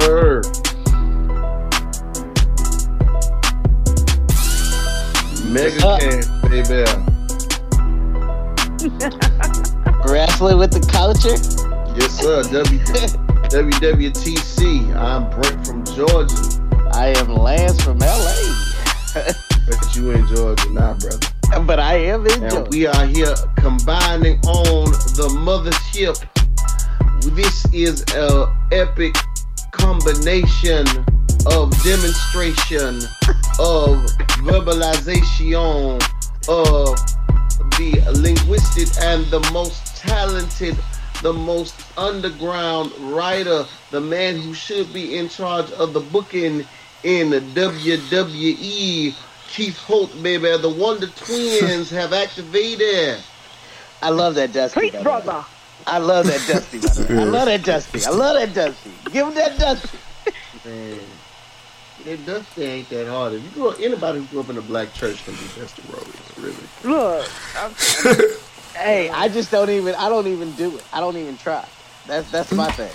sir. Underground writer, the man who should be in charge of the booking in the WWE. Keith Holt, baby, the Wonder Twins have activated. I love that Dusty. Preach, brother. I love that Dusty. I love that Dusty. I love that Dusty. Give him that Dusty. Man, that Dusty ain't that hard. If you grew up, anybody who grew up in a black church can be Dusty Rhodes, really. Look, I'm, Hey, I just don't even. I don't even do it. I don't even try. That's that's my thing.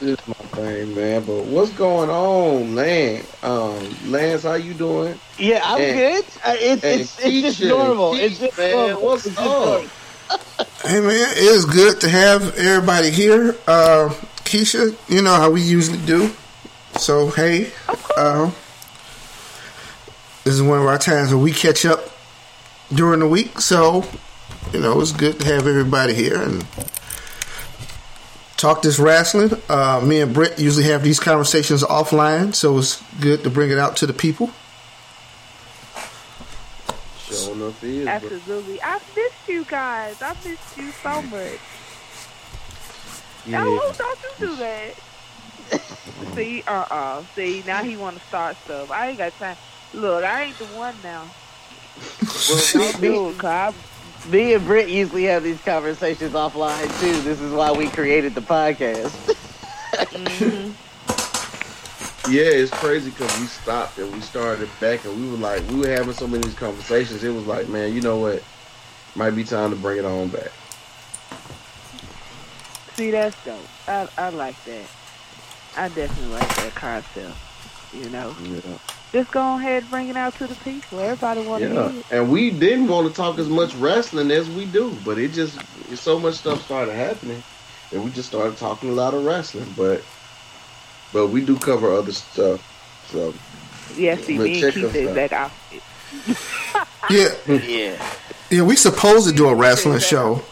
This is my thing, man. But what's going on, man? Um, Lance, how you doing? Yeah, I'm Hey. good. Uh, It's Hey, it's, it's just normal. teach, It's just man, normal. what's It's just up? Hey man, it is good to have everybody here. Uh, Keisha, you know how we usually do. So hey, uh, this is one of our times where we catch up during the week. So you know it's good to have everybody here and talk this wrestling. Uh, me and Brett usually have these conversations offline, so it's good to bring it out to the people. Sure enough, it is. bro. absolutely. I missed you guys. I missed you so much. Yeah. Now, who thought you do that? See, uh, uh See, now he want to start stuff. I ain't got time. Look, I ain't the one now. Well, me, Dude, 'cause me and Britt usually have these conversations offline too. This is why we created the podcast. I, mhm. Yeah, it's crazy because we stopped and we started back and we were like, we were having so many of these conversations. It was like, man, you know what? Might be time to bring it on back. See, that's dope. I, I like that. I definitely like that concept. You know, Yeah. just go ahead and bring it out to the people. Everybody want to Yeah, hear it. and we didn't want to talk as much wrestling as we do, but it just so much stuff started happening, and we just started talking a lot of wrestling. But but we do cover other stuff. So Yeah, see, But me and check Keith us the out. Yeah, yeah. Yeah, we supposed to do a wrestling show,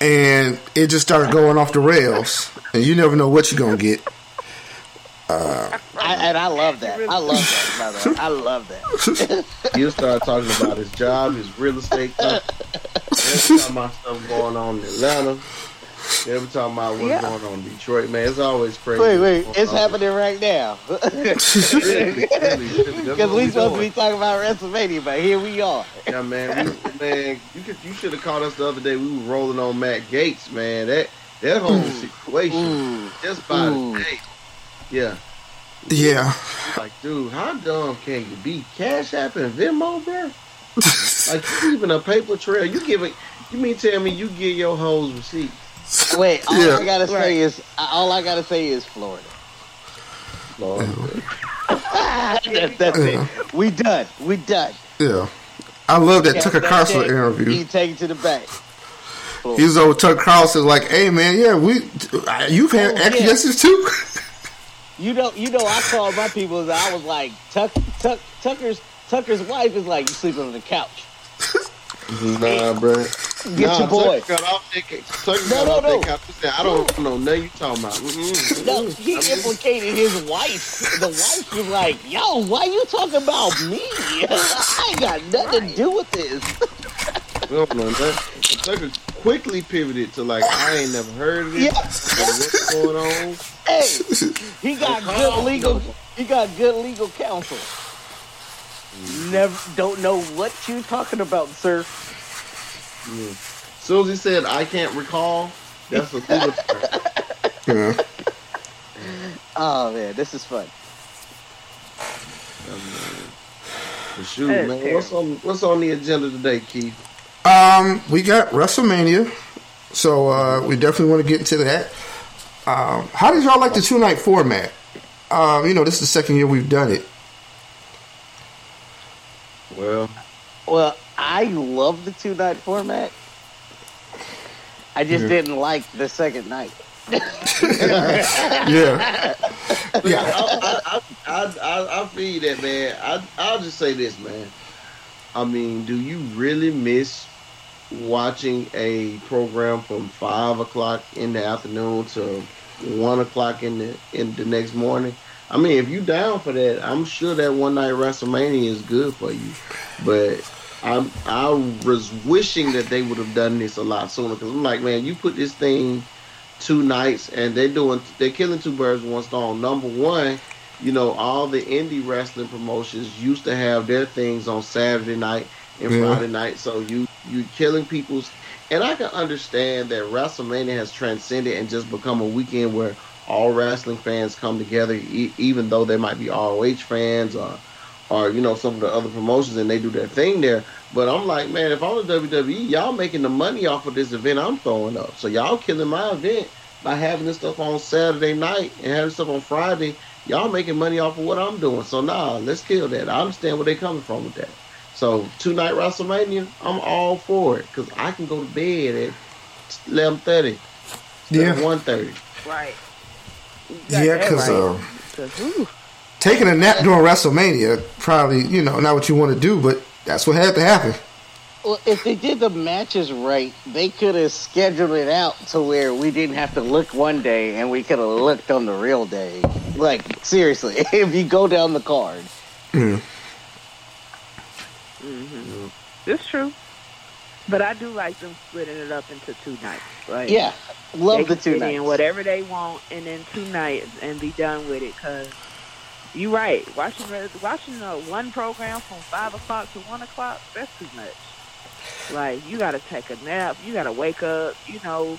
and it just started going off the rails, and you never know what you're gonna get. I, and I love that. I love that, brother. I love that. he'll start talking about his job, his real estate stuff. Every about stuff going on in Atlanta. Every talking about what's Yeah. going on in Detroit, man. It's always crazy. Wait, wait, it's Uh, happening right now. Really, really, really. Because we supposed to be talking about WrestleMania, but here we are. Yeah, man. We, man, you could you should have called us the other day. We were rolling on Matt Gaetz, man. That that whole situation Ooh, just by Ooh. the day. Yeah. Yeah, Like, dude, how dumb can you be? Cash App and Venmo, bro. Like, you leaving a paper trail. You giving? You mean tell me you give your hoes receipts? wait, all Yeah. I gotta say is all I gotta say is Florida. Lord, That- that's it. We done. We done. yeah. I love that Tucker That Carlson check, interview. You take it to the bank. He's was over Tucker Carlson like, "Hey man, yeah, we you've had Oh, yeah. accidents too." You know, you know, I called my people. and I was like, Tuck, Tuck, Tucker's Tucker's wife is like, you sleeping on the couch. nah, bro. Get nah, your boy. Tucker got off that. Tucker No, got no, off no. couch. Said, I don't know nothing you talking about. Mm-mm, No, mm-mm. he implicated his wife. The wife was like, "Yo, why you talking about me? I ain't got nothing to do with this." We don't that. But Tucker quickly pivoted to like, I ain't never heard of this. Yeah. What's going on? Hey, he got good legal. He got good legal counsel. Mm-hmm. Never, don't know what you talking about, sir. Yeah. soon as he said, I can't recall, that's a good start. yeah. Oh man, this is fun. But shoot, man, what's on what's on the agenda today, Keith? Um, we got WrestleMania, So uh, we definitely want to get into that. Um, how did y'all like the two night format? Um, you know, this is the second year we've done it. Well, Well, I love the two night format. I just Yeah. didn't like the second night. Yeah, yeah. I, I, I, I, I feel that, man. I, I'll just say this, man. I mean, do you really miss watching a program from five o'clock in the afternoon to one o'clock in the in the next morning? I mean, if you down for that, I'm sure that one night WrestleMania is good for you. But I'm I was wishing that they would have done this a lot sooner because I'm like, man, you put this thing two nights and they're doing they're killing two birds with one stone. Number one, you know, all the indie wrestling promotions used to have their things on Saturday night and Yeah. Friday night. So you you killing people's and I can understand that WrestleMania has transcended and just become a weekend where all wrestling fans come together, e- even though they might be ROH fans or or you know some of the other promotions and they do their thing there. But I'm like, man, if I'm the WWE, y'all making the money off of this event I'm throwing up. So y'all killing my event by having this stuff on Saturday night and having stuff on Friday. Y'all making money off of what I'm doing. So nah, let's kill that. I understand where they coming from with that. So two night WrestleMania, I'm all for it because I can go to bed at 11:30, Yeah. one thirty. Right. Yeah, because right. uh, 'Cause, ooh, taking a nap during WrestleMania probably, you know, not what you want to do, but that's what had to happen. Well, if they did the matches right, they could have scheduled it out to where we didn't have to look one day and we could have looked on the real day. Like seriously, if you go down the card, Yeah. it's true. But I do like them splitting it up into two nights. Like, yeah, love the two nights. in whatever they want, and then two nights and be done with it. Cause you're right, watching watching uh, one program from five o'clock to one o'clock, that's too much. Like you gotta take a nap, you gotta wake up. You know,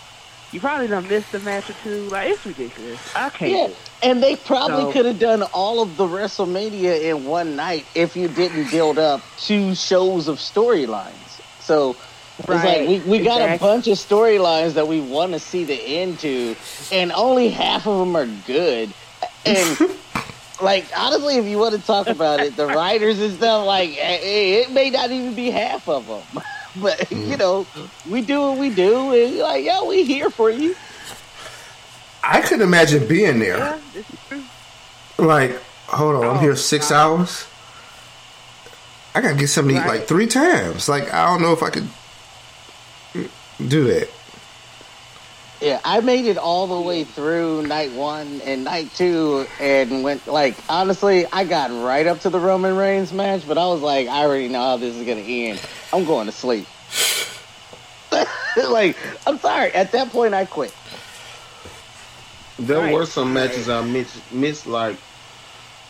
you probably done missed a match or two. Like it's ridiculous. I can't. Yeah, and they probably So- could have done all of the WrestleMania in one night if you didn't build up two shows of storylines. So it's like we, we got a bunch of storylines that we want to see the end to, and only half of them are good. And like honestly, if you want to talk about it, the writers and stuff, like eh, eh, it may not even be half of them. But you mm-hmm. know, we do what we do, and like, yeah, we here for you. I couldn't imagine being there. Yeah, this is true. Like, hold on, I'm Oh, here six God. hours. I gotta get something to eat like three times. Like, I don't know if I could do that. Yeah, I made it all the way through night one and night two, and went like honestly, I got right up to the Roman Reigns match, but I was like, I already know how this is gonna end. I'm going to sleep. like, I'm sorry. At that point, I quit. There Right. were some matches I missed, missed like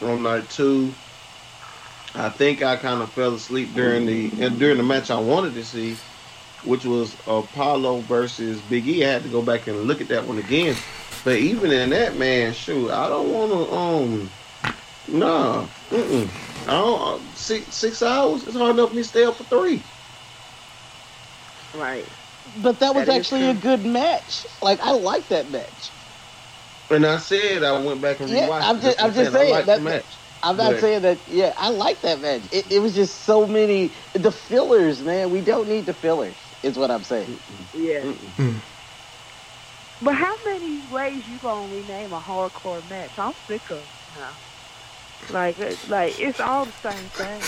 on night two. I think I kind of fell asleep during the and during the match I wanted to see, which was Apollo versus Big E. I had to go back and look at that one again. But even in that, man, shoot, I don't want to. Um, nah, mm-mm. I don't. Uh, six six hours. It's hard enough for me to stay up for three. Right. But that was That is actually a good match. Like, I like that match. And I said I went back and Yeah, rewatched. I'm it. just- That's I'm just I saying, liked that- the match. I'm not But- saying that. Yeah, I like that match. It, it was just so many the fillers, man. We don't need the fillers. Is what I'm saying. Yeah. Mm-mm. Mm. But how many ways you gonna rename a hardcore match? I'm sick of now. Like, it- like it's all the same thing.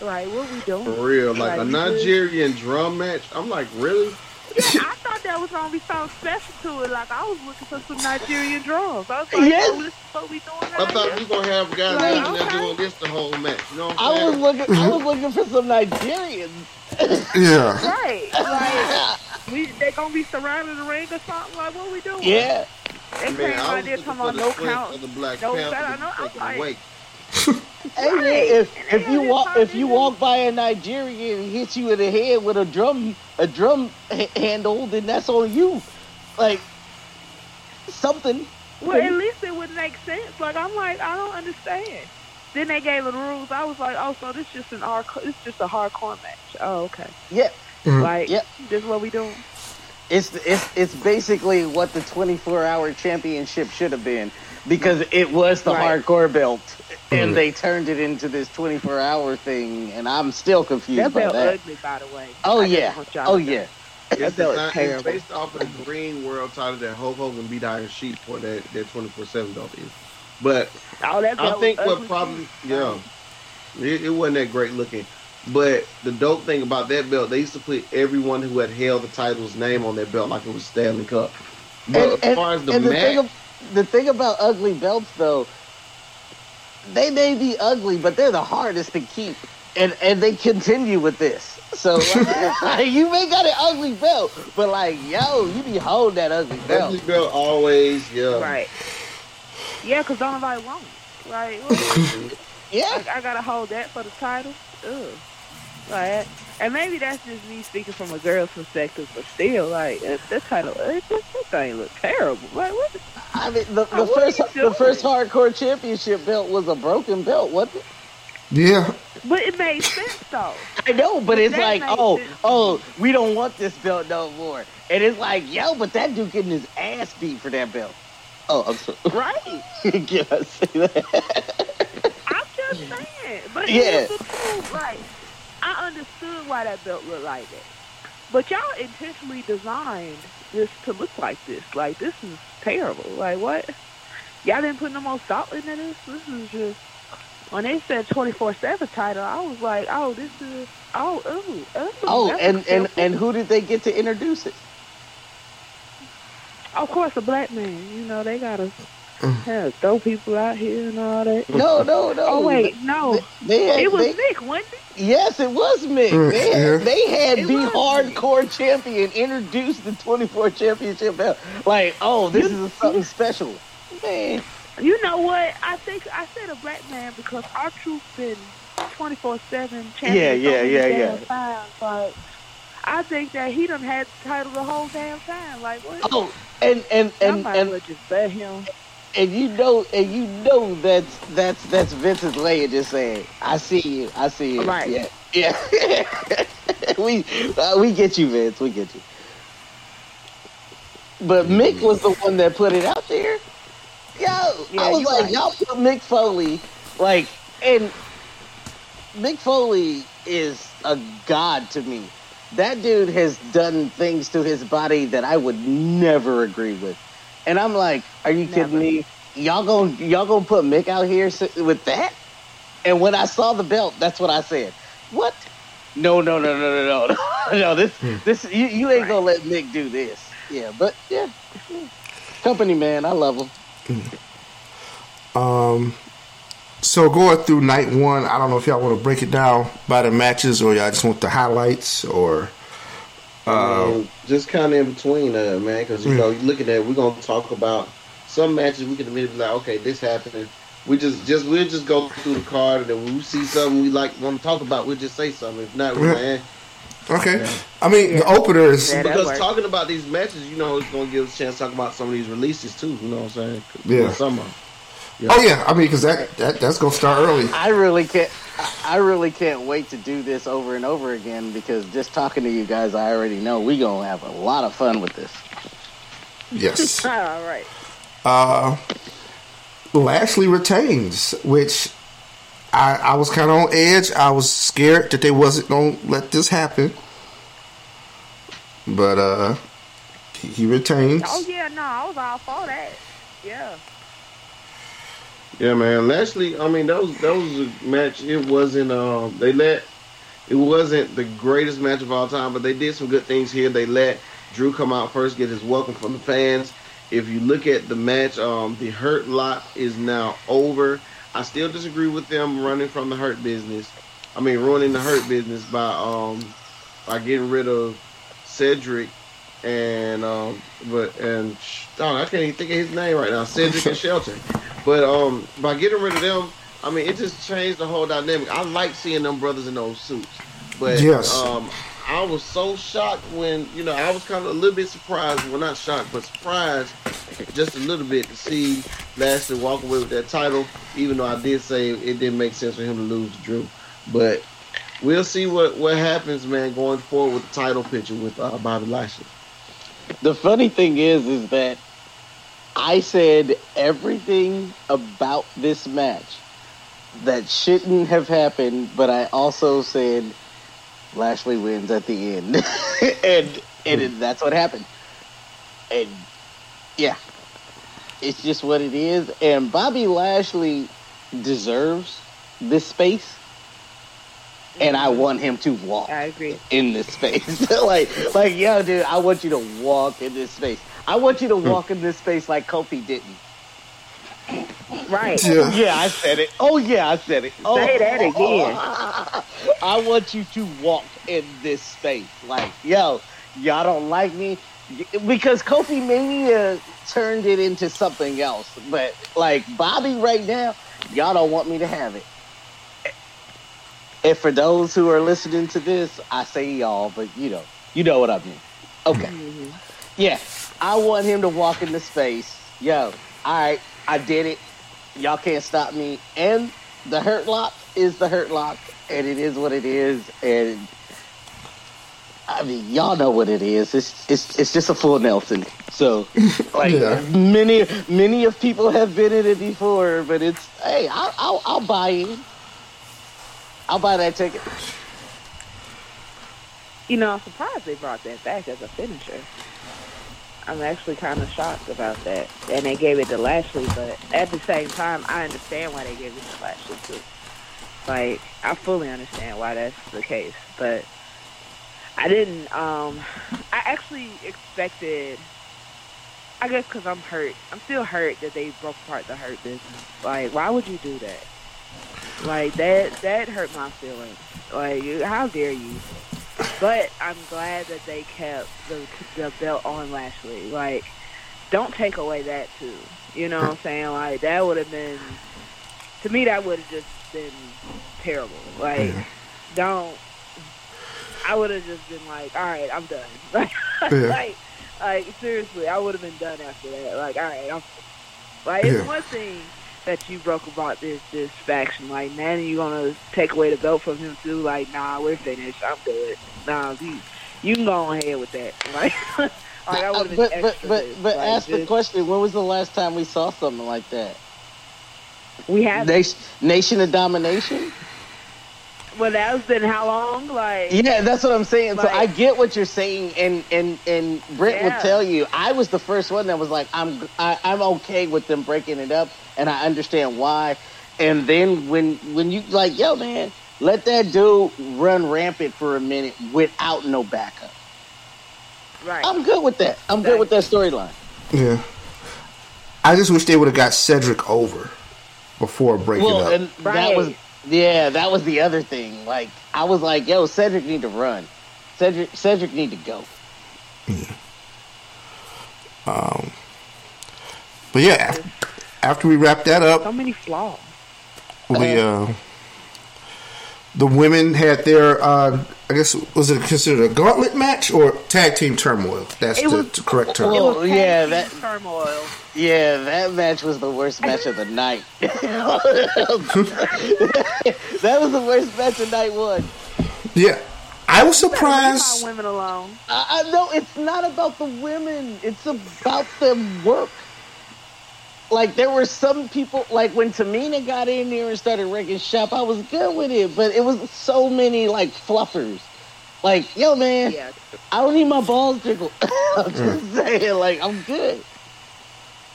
Like, what we doing? For real, like Like, a you Nigerian drum match. I'm like, really? Yeah, I thought that was gonna be something special to it. Like, I was looking for some Nigerian drums. I was like, Yes. oh, this is what we doing I thought here. we were gonna have guys Like, down there okay. doing this the whole match. You know what I'm I'm was looking. I was looking for some Nigerians. Yeah. Right. Like, we they gonna be surrounding the ring or something. Like, what we doing? Yeah. They Man, came I out was there looking talking about no count. of the Black no Panther count. I know, I'm like- away. Hey man, if if you walk if you walk by a Nigerian and hit you in the head with a drum a drum h- handle, then that's on you. Like something. Well, at least it would make sense. Like, I'm like, I don't understand. Then they gave the rules. I was like, oh, so this just an hardcore. It's just a hardcore match. Oh, okay. Yeah. Mhm. Like, Yep. this is what we doing. It's it's it's basically what the 24 hour championship should have been because it was the Right. hardcore belt and Mhm. they turned it into this 24 hour thing and I'm still confused That by belt that. ugly, by the way. Oh I yeah. Oh to know. yeah. It's, belt is designed- it's based off of the green world title that Hulk Hogan beat Iron Sheik for that that twenty four seven belt is. But Oh, that I think was what probably yeah, it, it wasn't that great looking. But the dope thing about that belt, they used to put everyone who had held the title's name on that belt like it was Stanley Cup. But And, as and- far as the and the match, thing, of, the thing about ugly belts, though, they may be ugly, but they're the hardest to keep, and and they continue with this. So like, you may got an ugly belt, but like, yo, you be holding that ugly belt. ugly belt always, yeah. Right. Yeah, because don't nobody want it. Like. Yeah, I, I gotta hold that for the title. Ugh. Like, and maybe that's just me speaking from a girl's perspective, but still, like, that, that title, it, that, that thing look terrible. Like, what? The, I mean, the, the first the first hardcore championship belt was a broken belt, wasn't it? Yeah. but it made sense though. I know, but it's like, oh, sense. oh, we don't want this belt no more. And it's like, yo, but that dude getting his ass beat for that belt. Oh, I'm sorry. Right. Can I say that? I'm just saying. But Yeah. truth, like, I understood why that belt looked like that. But y'all intentionally designed this to look like this. Like, this is terrible. Like, what? Y'all didn't put no more thought into this? This is just. When they said 24 7 title, I was like, oh, this is. Oh, ooh, ooh. Oh, and, and, and who did they get to introduce it? Of course, a black man. You know, they gotta yeah, throw people out here and all that. No, no, no. Oh, wait, no. They had, It was they- Nick, wasn't it? yes, it was Mick. Mm, They yeah. had, they had It the was hardcore champion introduce the 24 championship belt. Like, oh, this You- is something special. Man, You know what? I think I said a black man because R-Truth been twenty four seven champion. Yeah, yeah, yeah, yeah. Times. Like, I think that he done had the title the whole damn time. Like what? oh, and and I and might and, well just bet him. and you know, and you know that's that's that's Vincent Leia just saying, "I see you, I see you." Right. Yeah, yeah. we uh, we get you, Vince. We get you. But Mick was the one that put it out there. Yo, Yeah, I was like, right. y'all put Mick Foley, like, and Mick Foley is a god to me. That dude has done things to his body that I would never agree with. And I'm like, are you kidding Never. me? Y'all gonna y'all gonna put Mick out here with that? And when I saw the belt, that's what I said. What? No, no, no, no, no, no, no. This, this, you, you ain't gonna let Mick do this. Yeah, but yeah, company man, I love him. Um, so going through night one, I don't know if y'all want to break it down by the matches or y'all just want the highlights or. Um, just kind of in between, uh, man, because you Mm. know, you looking at, we're gonna talk about some matches. We can immediately be like, okay, this happening. We just, just we'll just go through the card, and then when we see something we like want to talk about, we'll just say something. If not, we're Yeah. man, Okay, Yeah. I mean the opener is Yeah, because works. talking about these matches, you know, it's gonna give us a chance to talk about some of these releases too. You know what I'm saying? Yeah. Some of 'em. oh yeah, I mean because that, that that's gonna start early. I really can't. I really can't wait to do this over and over again because just talking to you guys, I already know we gonna have a lot of fun with this. Yes. All right. uh, Lashley retains, which I, I was kind of on edge. I was scared that they wasn't gonna let this happen, but uh, he, he retains. Oh yeah, no, I was all for that. Yeah. Yeah, man. Lashley, I mean, that was that was a match. It wasn't. Um, they let. It wasn't the greatest match of all time, but they did some good things here. They let Drew come out first, get his welcome from the fans. If you look at the match, um, the Hurt lot is now over. I still disagree with them running from the Hurt business. I mean, ruining the Hurt business by um by getting rid of Cedric and um but and oh, I can't even think of his name right now. Cedric and Shelton. But um, by getting rid of them, I mean it just changed the whole dynamic. I like seeing them brothers in those suits, but Yes. um, I was so shocked when you know I was kind of a little bit surprised. Well, not shocked, but surprised just a little bit to see Lashley walk away with that title. Even though I did say it didn't make sense for him to lose to Drew, but we'll see what what happens, man, going forward with the title picture with uh, Bobby Lashley. The funny thing is, is that I said everything about this match that shouldn't have happened, but I also said Lashley wins at the end, and and hmm. that's what happened. And yeah, it's just what it is. And Bobby Lashley deserves this space, and I want him to walk I agree. in this space. like, like, yo, dude, I want you to walk in this space. I want you to hmm. walk in this space like Kofi didn't. Right. Yeah. Yeah, I said it. Oh, yeah, I said it. Oh, Say that again. I want you to walk in this space. Like, yo, y'all don't like me because Kofi Mania turned it into something else. But like Bobby right now, y'all don't want me to have it. And for those who are listening to this, I say y'all, but you know, you know what I mean. Okay. Mhm. Yeah, I want him to walk into space. Yo, all right, I did it. Y'all can't stop me. And the hurt lock is the hurt lock, and it is what it is. And I mean, y'all know what it is. It's it's it's just a full Nelson. So, like Yeah. many many of people have been in it before, but it's hey, I'll I'll, I'll buy in. I'll buy that ticket. You know, I'm surprised they brought that back as a finisher. I'm actually kind of shocked about that. And they gave it to Lashley, but at the same time, I understand why they gave it to Lashley too. Like, I fully understand why that's the case, but I didn't. Um, I actually expected. I guess because I'm hurt. I'm still hurt that they broke apart the hurt business. Like, why would you do that? Like that. That hurt my feelings. Like, you- how dare you? But I'm glad that they kept the the belt on Lashley. Like, don't take away that too. You know what I'm saying? Like that would have been to me that would have just been terrible. Like, don't. I would have just been like, all right, I'm done. Like, Yeah. like, like seriously, I would have been done after that. Like, all right, I'm. Like, it's Yeah. one thing that you broke about this this faction. Like, man, you gonna take away the belt from him too? Like, nah, we're finished. I'm good. Nah, you you can go ahead with that. Like, like I would have been but but extra but pissed. but Like, ask the question: When was the last time we saw something like that? We have. Nation, Nation of Domination. well, that's been how long? Like, Yeah, that's what I'm saying. so I get what you're saying, and and and Brent would Yeah. tell you, I was the first one that was like, I'm I, I'm okay with them breaking it up, and I understand why. And then when when you like, yo, man, let that dude run rampant for a minute without no backup. right? I'm good with that. I'm good with that storyline. Yeah. I just wish they would have got Cedric over before breaking Well, up. and that Right. was yeah, that was the other thing. Like I was like, yo, Cedric need to run. Cedric Cedric need to go. Yeah. Um but yeah, af- after we wrap that up, so many flaws. we uh, the women had their uh, I guess was it considered a gauntlet match or tag team turmoil? That's the, was- the correct term. Well, It was yeah, tag that- turmoil. Yeah, that match was the worst match of the night. that was the worst match of night one. yeah, I was Leave surprised. women alone. I, I no, it's not about the women. It's about the work. Like there were some people, like when Tamina got in there and started wrecking shop, I was good with it. But it was so many like fluffers. Like, yo, man, Yeah, I don't need my balls jiggled. I'm hmm. just saying, like, I'm good.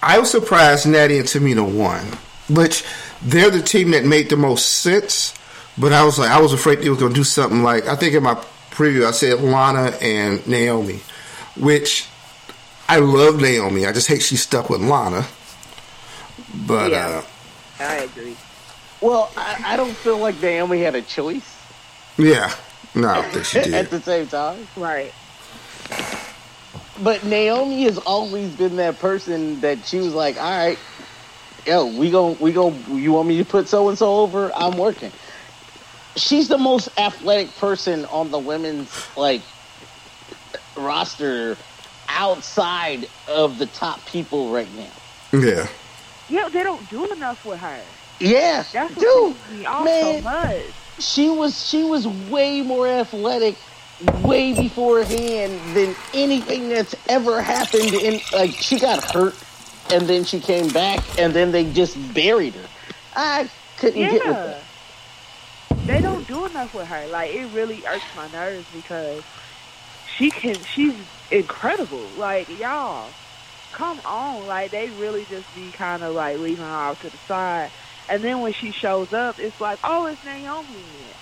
I was surprised Nattie and Tamina won, which they're the team that made the most sense. But I was like, I was afraid they were going to do something like I think in my preview I said Lana and Naomi, which I love Naomi. I just hate she's stuck with Lana. But Yeah. I agree. Well, I, I don't feel like Naomi had a choice uh, yeah, no, I think she at the same time. Right. But Naomi has always been that person that she was like, "All right, yo, we gon' we gon' you want me to put so and so over? I'm working." She's the most athletic person on the women's like roster outside of the top people right now. Yeah, Yeah, they don't do enough with her. Yeah, That's dude, me off man. so much. she was she was way more athletic way beforehand than anything that's ever happened. In like she got hurt, and then she came back, and then they just buried her. I couldn't get with Yeah. that. They don't do enough with her. Like it really irks my nerves because she can she's incredible. Like y'all, come on. Like they really just be kind of like leaving her off to the side. And then when she shows up, it's like, oh, it's Naomi.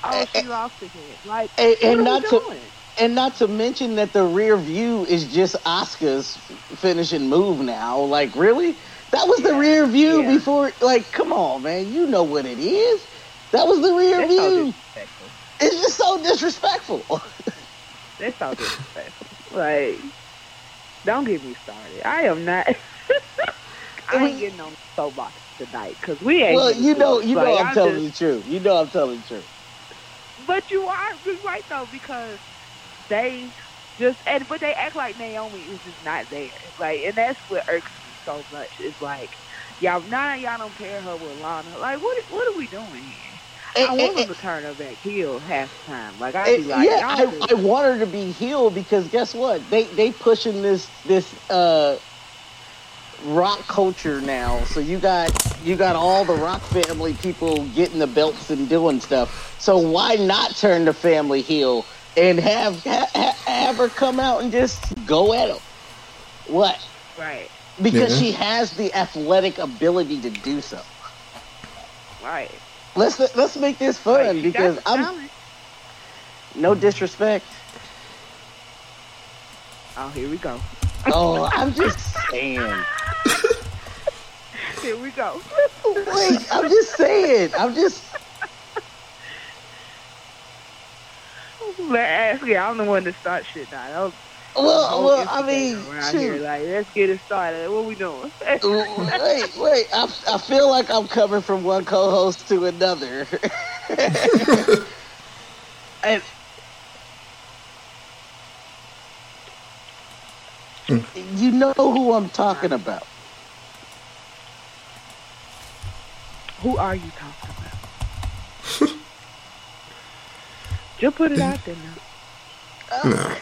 Oh, she lost again. Like, And- what and are not to- doing? And not to mention that the rear view is just Oscar's finishing move now. Like, really? That was the rear view Yeah. before. Like, come on, man. You know what it is. That was the rear view. disrespectful. It's just so disrespectful. That's so disrespectful. Like, don't get me started. I am not. I ain't getting on the soapbox tonight because we ain't. well, you know, you know, Like, I'm telling just- the truth. You know, I'm telling the truth. But you are right though because they just and but they act like Naomi is just not there. Like, and that's what irks me so much. It's like y'all now y'all don't pair her with Lana. Like, what what are we doing here? I And- want and- them to turn her back heel half time. Like I And, be like, yeah, I, I want her to be healed because guess what? They they pushing this this uh rock culture now. So you got you got all the rock family people getting the belts and doing stuff. So why not turn the family heel and have ha, ha, have her come out and just go at them? What? right, Because Yeah. she has the athletic ability to do so. right. Let's let's make this fun because I'm talent. no disrespect. Oh, here we go. Oh, I'm just saying. Here we go. Wait, I'm just saying. I'm just. But actually, I'm the one to start shit now. That was Well, well, I mean, around here, shoot. like, let's get it started. What we doing? Wait, wait. I, I feel like I'm coming from one co-host to another. and hmm. you know who I'm talking about. Who are you talking about? Just put it out there now. Uh, no.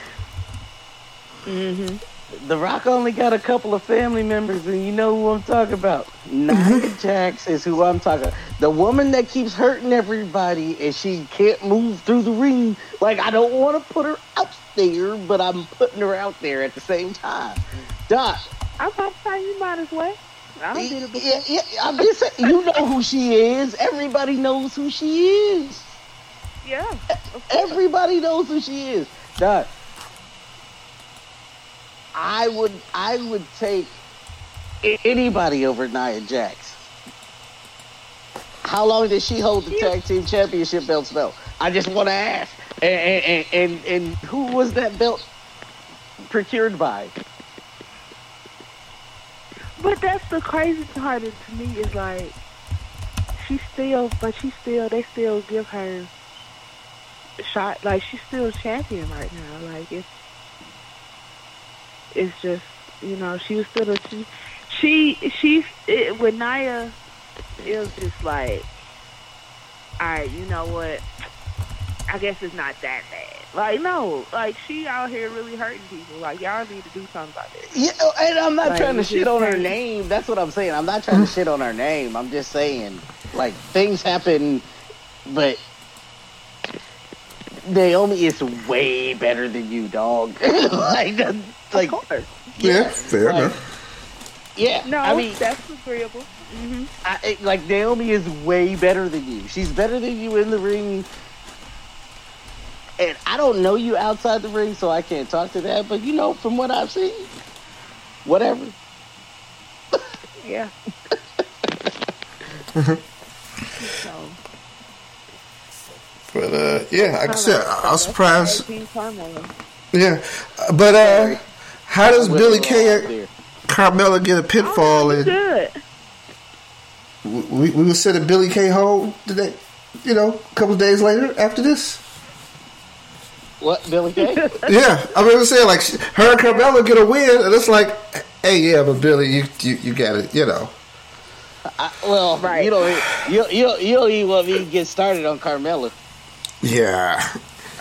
Mm-hmm. The Rock only got a couple of family members, and you know who I'm talking about. Nia Jax is who I'm talking. about. The woman that keeps hurting everybody, and she can't move through the ring. Like I don't want to put her out there, but I'm putting her out there at the same time. Doc, I'm about to say you might as well. I done did it before. yeah, yeah, I'm just saying, you know who she is. Everybody knows who she is. Yeah. Everybody knows who she is. Doc, I would I would take anybody over Nia Jax. How long did she hold the tag team championship belts though? I just want to ask. And, and, and, and who was that belt procured by? But that's the crazy part to me is like she still, but she still, they still give her shot. Like she's still champion right now. Like it's, it's just you know she was still a she, she she's it, with Nia. It was just like, all right, you know what? I guess it's not that bad. Like no, like she out here really hurting people. Like y'all need to do something about this. Yeah, oh, and I'm not Like, trying to shit on her name. That's what I'm saying. I'm not trying to shit on her name. I'm just saying, like, things happen, but Naomi is way better than you, dog. like, like, of course. Yeah, fair like, enough. yeah. No, I mean, that's agreeable. hmm I, it- like Naomi is way better than you. She's better than you in the ring. And I don't know you outside the ring, so I can't talk to that. But you know, from what I've seen, whatever. Yeah. so, But uh, yeah, like I said, I was surprised. Yeah, but uh, how does Billie her Kay and. Carmella get a pitfall? And we we will send a Billie Kay home today. You know, a couple of days later after this. What, Billie Kay? Yeah, I mean, I'm saying like her and Carmella get a win, and it's like, hey, yeah, but Billie, you you, you got it. You know, I, well, Right. you don't, you, you, you don't even want me to get started on Carmella. yeah.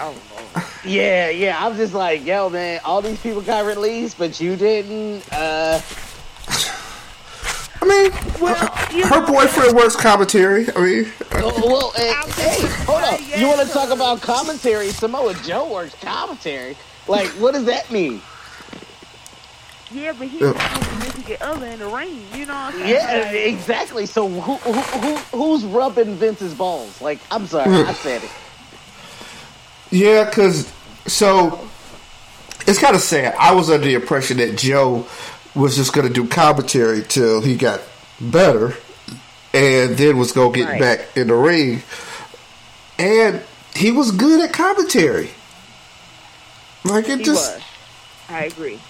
Oh, Lord. Yeah, yeah. I'm just like, yo, man. All these people got released, but you didn't. Uh, I mean, Well, her, her know- boyfriend works commentary. I mean, oh, well, eh, hey, hold it. up. Yeah, You want to so- talk about commentary? Samoa Joe works commentary. Like, what does that mean? Yeah, but he's Yeah. not a significant other in the ring. You know what I'm saying? Yeah, exactly. So who, who, who who's rubbing Vince's balls? Like, I'm sorry, I said it. Yeah, because so it's kind of sad. I was under the impression that Joe was just going to do commentary till he got better, and then was going to get Right. back in the ring. And he was good at commentary. Like it he just was. I agree.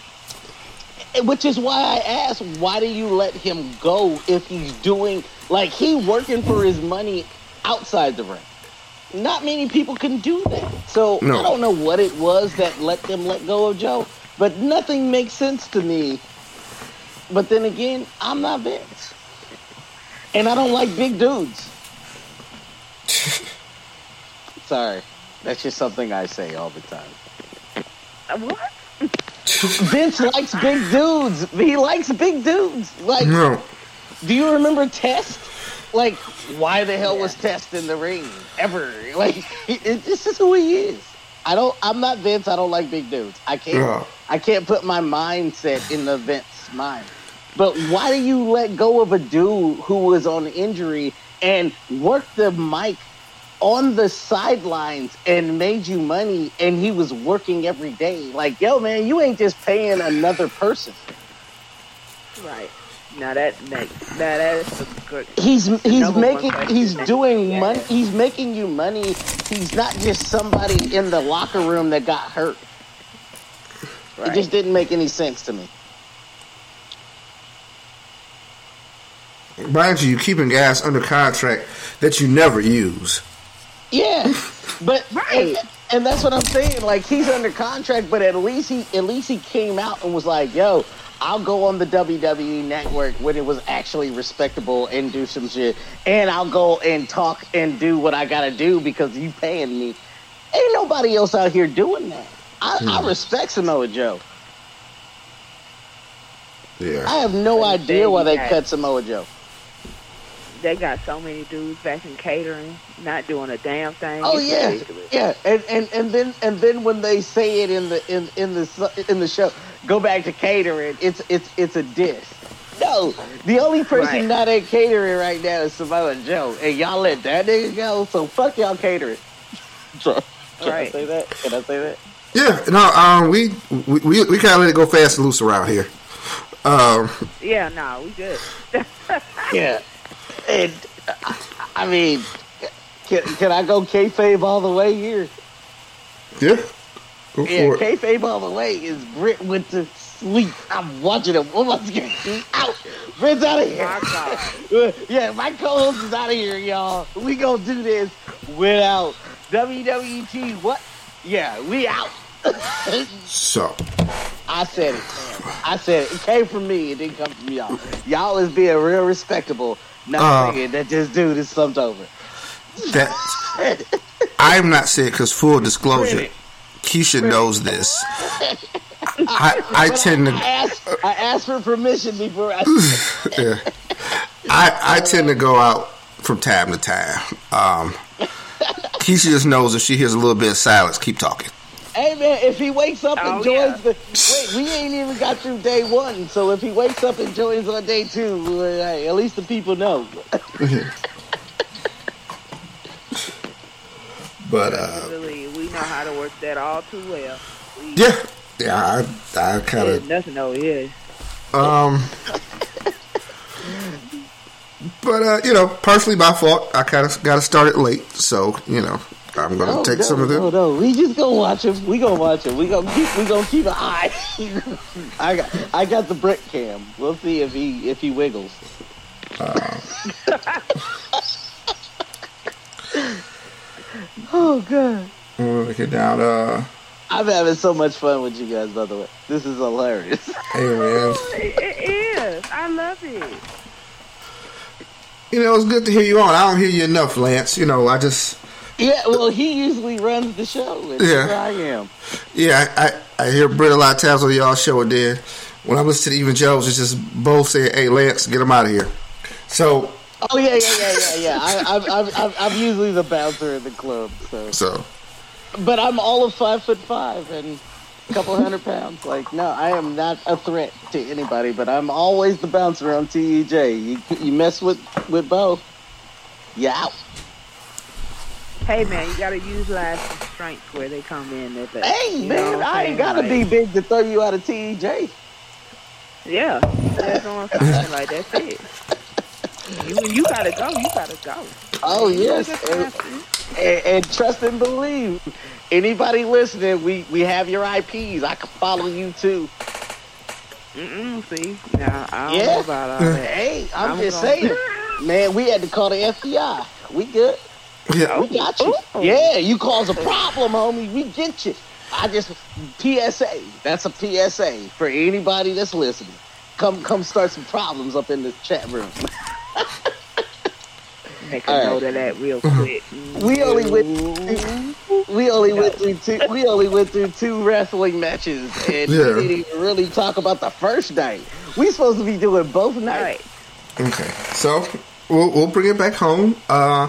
Which is why I asked, why do you let him go if he's doing like he working for his money outside the ring? Not many people can do that. So No. I don't know what it was that let them let go of Joe, but nothing makes sense to me. But then again, I'm not Vince, and I don't like big dudes. Sorry, that's just something I say all the time. Uh, What? Vince likes big dudes. He likes big dudes. Like, no. do you remember Test? Like, why the hell was Test in the ring ever? Like, it, this is who he is. I don't. I'm not Vince. I don't like big dudes. I can't. Yeah. I can't put my mindset in the Vince mind. But why do you let go of a dude who was on injury and worked the mic on the sidelines and made you money and he was working every day? Like, yo, man, you ain't just paying another person. Right. Now that makes now that is some good. He's he's making he's doing yeah. money. He's making you money. He's not just somebody in the locker room that got hurt. It just didn't make any sense to me. Mind you, you keeping guys under contract that you never use. Yeah, but Right. and, and that's what I'm saying. Like he's under contract, but at least he at least he came out and was like, "Yo, I'll go on the WWE network when it was actually respectable and do some shit, and I'll go and talk and do what I gotta do because you paying me." Ain't nobody else out here doing that. I, I hmm. respect Samoa Joe. Yeah. I have no Understand idea why they that. cut Samoa Joe. They got so many dudes back in catering, not doing a damn thing. Oh It's yeah, ridiculous. yeah, and, and and then and then when they say it in the in in the in the show, go back to catering. It's it's it's a diss. No, the only person Right. not at catering right now is Samoa Joe, and y'all let that nigga go. So fuck y'all catering. Can I Right. say that? Can I say that? Yeah, no, um, we we we, we kind of let it go fast and loose around here. Um, Yeah, no, we good. Yeah, and I, I mean, can, can I go kayfabe all the way here? yeah, go Yeah, for it. kayfabe all the way is Brit went to sleep. I'm watching him. What was getting out? Brit's out of here. My yeah, my co-host is out of here, y'all. We gonna do this without WWT. What? Yeah, we out. So, I said it, man. I said it. It came from me. It didn't come from y'all. Y'all is being real respectable. Not Uh. saying that this dude is slumped over. that I'm not saying because full disclosure, Granted. Keisha knows this. I I tend I to asked, I asked for permission before I. yeah. I I tend to go out from time to time. Um, Keisha just knows if she hears a little bit of silence, keep talking. Hey man, if he wakes up and Oh, joins yeah. the wait, we ain't even got through day one. So if he wakes up and joins on day two, well, hey, at least the people know. But uh, Really, we know how to work that all too well. We, yeah, yeah, I I kind of nothing over here. um. But uh, you know, partially my fault. I kind of got to start it late, so you know, I'm gonna Oh, take no, some of no, them. no, no, we just gonna watch him. We gonna watch him. We gonna keep. We gonna keep an eye. I got. I got the brick cam. We'll see if he if he wiggles. oh god. We'll get down. Uh, I'm having so much fun with you guys. By the way, this is hilarious. hey man, It, it is. I love it. you know it's good to hear you on. I don't hear you enough, Lance. You know, I just Yeah, well, he usually runs the show, and Yeah. here I am. Yeah, I, I, I hear Britt a lot of times on y'all show, and then when I listen to Even Jones, it's just both saying, "Hey, Lance, get him out of here." So, Oh yeah, yeah, yeah, yeah, yeah. I, I'm, I'm, I'm, I'm usually the bouncer in the club, so. so But I'm all of five foot five and a couple hundred pounds. Like, no, I am not a threat to anybody. But I'm always the bouncer on TEJ. You, you mess with with Bo, you out. Hey man, you gotta utilize the strengths where they come in. At the, Hey man, I'm ain't gotta Like, be big to throw you out of TEJ. Yeah, that's what I'm saying. Like that's it. You you gotta go, you gotta go. Oh yes, and, and, and trust and believe. Anybody listening, we we have your IPs. I can follow you too. Mm-mm, see, now I don't Yeah. know about all that. Hey, I'm, I'm just gonna- saying, man. We had to call the FBI. We good. yeah, We got you. Ooh. Yeah, you cause a problem, homie. We get you. I just PSA. That's a PSA for anybody that's listening. Come, come, start some problems up in the chat room. Make a All right. note of that real quick. We only went. We only went through two. We only went through two wrestling matches, and Yeah. we didn't even really talk about the first night. We supposed to be doing both nights. right. okay. So we'll we'll bring it back home. Uh,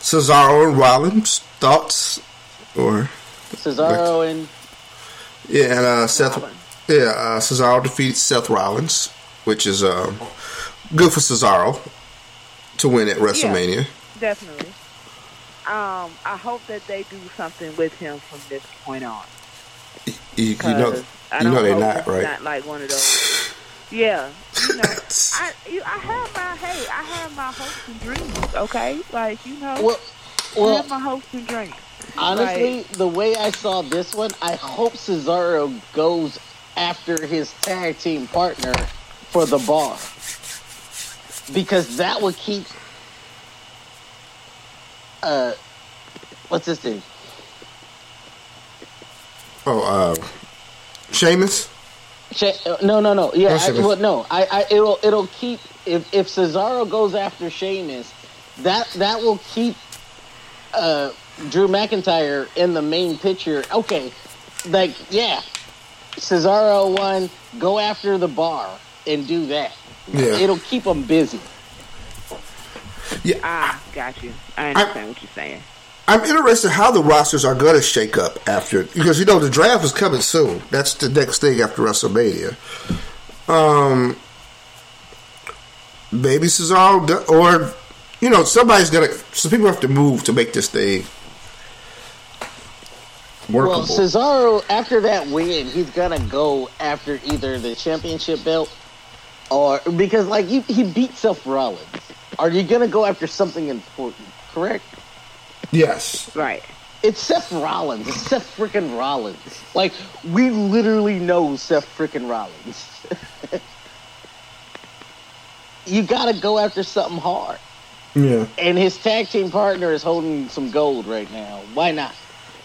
Cesaro and Rollins thoughts, or Cesaro and yeah, and uh, Seth. Rollins. Yeah, uh, Cesaro defeated Seth Rollins, which is um, good for Cesaro to win at WrestleMania. Definitely. Um, I hope that they do something with him from this point on. You, you know, 'Cause I you don't know they're not right. Not like one of those. Yeah, you know, I you, I have my hey, I have my hopes and dreams. Okay, like you know, well, I have my hopes and dreams. Honestly, the way I saw this one, I hope Cesaro goes after his tag team partner for the bar. Because that would keep uh what's this thing? Oh, uh, Sheamus. Uh, no, no, no. Yeah, I, well, no. I, I, it'll, it'll keep if if Cesaro goes after Sheamus, that that will keep uh, Drew McIntyre in the main picture. Okay, like yeah, Cesaro won. Go after the bar and do that. Yeah. It'll keep them busy. Yeah. Ah, got you. I understand what you're saying. I'm interested how the rosters are going to shake up after because you know the draft is coming soon. That's the next thing after WrestleMania. Um, maybe Cesaro do- or you know somebody's gonna. So people have to move to make this thing workable. Well, Cesaro after that win, he's gonna go after either the championship belt or because like he, he beat Seth Rollins. Are you gonna go after something important? Correct. yes. Right. It's Seth Rollins. It's Seth freaking Rollins. Like we literally know Seth freaking Rollins. you gotta go after something hard. Yeah. And his tag team partner is holding some gold right now. Why not?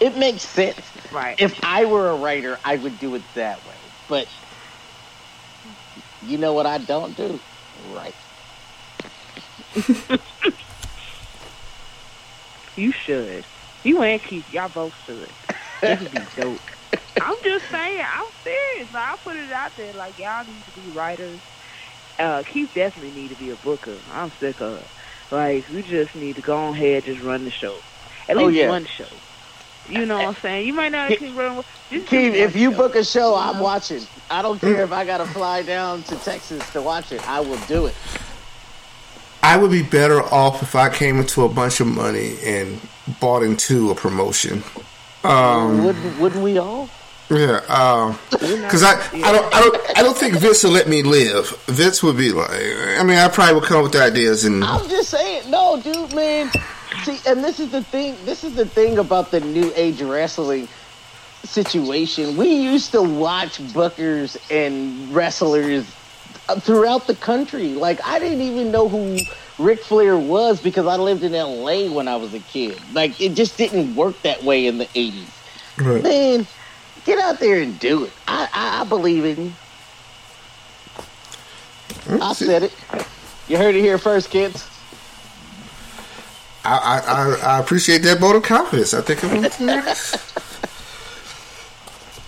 It makes sense. Right. If I were a writer, I would do it that way. But you know what I don't do? Right. You should. You and Keith, y'all both should. This would be dope. I'm just saying, I'm serious. Like, I'll put it out there. Like, y'all need to be writers. Uh, Keith definitely need to be a booker. I'm sick of it. Like, we just need to go ahead just run the show. At Oh, least yeah. one show. You know what I'm saying? You might not Ke- keep running. Just do Keith, if you show. book a show, I'm know? watching. I don't care if I gotta fly down to Texas to watch it. I will do it. I would be better off if I came into a bunch of money and bought into a promotion. Um, wouldn't wouldn't we all? yeah, um, You know? because I, I don't, I don't, I don't think Vince will let me live. Vince would be like, I mean, I probably would come up with ideas and I'm just saying, no, dude, man. See, and this is the thing. This is the thing about the new age wrestling situation. We used to watch bookers and wrestlers throughout the country. Like I didn't even know who Ric Flair was because I lived in L.A. when I was a kid. Like it just didn't work that way in the '80s. Right. Man, get out there and do it. I I, I believe in you. I said it. You heard it here first, kids. I, I, I, I appreciate that vote of confidence. I think it was next.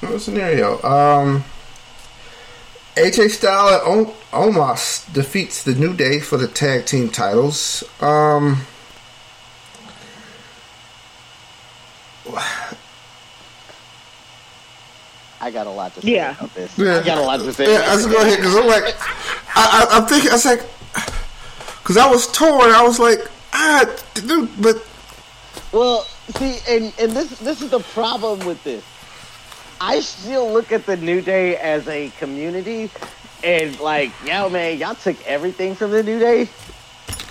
What scenario? Um, AJ Styles and o- Omos defeats the New Day for the tag team titles. Um, I got a lot to say Yeah. about this. Yeah. I got a lot to say. yeah, I just go ahead because I'm like, I, I, I'm thinking, I was like, because I was torn. I was like, ah, dude, but Well, see, and and this this is the problem with this. I still look at the New Day as a community, and like, yo, man, y'all took everything from the New Day.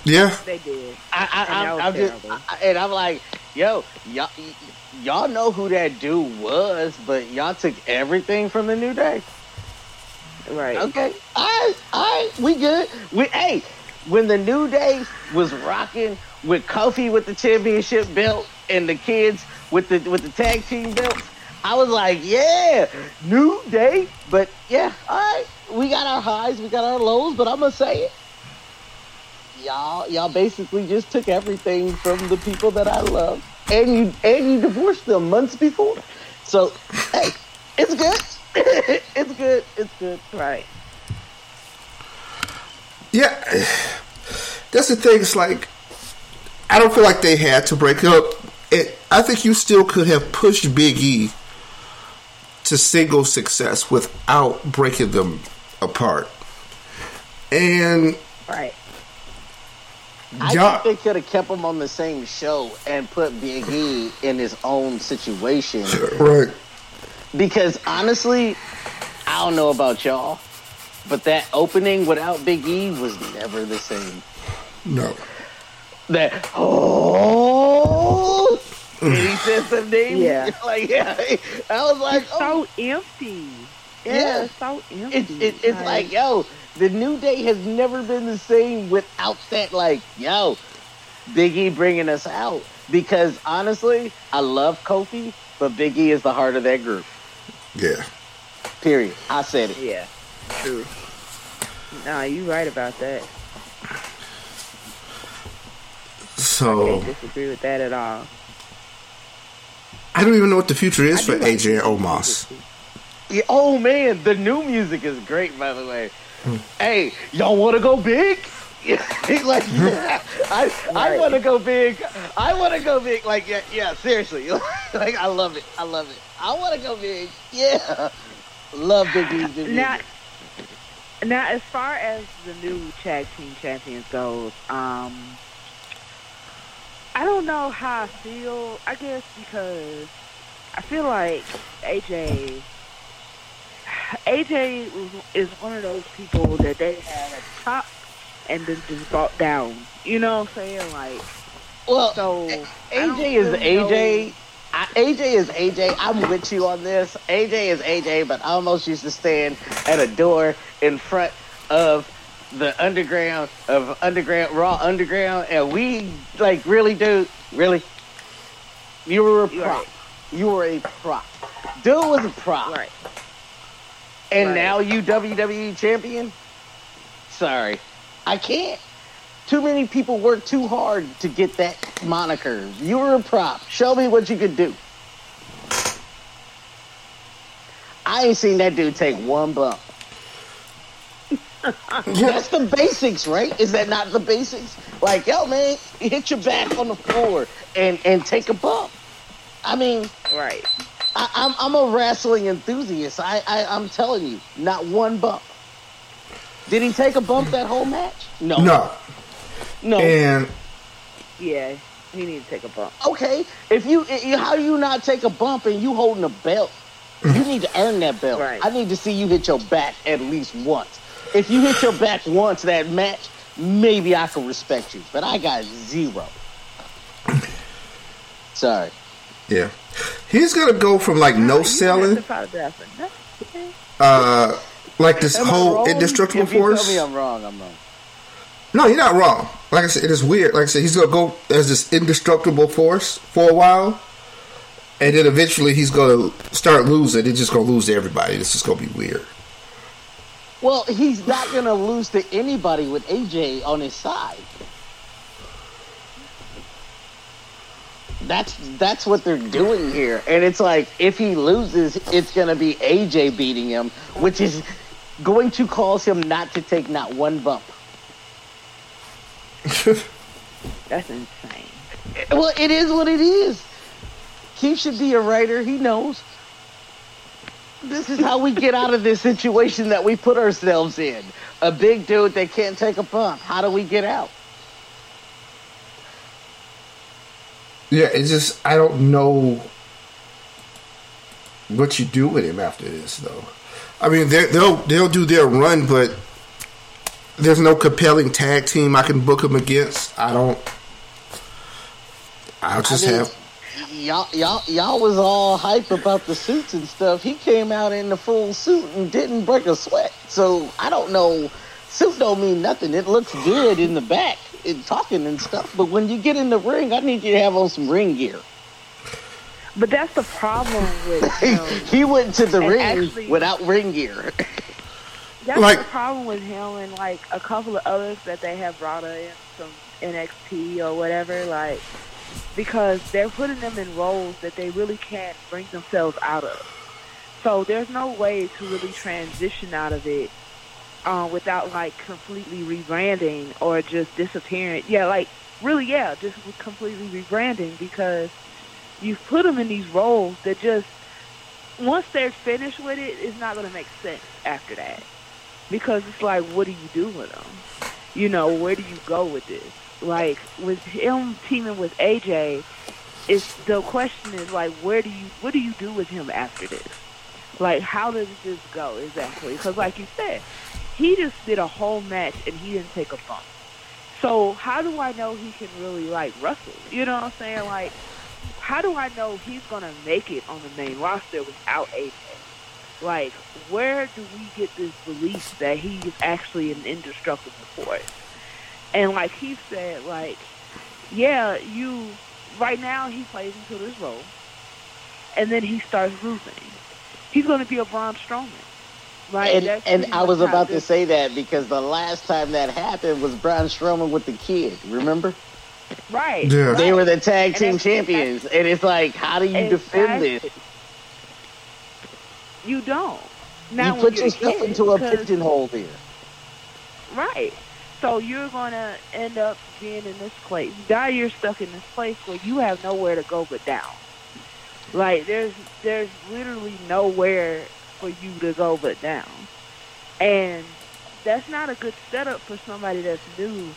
yeah, They did. I, I, and I'm, I'm just. I, and I'm like, yo, y'all, y'all know who that dude was, but y'all took everything from the New Day. Right. Okay, all right, all right, we good. We hey, when the New Day was rocking with Kofi with the championship belt and the kids with the with the tag team belts, I was like, yeah, New Day. But yeah, all right, we got our highs, we got our lows, but I'm gonna say it. Y'all, y'all basically just took everything from the people that I love, and you and you divorced them months before. So, hey, it's good. it's good. It's good. Right. Yeah. That's the thing. It's like I don't feel like they had to break up. It. I think you still could have pushed Big E to single success without breaking them apart. And Right. I y'all, think they could have kept him on the same show and put Big E in his own situation. right. Because honestly, I don't know about y'all, but that opening without Big E was never the same. No. That oh, and he said some names. Yeah. like yeah, I was like, It's oh, so empty. Yeah. Yeah, it's so empty. it's it, it's like yo, the new day has never been the same without that. Like yo, Big E bringing us out because honestly, I love Kofi, but Big E is the heart of that group. Yeah. Period. I said it. yeah, true. Nah, you right about that. So I Can't disagree with that at all. I don't even know what the future is for I do like AJ and Omos. Yeah, oh man, the new music is great. By the way, hmm. hey, y'all want to go big? Yeah, like yeah, I I want to go big. I want to go big. Like yeah, yeah, seriously. like I love it. I love it. I want to go big. Yeah, love Big E's new music. Now, now, as far as the new tag team champions goes, um, I don't know how I feel. I guess because I feel like AJ, AJ is one of those people that they had at the top and then just brought down. You know what I'm saying? Like, well, so AJ is really AJ. know- I, AJ is AJ. I'm with you on this. AJ is AJ, but I almost used to stand at a door in front of the underground of underground raw underground, and we like really, dude, really. You were a prop. You were a prop. Dude was a prop, Right. and Right. now you WWE champion. Sorry, I can't. Too many people work too hard to get that moniker. You were a prop. Show me what you could do. I ain't seen that dude take one bump. That's the basics, right? Is that not the basics? Like, yo, man, hit your back on the floor and and take a bump. I mean, Right. I, I'm I'm a wrestling enthusiast. I, I I'm telling you, not one bump. Did he take a bump that whole match? No, No. No. And Yeah. He need to take a bump. okay, if you, i- how do you not take a bump and you holding a belt? You need to earn that belt. Right. I need to see you hit your back at least once. If you hit your back once that match, maybe I can respect you. But I got zero. Sorry. yeah. He's gonna go from like no You selling, to apologize for nothing. uh like this Am whole wrong? indestructible if you force. tell me I'm wrong, I'm wrong. No, you're not wrong. Like I said, it is weird. Like I said, he's gonna go as this indestructible force for a while, and then eventually he's gonna start losing. He's just gonna lose to everybody. It's just gonna be weird. Well, he's not to lose to anybody with AJ on his side. That's that's what they're doing here, and it's like if he loses, it's gonna be AJ beating him, which is going to cause him not to take not one bump. That's insane. Well, it is what it is. Keith should be a writer. He knows. This is how we get out of this situation that we put ourselves in. A big dude that can't take a bump. How do we get out? Yeah, it's just I don't know what you do with him after this, though. I mean, they're- they'll they'll do their run, but there's no compelling tag team I can book him against. I don't. I'll just I mean, have. y'all, y'all, y'all was all hype about the suits and stuff. He came out in the full suit and didn't break a sweat. So I don't know. Suit don't mean nothing. It looks good in the back, and talking and stuff. But when you get in the ring, I need you to have on some ring gear. But that's the problem with him. Um, he went to the ring actually- without ring gear. That's Like- the problem with him and like a couple of others that they have brought in from NXT or whatever, like because they're putting them in roles that they really can't bring themselves out of. So there's no way to really transition out of it uh, without like completely rebranding or just disappearing. Yeah, like really, yeah, just completely rebranding because you've put them in these roles that just once they're finished with it, it's not going to make sense after that because it's like, what do you do with them? You know, where do you go with this? Like with him teaming with AJ, it's the question is like, where do you what do you do with him after this? Like, how does this go exactly? Because, like you said, he just did a whole match and he didn't take a bump. So how do I know he can really like wrestle? You know what I'm saying? Like, how do I know he's gonna make it on the main roster without AJ? Like, where do we get this belief that he's actually an indestructible force? And like he said, like, yeah, you right now he plays into this role, and then he starts losing. He's going to be a Braun Strowman, right? and and I was much how about to say that because the last time that happened was Braun Strowman with the kid. Remember? right. Yeah. They were the tag team that's- champions, and it's like, how do you defend this? You don't. Now, you put you're yourself into a pigeonhole there. Right. So you're gonna end up being in this place. Now you're stuck in this place where you have nowhere to go but down. Like there's there's literally nowhere for you to go but down. And that's not a good setup for somebody that's new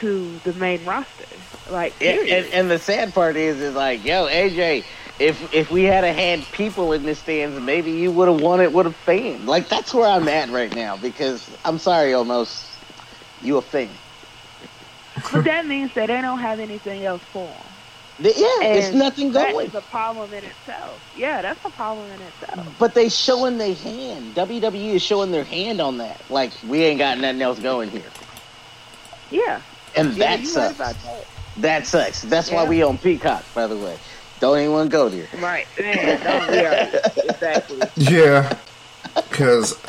to the main roster. Like And, and, and the sad part is, is like, yo, AJ, if if we had a had people in the stands, maybe you would have won it with a fan. Like that's where I'm at right now because I'm sorry, almost you a fan. but that means that they don't have anything else for them. The- yeah, it's And nothing That going. is a problem in itself. Yeah, that's a problem in itself. But they showing their hand. WWE is showing their hand on that. Like we ain't got nothing else going here, Yeah. and Yeah, that sucks. that. That sucks. That's why we on Peacock, by the way. Don't anyone go there. Right. Man, don't we exactly. Yeah, because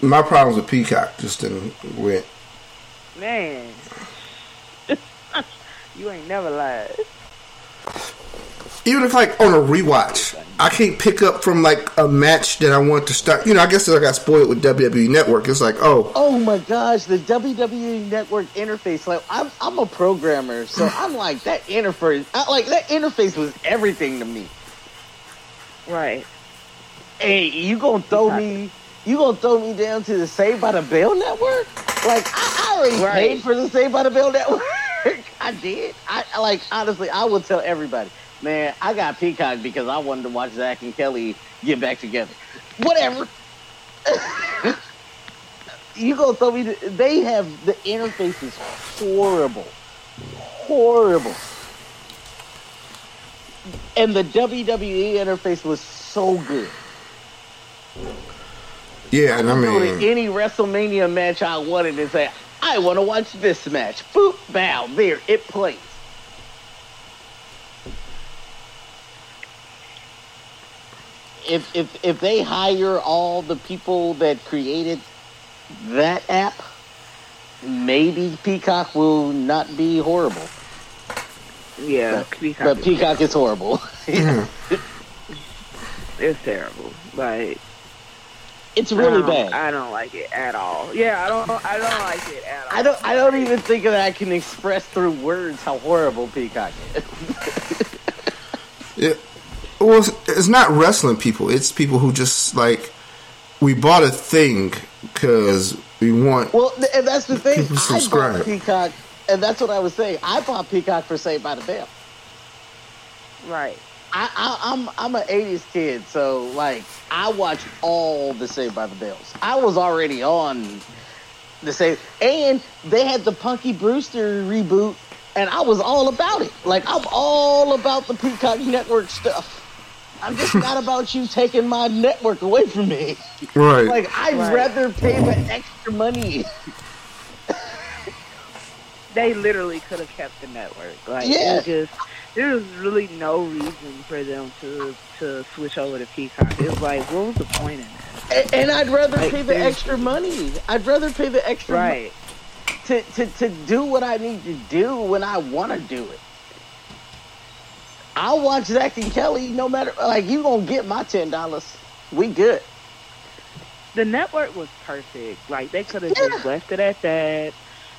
my problems with Peacock just didn't went. Man. you ain't never lied. Even if like on a rewatch, I can't pick up from like a match that I want to start. You know, I guess I got spoiled with WWE Network. It's like, oh, Oh my gosh, the WWE Network interface. Like I'm, I'm a programmer, so I'm like that interface. I, like that interface was everything to me. Right. Hey, you gonna throw me? You gonna throw me down to the Saved by the Bell network? Like I, I already Right. paid for the Saved by the Bell network. I did. I I- like honestly, I will tell everybody, man. I got Peacock because I wanted to watch Zach and Kelly get back together. Whatever. you gonna throw me? They have the interface is horrible, horrible. And the WWE interface was so good. yeah, and I to mean, any WrestleMania match I wanted and say, I want to watch this match. Boop, bow, there, it plays. If, if, if they hire all the people that created that app, maybe Peacock will not be horrible. Yeah, But- Peacock. But is- Peacock is horrible. Mm-hmm. it's terrible. Like it's really don't- bad. I don't like it at all. Yeah, I don't. I don't like it at all. I don't. I don't even think that I can express through words how horrible Peacock is. Yeah. Well, it's, it's not wrestling people. It's people who just like we bought a thing because we want. Well, and that's the thing. People I bought Peacock, and that's what I was saying. I bought Peacock for Saved by the Bell. Right. I, I, I'm I'm an '80s kid, so like I watched all the Saved by the Bells. I was already on the same, and they had the Punky Brewster reboot, and I was all about it. Like I'm all about the Peacock Network stuff. I'm just not about you taking my network away from me. Right. Like I'd Right. rather pay the extra money. They literally could have kept the network. Like Yeah. just there was really no reason for them to to switch over to Peacock. It was like, what was the point in that? And, and I'd rather Like, pay the extra money. I'd rather pay the extra money. Right. to, to, to do what I need to do when I want to do it. I'll watch Zach and Kelly no matter, like, you gonna get my $10. We good. The network was perfect. Like they could have just left it at that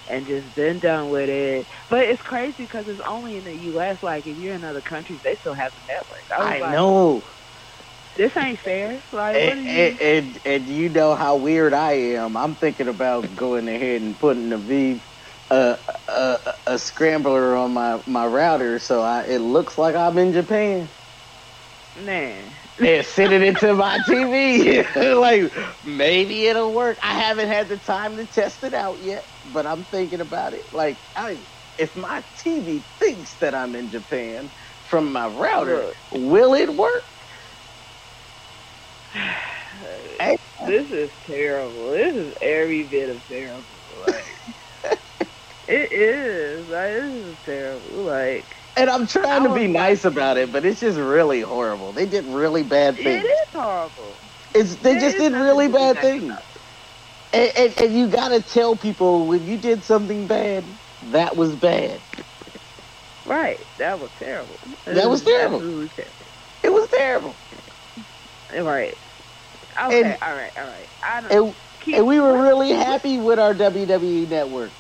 and just been done with it. But it's crazy because it's only in the U.S. Like if you're in other countries, they still have the network. I, I like, know. this ain't fair. Like what And, are you? and, and, and you know how weird I am. I'm thinking about going ahead and putting a V, uh, a, a scrambler on my, my router so I, it looks like I'm in Japan. Man, and send it to my TV. like maybe it'll work. I haven't had the time to test it out yet, but I'm thinking about it. Like, I, if my TV thinks that I'm in Japan from my router, will it work? This is terrible. This is every bit of terrible. Like it is. This is terrible. Like and I'm trying to be nice about it, but it's just really horrible. They did really bad things. It is horrible. It's they just did really bad nice things. And, and, and you gotta tell people when you did something bad, that was bad. Right. That was terrible. That was terrible. Terrible. It was terrible. Right. Okay. And- all right. All right. I don't. And, and we were really happy with our WWE network.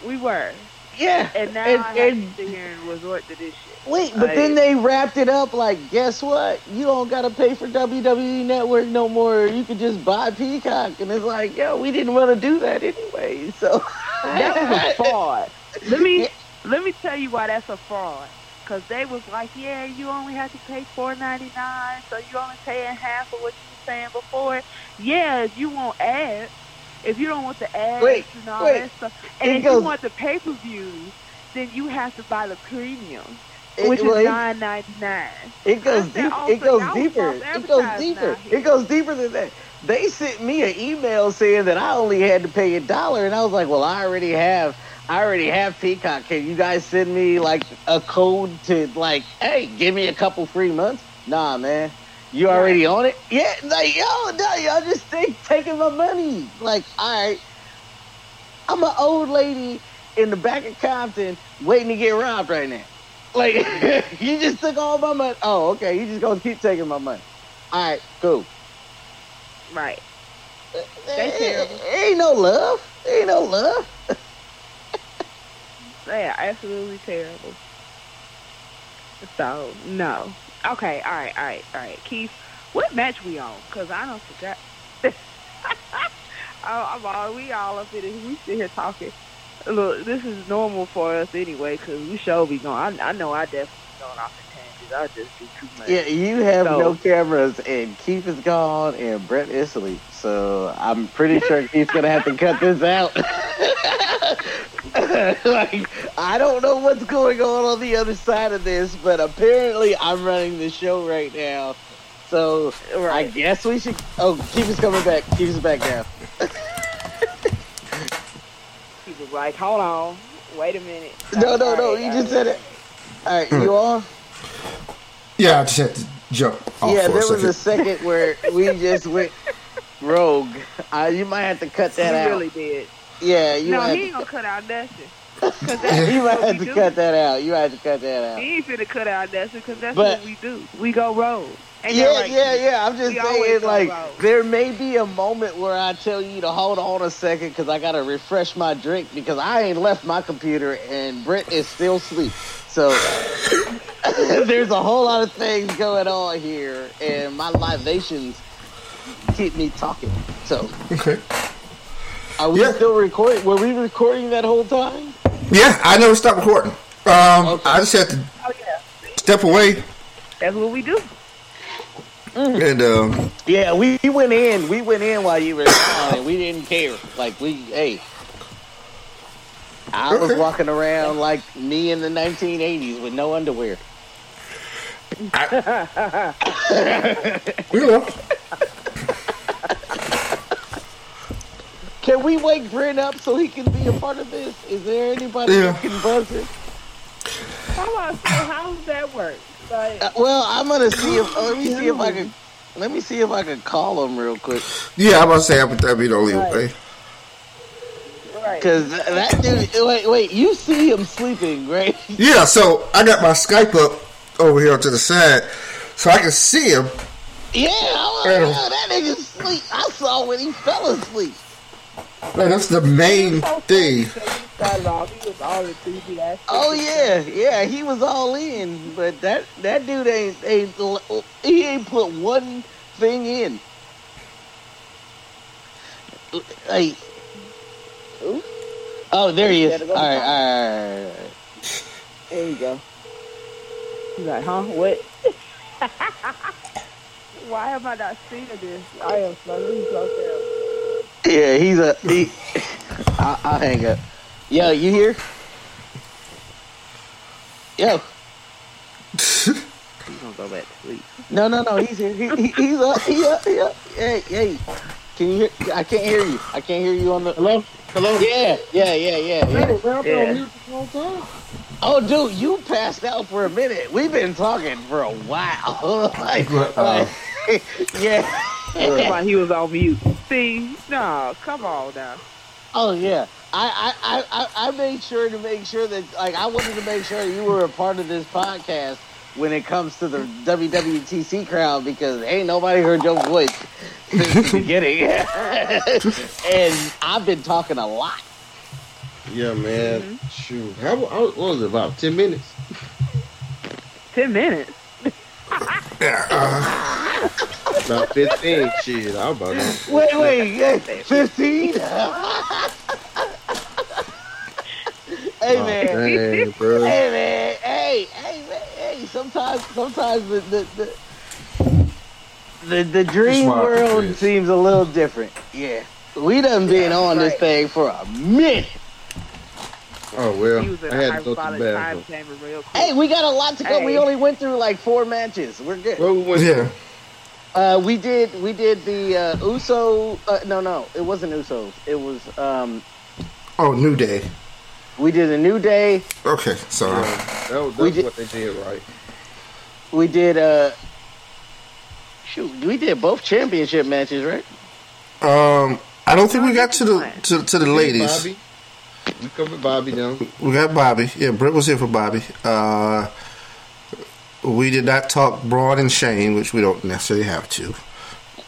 We were. Yeah. And now And- I have and- to sit here and resort to this shit. Wait, but then they wrapped it up like, guess what? You don't gotta pay for WWE Network no more. You could just buy Peacock. And it's like, yo, we didn't want to do that anyway. So That was a fraud. Let me let me tell you why that's a fraud. Cause they was like, yeah, you only have to pay four ninety nine, so you only paying half of what you were paying before. Yeah, if you want ads, if you don't want the ads Wait, and all wait. that stuff, and It if goes- you want the pay per views, then you have to buy the premium, It- which well, is nine ninety nine. It goes deep. It goes deeper. It goes deeper. It goes deeper than that. They sent me an email saying that I only had to pay a dollar, and I was like, "Well, I already have. I already have Peacock. Can you guys send me like a code to like, hey, give me a couple free months?" Nah, man. You already on it? Yeah, like yo, no, y'all just take, taking my money. Like, all right, I'm an old lady in the back of Compton waiting to get robbed right now. Like, you just took all my money. Oh, okay. You just gonna keep taking my money. All right, cool. Right. Eh, they eh, terrible. Eh, ain't no love. Ain't no love. They are absolutely terrible. So no. Okay. All right. All right. All right. Keith, what match we on? Cause I don't forgot. oh, I'm all we all up in it. We sit here talking. Look, this is normal for us anyway. Cause we show be going. I, I know I definitely going off in tangents. I just do too much. Yeah, you have So- no cameras, and Keith is gone, and Brent is asleep. So I'm pretty sure Keith's gonna have to cut this out. like, I don't know what's going on on the other side of this, but apparently I'm running the show right now. So I guess we should. Oh, keep us coming back. Keep us back now. He was like, "Hold on, wait a minute." No, no, no. All right, You just right. said it. All right, you on? Yeah, I just had to jump off yeah, for there a was a second. second where we just went rogue. Uh, you might have to cut that He out. really did. Yeah, you no, he ain't gonna cut out nothing. to... Cause that's You might have to do. cut that out. You might have to cut that out. He ain't finna cut out that because that's But- what we do. We go road. Ain't Yeah, that right? yeah, yeah. I'm just We saying, go like, road. there may be a moment where I tell you to hold on a second because I gotta refresh my drink because I ain't left my computer and Brent is still asleep. So there's a whole lot of things going on here, and my libations keep me talking. So Okay. Are we Yeah. still recording? Were we recording that whole time? Yeah, I never stopped recording. Um, Okay. I just had to Oh yeah, step away that's what we do. and um, Yeah, we, we went in. We went in while you were gone, and we didn't care. Like we, hey, I was walking around like me in the 1980s with no underwear. you know, Can we wake Brent up so he can be a part of this? Is there anybody Yeah. that can buzz it? How about so how does that work? Like, Uh, well, I'm gonna see if. let me see if I can. Let me see if I can call him real quick. yeah, I'm about to say I put that'd be the only Right. way. right? Cause that dude. Wait, wait. You see him sleeping, right? Yeah, so I got my Skype up over here to the side, so I can see him. Yeah, I was, Yeah. yeah, that nigga sleep. I saw when he fell asleep. Man, that's the main thing. Started off, he was all enthusiastic. Oh yeah, yeah, he was all in, but that that dude ain't ain't he ain't put one thing in. Hey, oh, there he is. Gotta All go. right, all right, all right, all right. There you go. He's like, huh? What? Why have I not seen this? I am so loose out there. Yeah, he's a he. I, I'll hang up. Yo, you here? Yo, He's gonna go back to sleep. no, no, no, he's here. He, he, he's up. He up. He up. Hey, hey. Can you hear? I can't hear you. I can't hear you on the. Hello? Hello? Yeah, yeah, yeah, yeah, yeah. Hey, man, I've been Yeah. on mute the whole time. Oh, dude, you passed out for a minute. We've been talking for a while. like, like, yeah. Why he was on mute. See? No, come on now. Oh yeah. I, I, I, I made sure to make sure that like I wanted to make sure you were a part of this podcast when it comes to the WWTC crowd because ain't nobody heard your voice since the beginning. and I've been talking a lot. Yeah, man. Shoot. How, how what was it, about 10 minutes? Ten minutes. Yeah, uh, About 15. Shit, I was about to. Wait, wait, yeah, fifteen. hey oh, man. Dang, bro. Hey man, hey, hey man, hey. Sometimes, sometimes the the the, the, the dream That's why I world seems a little different. Yeah, we done been on this thing for a minute. Oh, well. He was in had to go to the hyperbolic time bathroom. chamber real quick. Hey, we got a lot to go. We only went through like four matches. We're good. Where we went yeah. Uh, we did we did the uh, Uso. Uh, no, no, it wasn't Usos. It was um, Oh, New Day. we did a New Day. Okay, so Yeah, that was, We did- what they did right. We did uh, shoot, we did both championship matches, right? um, I don't think we got to the to, to the ladies. Bobby. We covered Bobby down. We got Bobby. Yeah, Britt was here for Bobby. Uh, we did not talk Braun and Shane, which we don't necessarily have to.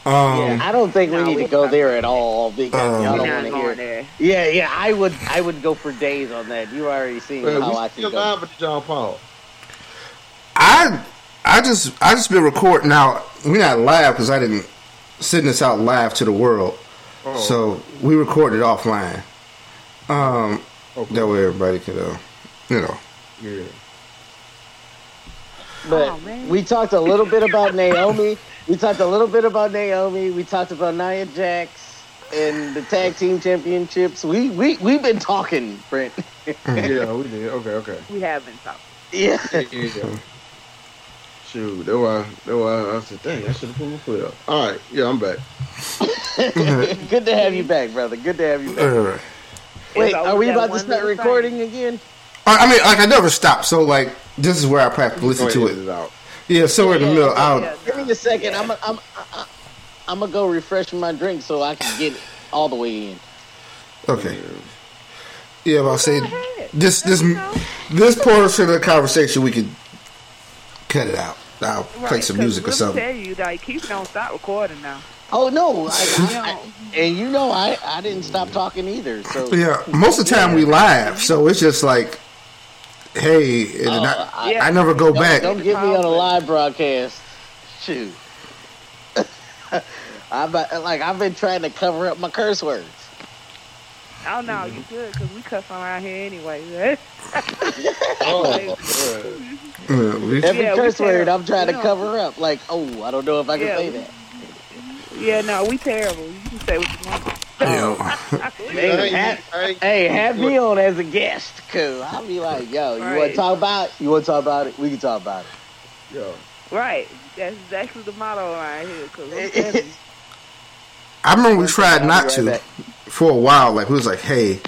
Um, yeah, I don't think we no, need we to go not. there at all because Um, y'all don't want to hear. there. Yeah, yeah, I would, I would go for days on that. You already seen Well, how I we can still live with John Paul. I I just I just been recording now. We're not live because I didn't send this out live to the world. Oh, So we recorded offline. Um, okay. that way everybody could, uh, you know. Yeah. But Oh, man. we talked a little bit about Naomi. We talked a little bit about Naomi. We talked about Nia Jax and the tag team championships. We we we've been talking, Brent. Mm. yeah, we did. Okay, okay. We have been talking. yeah. Yeah, yeah. Shoot, that's why, that's why I said, dang, I should have put my foot up. All right, yeah, I'm back. Good to have you back, brother. Good to have you back. Wait, are we about to start recording again? I I mean, like I never stop. So like, this is where I have to listen to ahead, it. edit out. Yeah, somewhere in the middle. yeah, I'll, yeah. Give me a second. I'm a, I'm I, I'm gonna go refresh my drink so I can get it all the way in. Okay. Yeah, but I'll say this this this portion of the conversation we could cut it out. I'll play some music or let me something. tell you, like, Keith don't stop recording now. Oh no, I, I, I, and you know I, I didn't stop talking either. So Yeah, most of the time we live, so it's just like, hey, and Oh, I, I- Yeah. I never go don't, back. don't get me on a live broadcast. Shoot, I've been- uh, like I've been trying to cover up my curse words. oh no, mm-hmm. you good because we cuss on around here anyway. Oh, yeah. Yeah, Every Yeah, curse word. I'm trying to cover up. Like, oh, I don't know if I can Yeah, say we- that. Yeah, no, we terrible. You can say what you want. yeah. Hey, have, hey, have me on as a guest, cause I'll be like, yo, you want to talk about? It? You want to talk about it? We can talk about it. Yeah. Right, that's exactly the motto around here. Because I'm telling you, I remember we tried not to back. for a while. Like we was like, hey,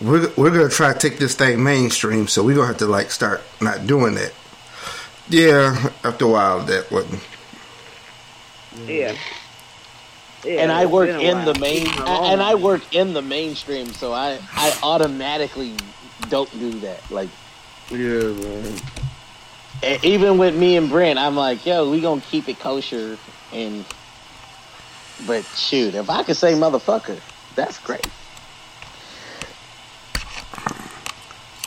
we're we're gonna try to take this thing mainstream, so we're gonna have to like start not doing that. Yeah, after a while, that wasn't. yeah. Yeah, and I work in the main, Leave and I work in the mainstream, so I I automatically don't do that. Like Yeah, man. even with me and Brent, I'm like, yo, we gonna keep it kosher, and but shoot, if I could say motherfucker, that's great.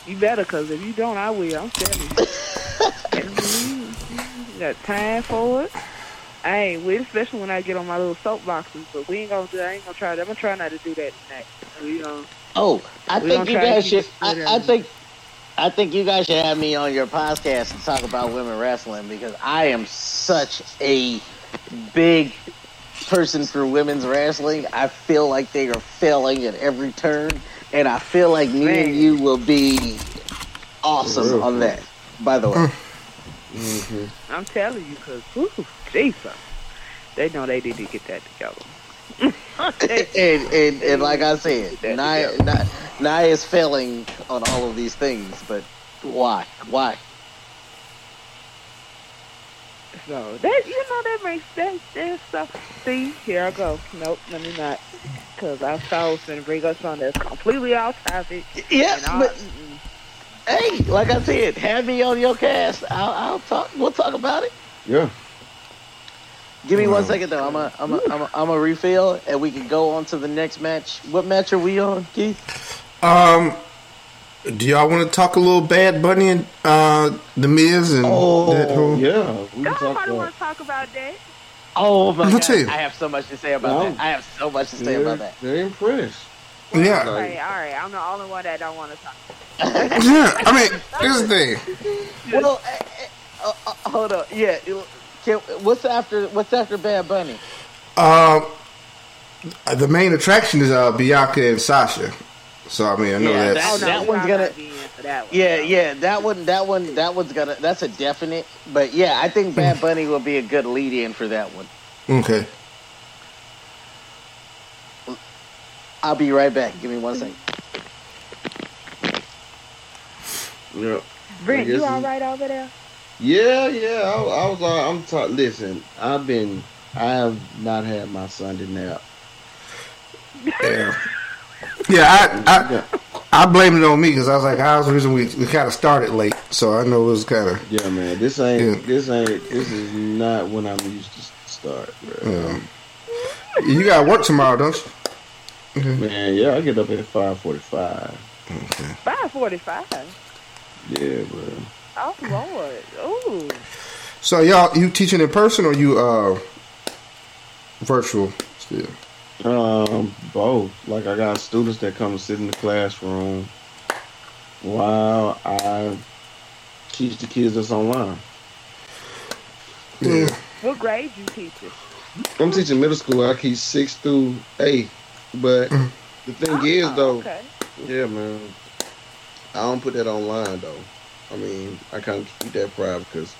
You better, because if you don't, I will. I'm telling you. you got time for it. I ain't with, especially when I get on my little soapboxes. But we ain't gonna do. I ain't gonna try. that. I'm gonna try not to do that tonight. You know. Oh, I think you guys should. I, I think. I think you guys should have me on your podcast to talk about women wrestling because I am such a big person for women's wrestling. I feel like they are failing at every turn, and I feel like me Man. and you will be awesome on that. By the way, Mm-hmm. I'm telling you, because Jesus, they know they need to get that together. and, and and like I said, Nia. Nia, Nia is failing on all of these things, but why? Why? So that you know that makes that that stuff. See, here I go. Nope, let me not, because I was gonna bring us on that's completely off topic. Yeah, but. Hey, like I said, have me on your cast. I'll, I'll talk. We'll talk about it. Yeah. Give me one Wow. second though. I'm a, I'm a, I'm a, I'm a refill, and we can go on to the next match. What match are we on, Keith? Um, do y'all want to talk a little Bad Bunny and uh, the Miz and Oh, that whole? Yeah. We can talk about want to talk about that. Oh my Let me god! tell you. I have so much to say about No. that. I have so much to say they're, about that. They're impressed. Yeah, All right, all right. I'm the only one that don't want to talk. yeah. I mean, here's the thing. Well, eh, eh, uh, uh, hold on. Yeah. Can, what's after? What's after Bad Bunny? Um, the main attraction is uh, Bianca and Sasha. So I mean, I know Yeah, that's Oh no, That one's gonna- be in for that one. Yeah, yeah, that one, that one, that one's gonna. That's a definite. But yeah, I think Bad Bunny will be a good lead-in for that one. okay. I'll be right back. Give me one second. Yeah. Brent, you all it's- right over there? Yeah, yeah. I, I was. Uh, I'm. Ta- listen, I've been. I have not had my Sunday nap. Yeah. Yeah, I, I I blame it on me because I was like, I was the reason we, we kind of started late, so I know it was kind of Yeah, man. This ain't. Yeah. This ain't. This is not when I'm used to start. Bro. Yeah. You got to work tomorrow, don't you? Man, yeah. I get up at five forty-five. Okay. Five forty-five. Yeah, bro. Oh Lord. Ooh. So y'all, you teaching in person or you uh virtual still? Um, both. Like I got students that come and sit in the classroom while I teach the kids that's online. Yeah. What grade you teaching? I'm teaching middle school. I teach six through eight. But Mm. the thing is, Oh, though, Okay. yeah, man, I don't put that online though. I mean, I kind of keep that private because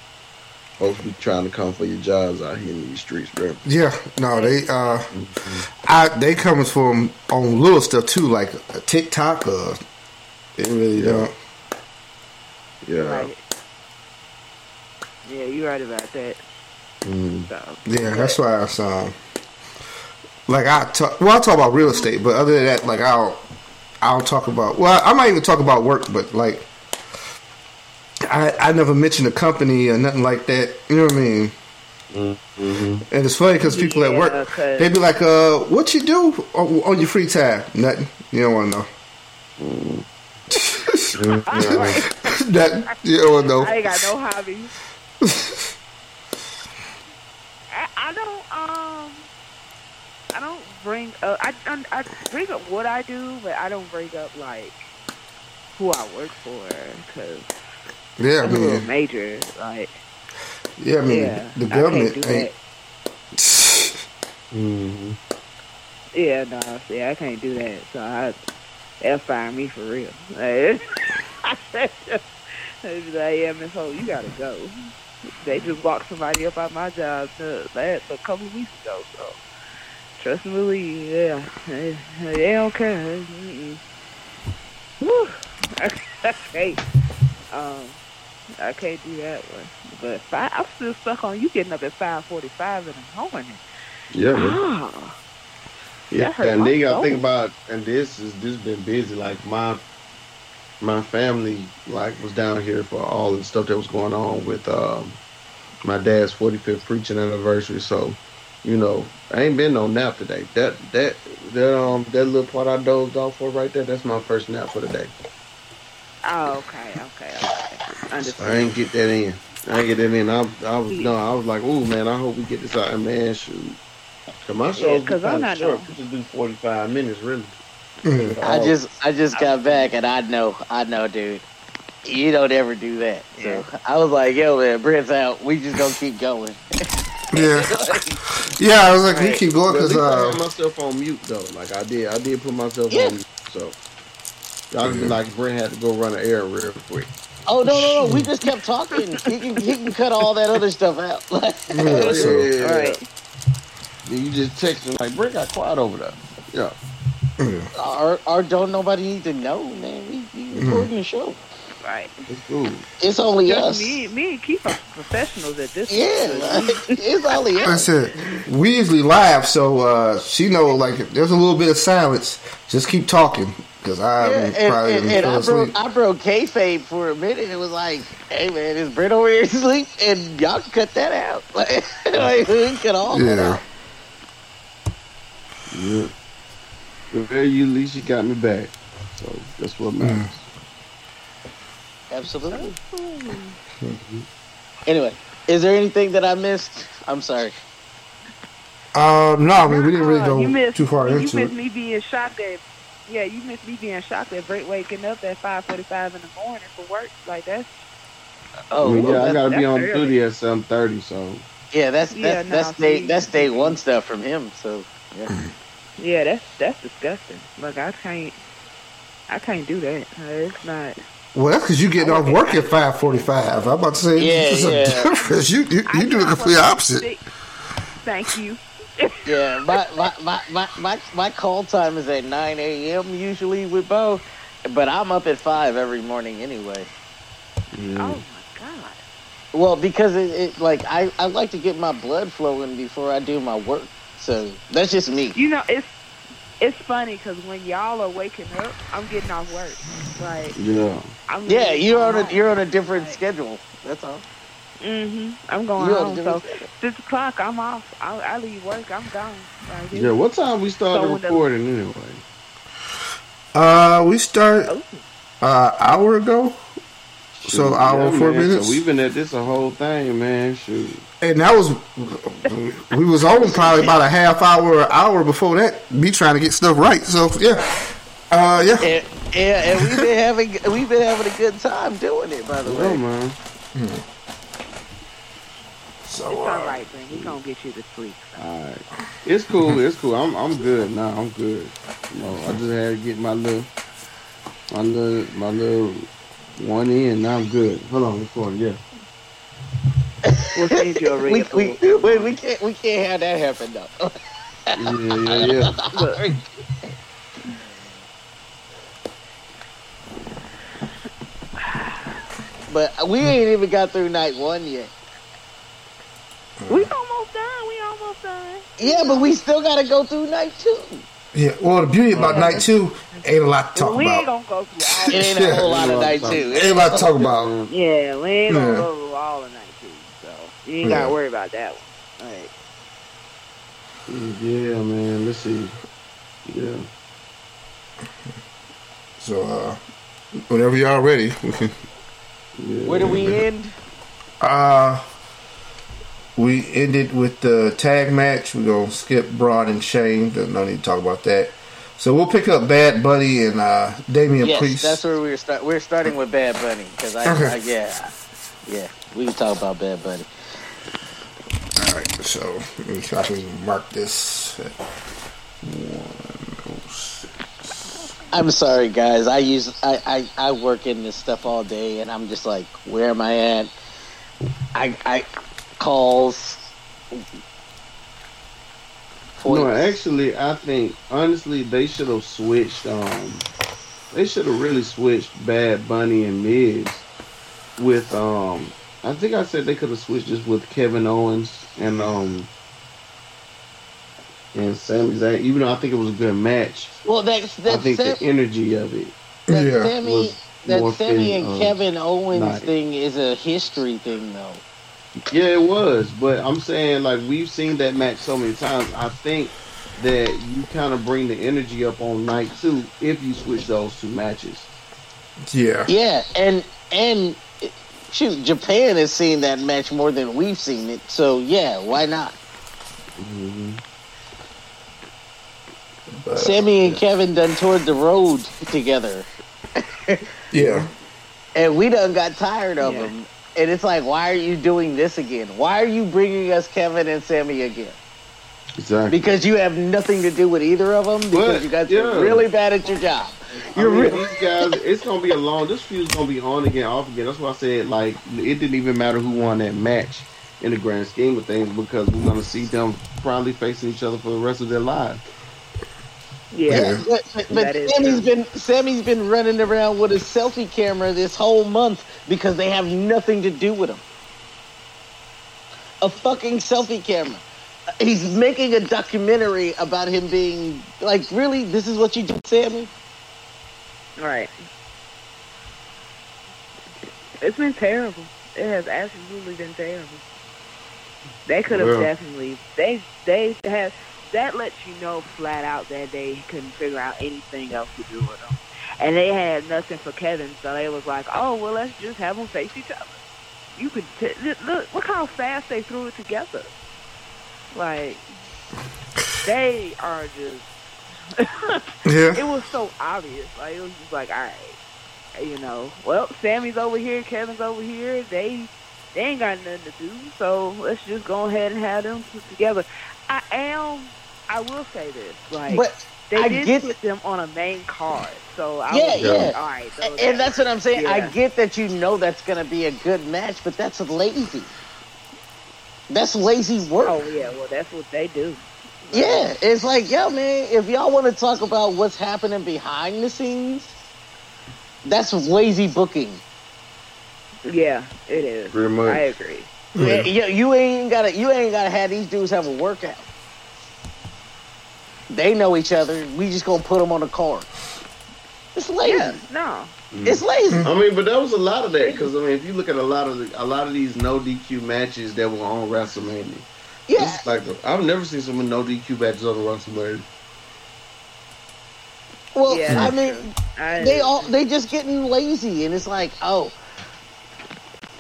folks be trying to come for your jobs out here in these streets, bro. Yeah, no, they uh, I they coming from on little stuff too, like a TikTok or they really Yeah. don't. Yeah. Right. Yeah, you're right about that. Mm. So, Yeah, that's why I saw. Like I talk, well, I talk about real estate, but other than that, like I'll I'll talk about. Well, I might even talk about work, but like, I I never mentioned a company or nothing like that. You know what I mean? Mm-hmm. And it's funny because people at work work 'cause- they be like, "Uh, what you do on, on your free time? Nothing. You don't want to know. Nothing. You don't want to know. I ain't got no hobbies. I, I don't I don't bring up I, I I bring up what I do, but I don't bring up like who I work for because Yeah, I mean, major. Like yeah, I mean, yeah, the government ain't. Mm-hmm. Yeah, no, see, I can't do that. So I they'll fire me for real. Like, they be like, yeah, Miss Ho, you gotta go. They just walked somebody up out my job to, that a couple of weeks ago. So trust and believe, yeah, they, they don't care. Mm-mm. I can't. Um, I can't do that one. But five, I'm still stuck on you getting up at five forty-five in the morning. Yeah, man. Ah. Yeah, and then you gotta think about, and this is this been busy. Like my my family like was down here for all the stuff that was going on with um, my dad's 45th preaching anniversary. So, you know, I ain't been no nap today. That that that um that little part I dozed off for right there. That's my first nap for the day. Oh, okay, okay, okay. I Understand. ain't get that in. I ain't get that in. I, I was no. I was like, ooh man, I hope we get this out. And man, shoot. Cause my shows be 'cause I'm not short. no- We just do 45 minutes, really. Mm. I just I just got back and I know I know, dude. You don't ever do that. So I was like, yo, man, Brent's out. We just gonna keep going. Yeah, yeah. I was like, we Right. keep going because least I uh, had myself on mute though. Like I did, I did put myself Yeah. on mute. So I was like, Brent had to go run an errand real quick. Oh no no no! We just kept talking. He can he can cut all that other stuff out. yeah, so, yeah. Right. Then you just text him like, Brent got quiet over there. Yeah. yeah. or or don't nobody need to know, man. We, we recording the show. Right. It's cool. It's only Just us. me, me and Keith are professionals at this. Yeah, like, it's only I us. said we usually laugh, so uh, she know like if there's a little bit of silence, just keep talking because I Yeah, would and, probably and, and I broke asleep. I broke kayfabe for a minute. It was like, hey man, is Brent over here asleep? And y'all can cut that out. Like, like we can cut all that Yeah, out. Yeah. The very you, at least you got me back. So that's what matters. Absolutely. Anyway, is there anything that I missed? I'm sorry. um, no, I mean we didn't really go you missed, too far you missed it. me being shocked that. Yeah, you missed me being shocked at Brent waking up at five forty-five in the morning for work. Like that's Oh, I mean, well, yeah, I gotta be on early. duty at seven thirty. So yeah, that's Yeah, that's no, that's day that's day one stuff from him. So yeah. yeah, that's that's disgusting. Like I can't, I can't do that. It's not. Well, that's because you getting off work at five forty-five. I'm about to say Yeah, there's a difference. You you, I you do the complete opposite. sick. Thank you. Yeah, my my, my, my, my my call time is at nine AM usually with Bo. But I'm up at five every morning anyway. yeah. Oh my god. Well, because it, it like I, I like to get my blood flowing before I do my work. So that's just me. You know, it's it's funny because when y'all are waking up, I'm getting off work. Like yeah. I'm Yeah, you're on a you're on a different Right. schedule. That's all. Mm-hmm. I'm going You're home. So different schedule. six o'clock, I'm off. I, I leave work. I'm gone. Like, Yeah. What time we started So when the- recording anyway? Uh, we start Oh. uh hour ago, so hour yeah, four man. minutes, So we've been at this a whole thing, man. Shoot. And that was we was on probably about a half hour, or hour before that. Me trying to get stuff right. So yeah, uh, yeah. And, yeah, and we've been having we've been having a good time doing it. By the Yeah, way, man. So It's all uh, right, man. We gonna get you to sleep. All right. It's cool. It's cool. I'm I'm good now. I'm good. You know, I just had to get my little my little my little one in. Now I'm good. Hold on, what's going? Yeah. We'll send you a we, we, we, we can't we can't have that happen though. Yeah, yeah, yeah. Look, But we ain't even got through night one yet. we almost done. We almost done. Yeah, but we still got to go through night two. Yeah. Well, the beauty about night two ain't a lot to talk we ain't about. gonna go through all. It ain't a whole lot of night two. Ain't a lot to talk about. Yeah, we ain't gonna Yeah. go through all the night two. So you ain't Yeah. gotta worry about that one. All right. Yeah, man. Let's see. Yeah. So, uh, whenever y'all ready, we can. yeah. Where do we end? Uh, we ended with the tag match. We're gonna skip Braun and Shane. Don't no need to talk about that. So we'll pick up Bad Bunny and uh, Damian Yes, Priest. that's where we were start. We're starting with Bad Bunny because I, Okay. I, yeah, yeah, we can talk about Bad Bunny. All right. So let me try to mark this. At one oh six. I'm sorry, guys. I use I, I I work in this stuff all day, and I'm just like, where am I at? I I calls. No, actually, I think honestly they should have switched. Um, they should have really switched Bad Bunny and Miz with. Um, I think I said they could have switched just with Kevin Owens and um and Sami Zayn. Even though I think it was a good match, well, that's I think Sam, the energy of it. that Yeah, Sami that Sami and um, Kevin Owens night. thing is a history thing, though. Yeah, it was, but I'm saying like we've seen that match so many times. I think that you kind of bring the energy up on night two if you switch those two matches. Yeah. Yeah, and and shoot, Japan has seen that match more than we've seen it. So yeah, why not? Mm-hmm. But, Sami and Kevin done toured the road together, yeah. and we done got tired of Yeah. them. And it's like, why are you doing this again? Why are you bringing us Kevin and Sami again? Exactly. Because you have nothing to do with either of them. Because But, you guys yeah. are really bad at your job. You're mean, re- these guys. It's gonna be a long. This feud's gonna be on again, off again. That's why I said like it didn't even matter who won that match in the grand scheme of things because we're gonna see them probably facing each other for the rest of their lives. Yeah. Yeah. But, but, but Sami's true. been Sami's been running around with a selfie camera this whole month because they have nothing to do with him. A fucking selfie camera. He's making a documentary about him being like, really? This is what you do, Sami? Right. It's been terrible. It has absolutely been terrible. They could have Well. definitely they they had that lets you know flat out that they couldn't figure out anything else to do with them. And they had nothing for Kevin, so they was like, "Oh well, let's just have them face each other." You could t- look, look look how fast they threw it together. Like they are just Yeah. it was so obvious. Like it was just like, all right, you know. Well, Sami's over here, Kevin's over here. They they ain't got nothing to do, so let's just go ahead and have them put together. I am. I will say this, like But they I did get- put them on a main card, so I Yeah, was yeah. all right. and, so and that's what I'm saying. I get that you know that's gonna be a good match, but that's lazy. That's lazy work. Oh yeah, well that's what they do. Yeah, it's like, yo, man, if y'all want to talk about what's happening behind the scenes, that's lazy booking. Yeah, it is. Pretty much. I agree. Yeah. You, you ain't gotta, you ain't gotta have these dudes have a workout. They know each other. We just gonna put them on the card. It's lazy. Yeah, no. It's lazy. I mean, but there was a lot of that because I mean, if you look at a lot of the, a lot of these no DQ matches that were on WrestleMania, Yeah, it's like I've never seen some no DQ matches on WrestleMania. well, Yeah, I mean. I, they all they just getting lazy, and it's like, oh,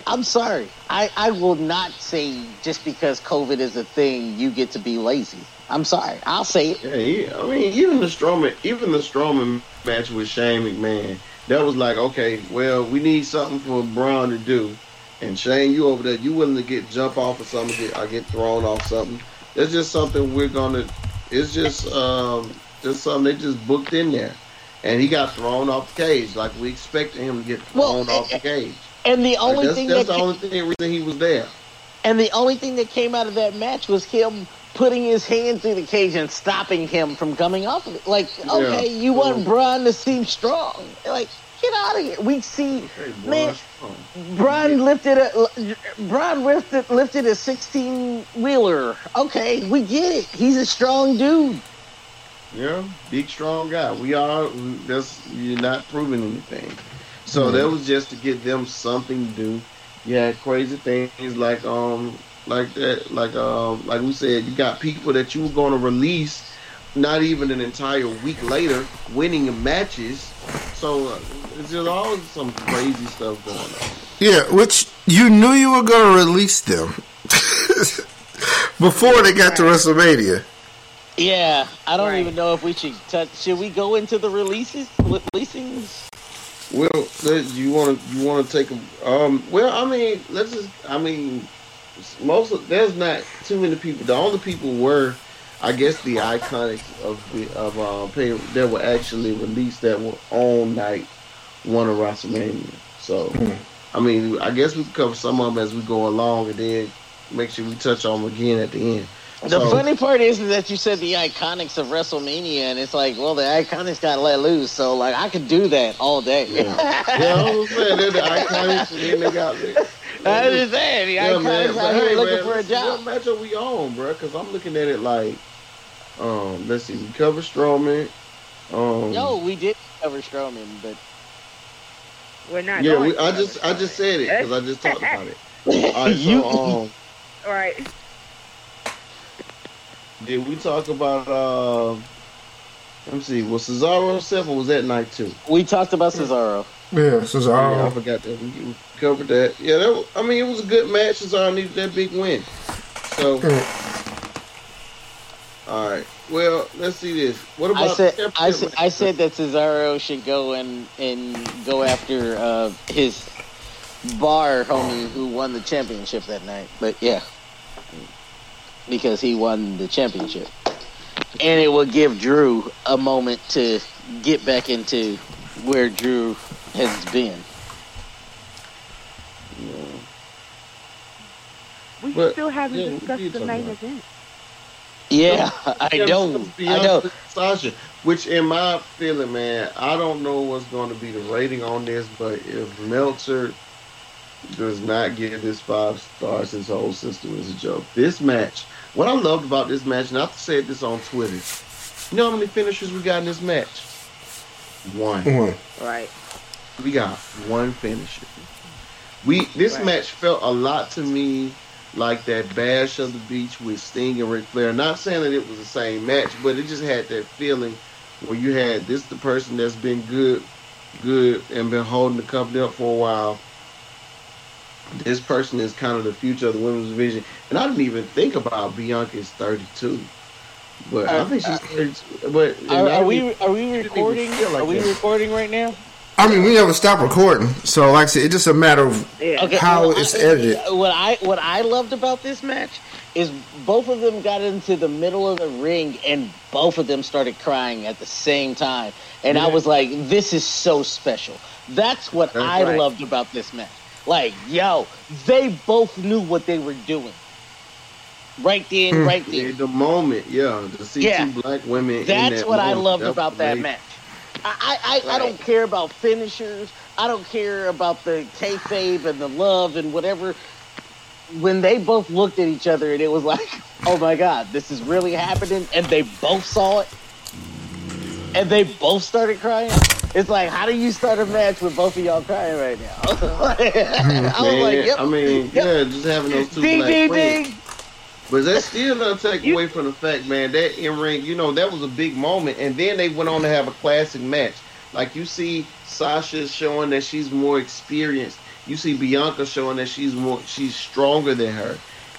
I'm sorry. I I will not say just because COVID is a thing, you get to be lazy. I'm sorry. I'll say it. Yeah, he, I mean, even the Strowman, even the Strowman match with Shane McMahon, that was like, okay, well, we need something for Braun to do, and Shane, you over there, you willing to get jump off or something, get, or get thrown off something? That's just something we're gonna. It's just um, just something they just booked in there, and he got thrown off the cage like we expected him to get Well, thrown off the cage. And the Like, only that's thing that's that the only thing reason he was there. and the only thing that came out of that match was him putting his hand through the cage and stopping him from coming off of it. Like, okay, you want. Braun to seem strong. Like, get out of here. We see Hey, Man. Braun lifted a Braun lifted lifted a sixteen wheeler. Okay, we get it. He's a strong dude. Yeah, big strong guy. We are. That's you're not proving anything. So Mhm. that was just to get them something to do. You had crazy things like um like that like um like we said you got people that you were going to release not even an entire week later winning matches. So uh, it's just all some crazy stuff going on. Yeah, which you knew you were going to release them before they got to WrestleMania. Yeah, I don't Right. even know if we should touch. Should we go into the releases? Releasings? Well, you want to you want to take a um. Well, I mean, let's just. I mean, most of there's not too many people. The only people were, I guess, the iconics of the of uh, pay, that were actually released that were on night one of WrestleMania. So, Hmm. I mean, I guess we can cover some of them as we go along, and then make sure we touch on them again at the end. The So- funny part is that you said the iconics of WrestleMania, and it's like, well, the iconics got let loose, so like I could do that all day. Yeah, yeah I was saying they're the iconics, and then they got. I understand. The Yeah, iconics man. out here hey, looking man, for a job. What match are we on, bro? Because I'm looking at it like, um, let's see, we cover Strowman. Um, Yo, we did cover Strowman, but We're not. yeah, we, I cover just, I just said it because I just talked about it. All right, you, so um, All right. did we talk about? Uh, let me see. Was Cesaro himself or was that night too? we talked about Cesaro. Yeah, this is Yeah, I forgot that we we covered that. Yeah, that, was- I mean, it was a good match. Cesaro needed that big win. So, all right. Well, let's see this. What about I said, I said. I said that Cesaro should go and and go after uh, his bar homie who won the championship that night. But yeah, because he won the championship, and it will give Drew a moment to get back into where Drew has been. We But, still haven't yeah, discussed the talk main about it. event. Yeah, I know, I know. Sasha, which in my feeling, man, I don't know what's going to be the rating on this, but if Meltzer does not give this five stars, his whole system is a joke. This match, what I loved about this match, and I said this on Twitter, you know how many finishers we got in this match? One. One. Right. We got one finisher. We this Right. match felt a lot to me like that Bash of the Beach with Sting and Ric Flair. Not saying that it was the same match, but it just had that feeling where you had this the person that's been good, good and been holding the company up for a while. This person is kind of the future of the women's division, and I didn't even think about Bianca's thirty-two, but I Uh, think she's thirty-two. But Are, are we are we recording? like Are we that. recording right now? I mean, we never stop recording. So, like I said, it's just a matter of Yeah. Okay, how well, it's I- edited. What I what I loved about this match is both of them got into the middle of the ring and both of them started crying at the same time, and I was like, "This is so special." That's what That's I right. loved about this match. Like, yo, they both knew what they were doing. Right then, Hmm. right Yeah, there. the moment, yeah, to see Yeah. two black women. in That's that what I loved was about that match. I, I, I, I don't care about finishers. I don't care about the kayfabe and the love and whatever. When they both looked at each other and it was like, oh my god, this is really happening, and they both saw it, and they both started crying. It's like, how do you start a match with both of y'all crying right now? I was Man, like, yep. I mean, Yep. yeah, just having those two ding, black ding, friends. ding. But that still doesn't take You- away from the fact, man, that in ring, you know, that was a big moment. And then they went on to have a classic match. Like you see Sasha showing that she's more experienced. You see Bianca showing that she's more she's stronger than her.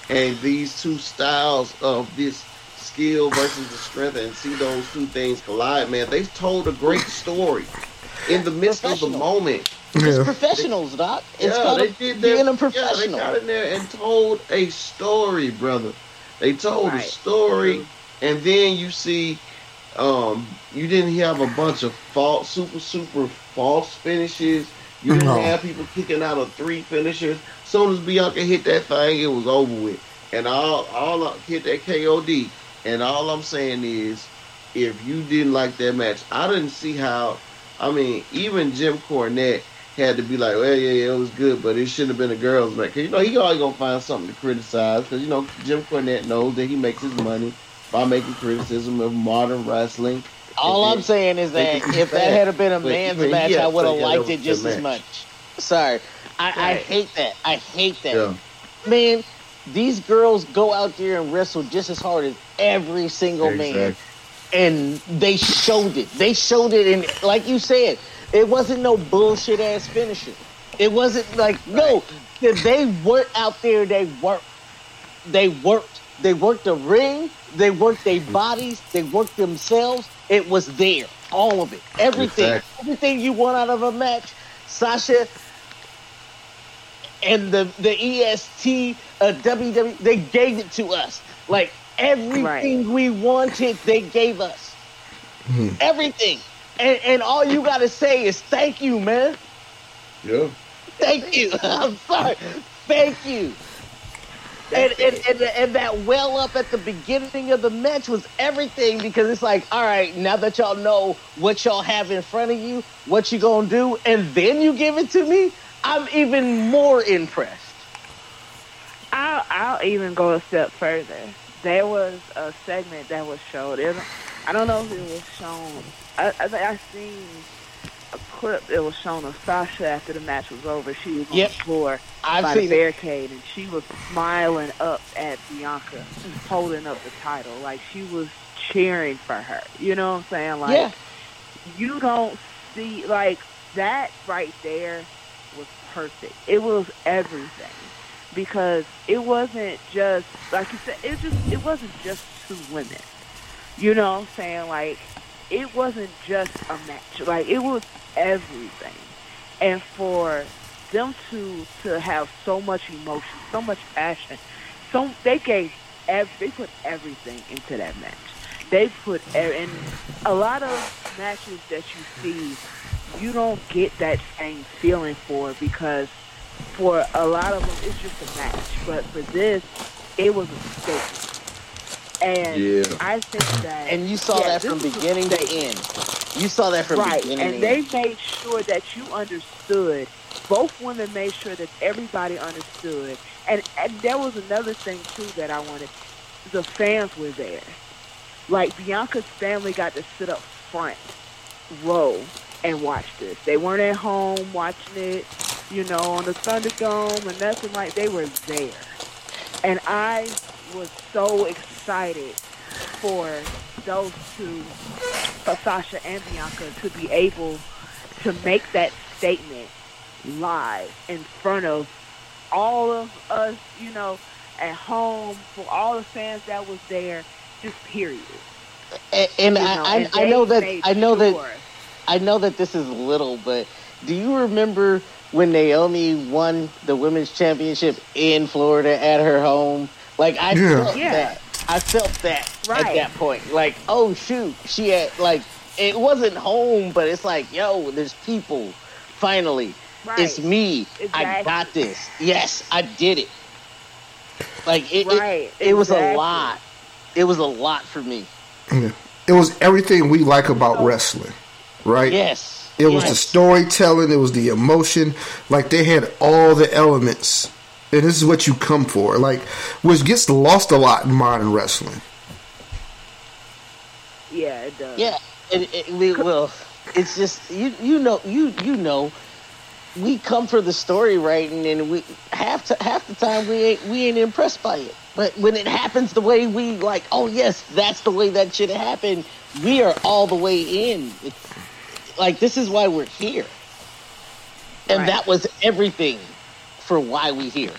And these two styles of this skill versus the strength and see those two things collide, man. They told a great story in the midst of the Professional. moment. It's Yeah. professionals, Doc. It's yeah, called they a- did being that. a Yeah, they got in there and told a story, brother. They told a Right. story, and then you see, um, you didn't have a bunch of false, super, super false finishes. You didn't No. have people kicking out of three finishers. Soon as Bianca hit that thing, it was over with. And all, all I- hit that KOD. And all I'm saying is, if you didn't like that match, I didn't see how. I mean, even Jim Cornette had to be like, well, yeah, yeah, it was good, but it shouldn't have been a girls' match. 'Cause, you know, he always gonna find something to criticize. Because you know, Jim Cornette knows that he makes his money by making criticism of modern wrestling. All And- I'm saying is that if that had been a man's even match, he I would have liked it just as match. much. Sorry, I, I hate that. I hate that. Yeah. Man, these girls go out there and wrestle just as hard as every single man, Exactly. And they showed it. They showed it, and like you said, it wasn't no bullshit ass finisher. It wasn't like no, they worked out there. They worked. They worked. They worked the ring. They worked their bodies. They worked themselves. It was there, all of it, everything, Exactly. everything you want out of a match. Sasha and the the EST uh, WWE they gave it to us. Like everything we wanted, they gave us hmm. everything. And and all you gotta say is thank you, man. Yeah. Thank you. I'm sorry. Thank you. And, and, and, and that well up at the beginning of the match was everything because it's like, all right, now that y'all know what y'all have in front of you, what you gonna do, and then you give it to me, I'm even more impressed. I'll, I'll even go a step further. There was a segment that was showed. It, I don't know if it was shown. I, I think I seen a clip. It was shown of Sasha after the match was over. She was on the floor I've by the it. barricade, and she was smiling up at Bianca, holding up the title, like she was cheering for her. You know what I'm saying? Like Yeah. you don't see like that right there was perfect. It was everything because it wasn't just like you said. It just it wasn't just two women. You know what I'm saying? Like it wasn't just a match. Like it was everything, and for them to to have so much emotion, so much passion, so they gave ev- they put everything into that match. They put and a lot of matches that you see, you don't get that same feeling for because for a lot of them it's just a match, but for this, it was a statement. And Yeah. I think that And you saw yeah, that from this was a beginning to end. You saw that from right, beginning and to they end. made sure that you understood. Both women made sure that everybody understood, and and there was another thing too that I wanted. The fans were there. Like Bianca's family got to sit up front row and watch this. They weren't at home watching it, you know, on the Thunderdome or nothing like. They were there, and I was so excited for those two, for Sasha and Bianca, to be able to make that statement live in front of all of us, you know, at home, for all the fans that was there, just period. And, and you I, and I, I know that I know that. I know that this is little, but do you remember when Naomi won the women's championship in Florida at her home? Like I Yeah. felt Yeah. that. I felt that at that point. Like, oh shoot, she had like it wasn't home, but it's like, yo, there's people. Finally, Right. it's me. I got this. Yes, I did it. Like it, Right, it, it was a lot. It was a lot for me. Yeah. It was everything we like about oh. wrestling, right? Yes. It was the storytelling, it was the emotion. Like they had all the elements. And this is what you come for. Like which gets lost a lot in modern wrestling. Yeah, it does. Yeah, it, it, we will. It's just you. You know. You you know. We come for the story writing, and we half to, half the time we ain't we ain't impressed by it. But when it happens the way we like, oh yes, that's the way that should happen. We are all the way in. It's like this is why we're here, and Right. that was everything for why we here.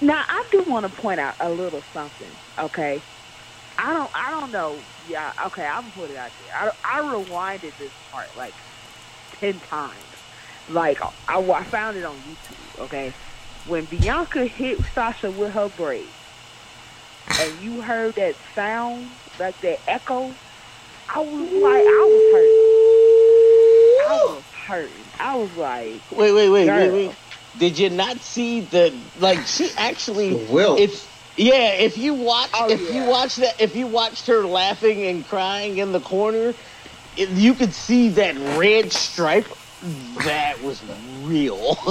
Now I do want to point out a little something. Okay, I don't. I don't know. Yeah. Okay, I'm gonna put it out there. I, I rewinded this part like ten times. Like I, I found it on YouTube. Okay, when Bianca hit Sasha with her braid, and you heard that sound, like that echo, I was like, I was hurt. I was hurt. I was like, Wait, wait, wait, Girl. wait, wait. Did you not see the like? She actually. The welt. If yeah, if you watch, Oh, if yeah. you watch that, if you watched her laughing and crying in the corner, it, you could see that red stripe. That was real.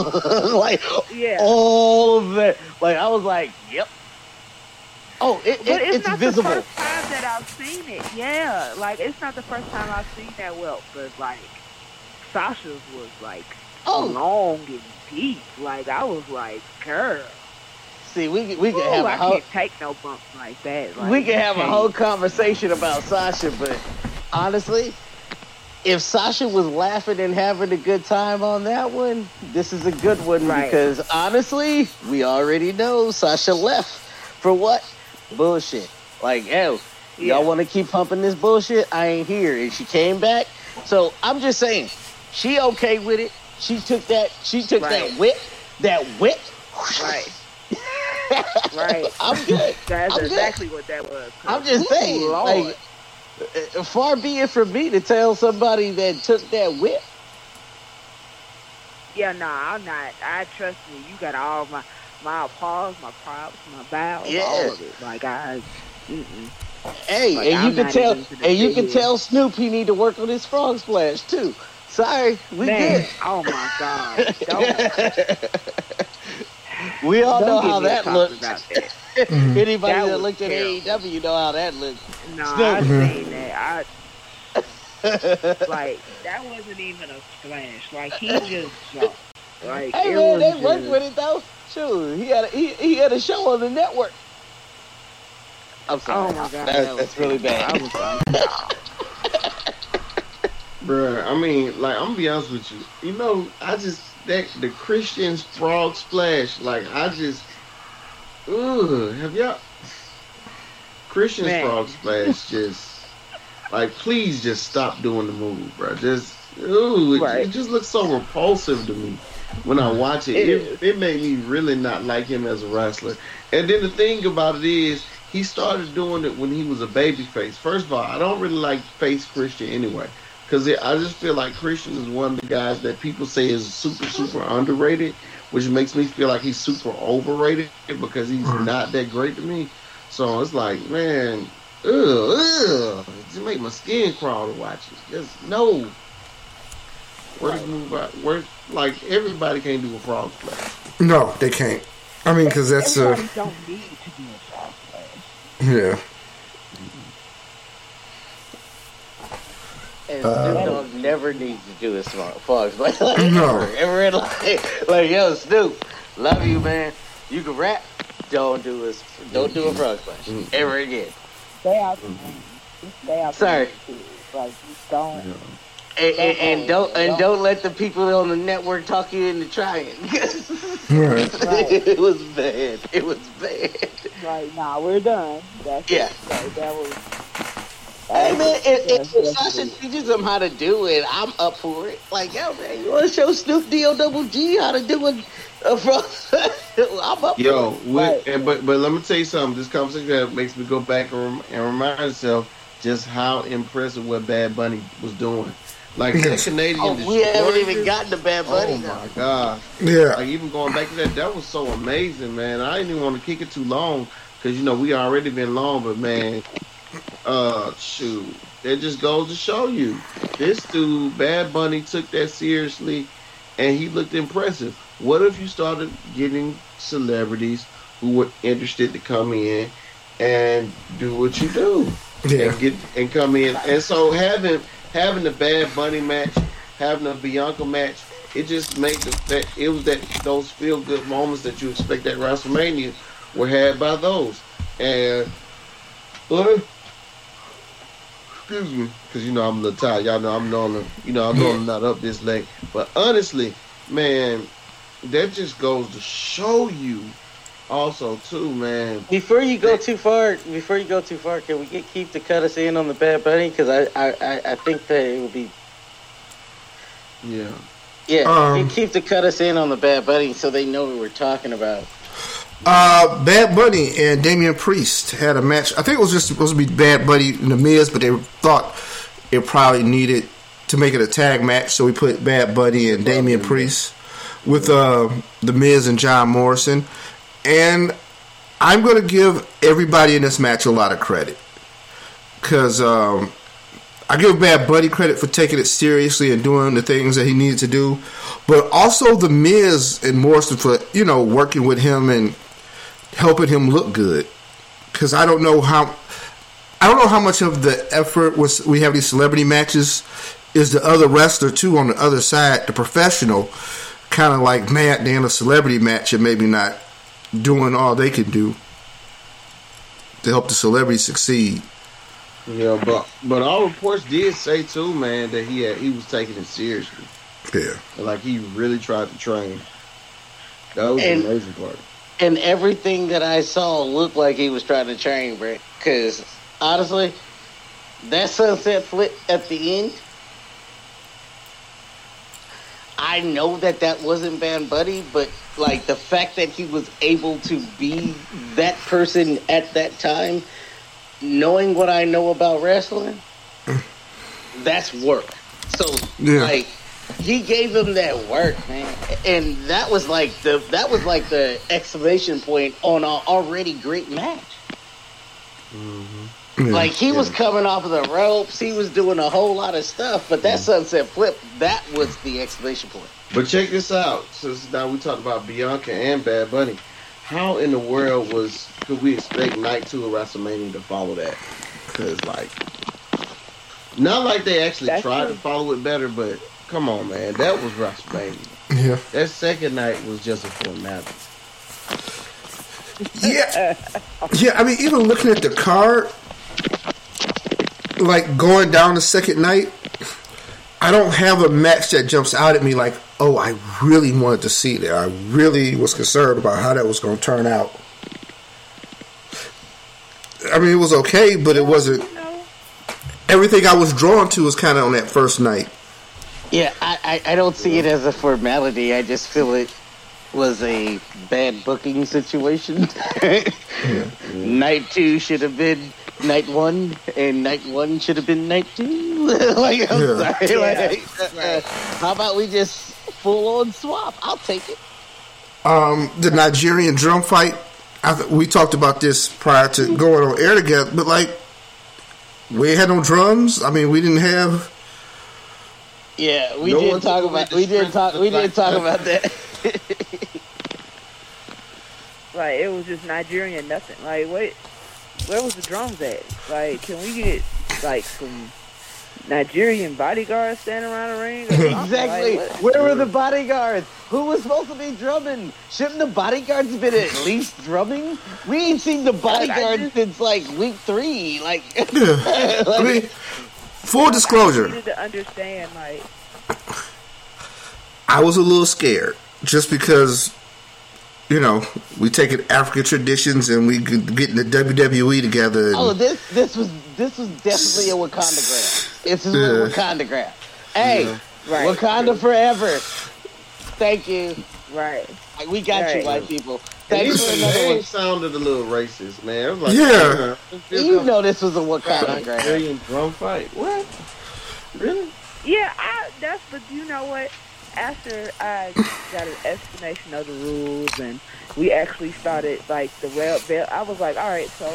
like Yeah. all of that. Like I was like, yep. Oh, it, But it, it's, it's not visible. the first time that I've seen it. Yeah, like it's not the first time I've seen that welt, but like Sasha's was like Oh, long and deep. Like I was like, girl, see, we we ooh, have I a whole can't take no bumps like that. Like, we could have a whole conversation about Sasha, but honestly, if Sasha was laughing and having a good time on that one, this is a good one Right. because honestly, we already know Sasha left for what bullshit. Like, hell, Yeah. y'all want to keep pumping this bullshit? I ain't here, and she came back. So I'm just saying, she okay with it. She took that. She took Right. that whip. That whip. Right. Right. I'm good. That's I'm good. exactly what that was. I'm just Ooh, saying, Lord. like, uh, far be it from me to tell somebody that took that whip. Yeah, nah, I'm not. I trust you. You got all my my applause, my props, my bows, Yeah. all of it. Like I, mm-mm. Hey, Like, and I'm you can tell, even finna and you can tell Snoop he need to work on his frog splash too. Sorry, we man, good. oh my god, don't, We all don't know how that talking looks. About that. Mm-hmm. Anybody That that, was looked at terrible. AEW know how that looks. No, Snoop. I seen mm-hmm. that. I like that wasn't even a splash. Like he just jumped. Like Hey it man, was they just, worked with it though. Sure, he had a, he, he had a show on the network. I'm oh sorry. Oh my god, That- that that's really bad. I was like, Bruh, I mean, like I'm gonna be honest with you. You know, I just that the Christian's frog splash, like I just ugh, have y'all Christian's Man. frog splash just like please just stop doing the move, bro. Just ooh, it, it just looks so repulsive to me when I watch it. It It, made me really not like him as a wrestler. And then the thing about it is he started doing it when he was a baby face. First of all, I don't really like face Christian anyway. Because I just feel like Christian is one of the guys that people say is super, super underrated, which makes me feel like he's super overrated because he's Mhm. not that great to me. So it's like, man, ugh, ugh. It just make my skin crawl to watch it. Just no. Where to move out? Where, like, everybody can't do a frog splash. No, they can't. I mean, because that's uh, everybody don't need to do a frog splash. yeah. And Uh, Snoop Dogg never needs to do his frog frogs, like, like No. ever, ever in life. Like, yo, Snoop, love you, man. You can rap, don't do a don't do a frog splash Mm. ever again. Stay out the lane. Just stay out Sorry. the lane, too. Like just don't. And, and, and don't and don't let the people on the network talk you into trying. Right. Right. it was bad. It was bad. Like nah, we're done. That's Yeah. it. That was. Hey man, if, if, Yes, Sasha teaches them how to do it, I'm up for it. Like, yo, man, you want to show Snoop D O double G how to do it? Uh, from, I'm up. Yo, for it. with, Right. and but but let me tell you something. This conversation makes me go back and, rem- and remind myself just how impressive what Bad Bunny was doing. Like that Canadian. Oh, we haven't even gotten to Bad Bunny. Oh though. my god! Yeah. Like even going back to that, that was so amazing, man. I didn't even want to kick it too long because you know we already been long, but man, uh, shoot, that just goes to show you this dude, Bad Bunny, took that seriously, and he looked impressive. What if you started getting celebrities who were interested to come in and do what you do? Yeah. and get and come in. And so having having the Bad Bunny match, having the Bianca match, it just made the that it was that those feel good moments that you expect at WrestleMania were had by those. And uh, excuse me, because you know I'm a little tired. Y'all know I'm normally you know I'm normally not up this late. But honestly, man, that just goes to show you also too, man. Before you go too far, before you go too far, can we get Keith to cut us in on the Bad Bunny? Because I, I, I, I think that it would be Yeah. yeah. Um, get Keith to cut us in on the Bad Bunny so they know what we're talking about. Uh, Bad Bunny and Damian Priest had a match. I think it was just supposed to be Bad Bunny and The Miz, but they thought it probably needed to make it a tag match, so we put Bad Bunny and Damian Priest with uh, The Miz and John Morrison. And I'm going to give everybody in this match a lot of credit because um, I give Bad Bunny credit for taking it seriously and doing the things that he needed to do, but also the Miz and Morrison for you know working with him and helping him look good. because I don't know how. I don't know how much of the effort was we have these celebrity matches is the other wrestler too on the other side, the professional, kind of like mad in a celebrity match and maybe not doing all they can do to help the celebrity succeed. Yeah, but but all reports did say too, man, that he had he was taking it seriously. Yeah. Like he really tried to train. That was And- the amazing part. And everything that I saw looked like he was trying to train, Brent. Because honestly, that sunset flip at the end, I know that that wasn't Bad Bunny, but like the fact that he was able to be that person at that time, knowing what I know about wrestling, mm. that's work. So Yeah. like he gave him that work, man, and that was like the that was like the exclamation point on an already great match. Mm-hmm. Yeah. Like he was coming off of the ropes, he was doing a whole lot of stuff, but that sunset flip, that was the exclamation point. But check this out. Since now we talked about Bianca and Bad Bunny, how in the world was could we expect night two of WrestleMania to follow that? Because like, not like they actually That's tried true. to follow it better, but come on, man, that was WrestleMania. yeah. That second night was just a formality. Yeah, yeah. I mean, even looking at the card, like going down the second night, I don't have a match that jumps out at me like, oh, I really wanted to see that. I really was concerned about how that was going to turn out. I mean, it was okay, but it wasn't. Everything I was drawn to was kind of on that first night. Yeah, I, I, I don't see it as a formality. I just feel it was a bad booking situation. Night two should have been night one, and night one should have been night two. like, I'm Yeah. sorry. Yeah, Like, uh, how about we just full on swap? I'll take it. Um, the Nigerian drum fight. I th- we talked about this prior to going on air together, but like we had no drums. I mean, we didn't have. Yeah, we No did one talk about we did strength talk we did fact- talk about that. Like it was just Nigerian nothing. Like what? Where was the drums at? Like can we get like some Nigerian bodyguards standing around the ring? Exactly. Like. Where were the bodyguards? Who was supposed to be drumming? Shouldn't the bodyguards have been at least drumming? We ain't seen the bodyguards just- since like week three. Like, Yeah. I mean, full I disclosure, needed to understand like I was a little scared just because, you know, we taking African traditions and we could get in the WWE together. And, oh, this this was this was definitely a Wakanda grab. This is Yeah. a Wakanda grab. Hey, right. Wakanda forever. Thank you. Right. Like, We got you, white people. And Thanks even for another name one. sounded a little racist, man. It was like, Yeah. You know this was a Wakanda grab. Nigerian drum fight. What? Really? Yeah, I that's but you know what? After I got an explanation of the rules and we actually started like the rail bell I was like, Alright, so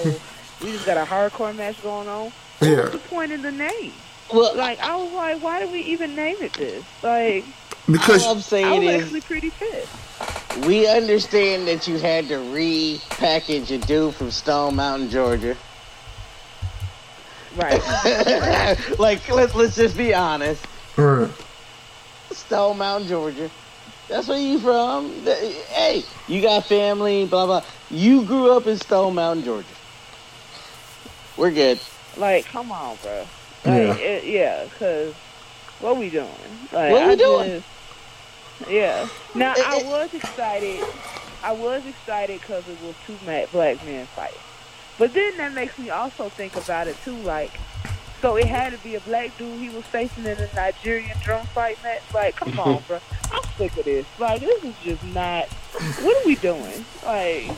we just got a hardcore match going on. What Yeah. was the point in the name? Well, Like I was like, why did we even name it this? Like because all I'm I saying was actually pretty pissed. We understand that you had to repackage a dude from Stone Mountain, Georgia. Right. like, let's let's just be honest. Right. Stone Mountain, Georgia. That's where you from. Hey, you got family, blah blah. You grew up in Stone Mountain, Georgia. We're good. Like, come on, bro. Yeah. It, yeah, cause what we doing? Like, What we I doing? Just, yeah. Now It- I eh. was excited. I was excited because it was two black men fighting. But then that makes me also think about it too. Like, so it had to be a black dude he was facing in a Nigerian drum fight match. Like, come on, bro. I'm sick of this. Like, this is just not. What are we doing? Like,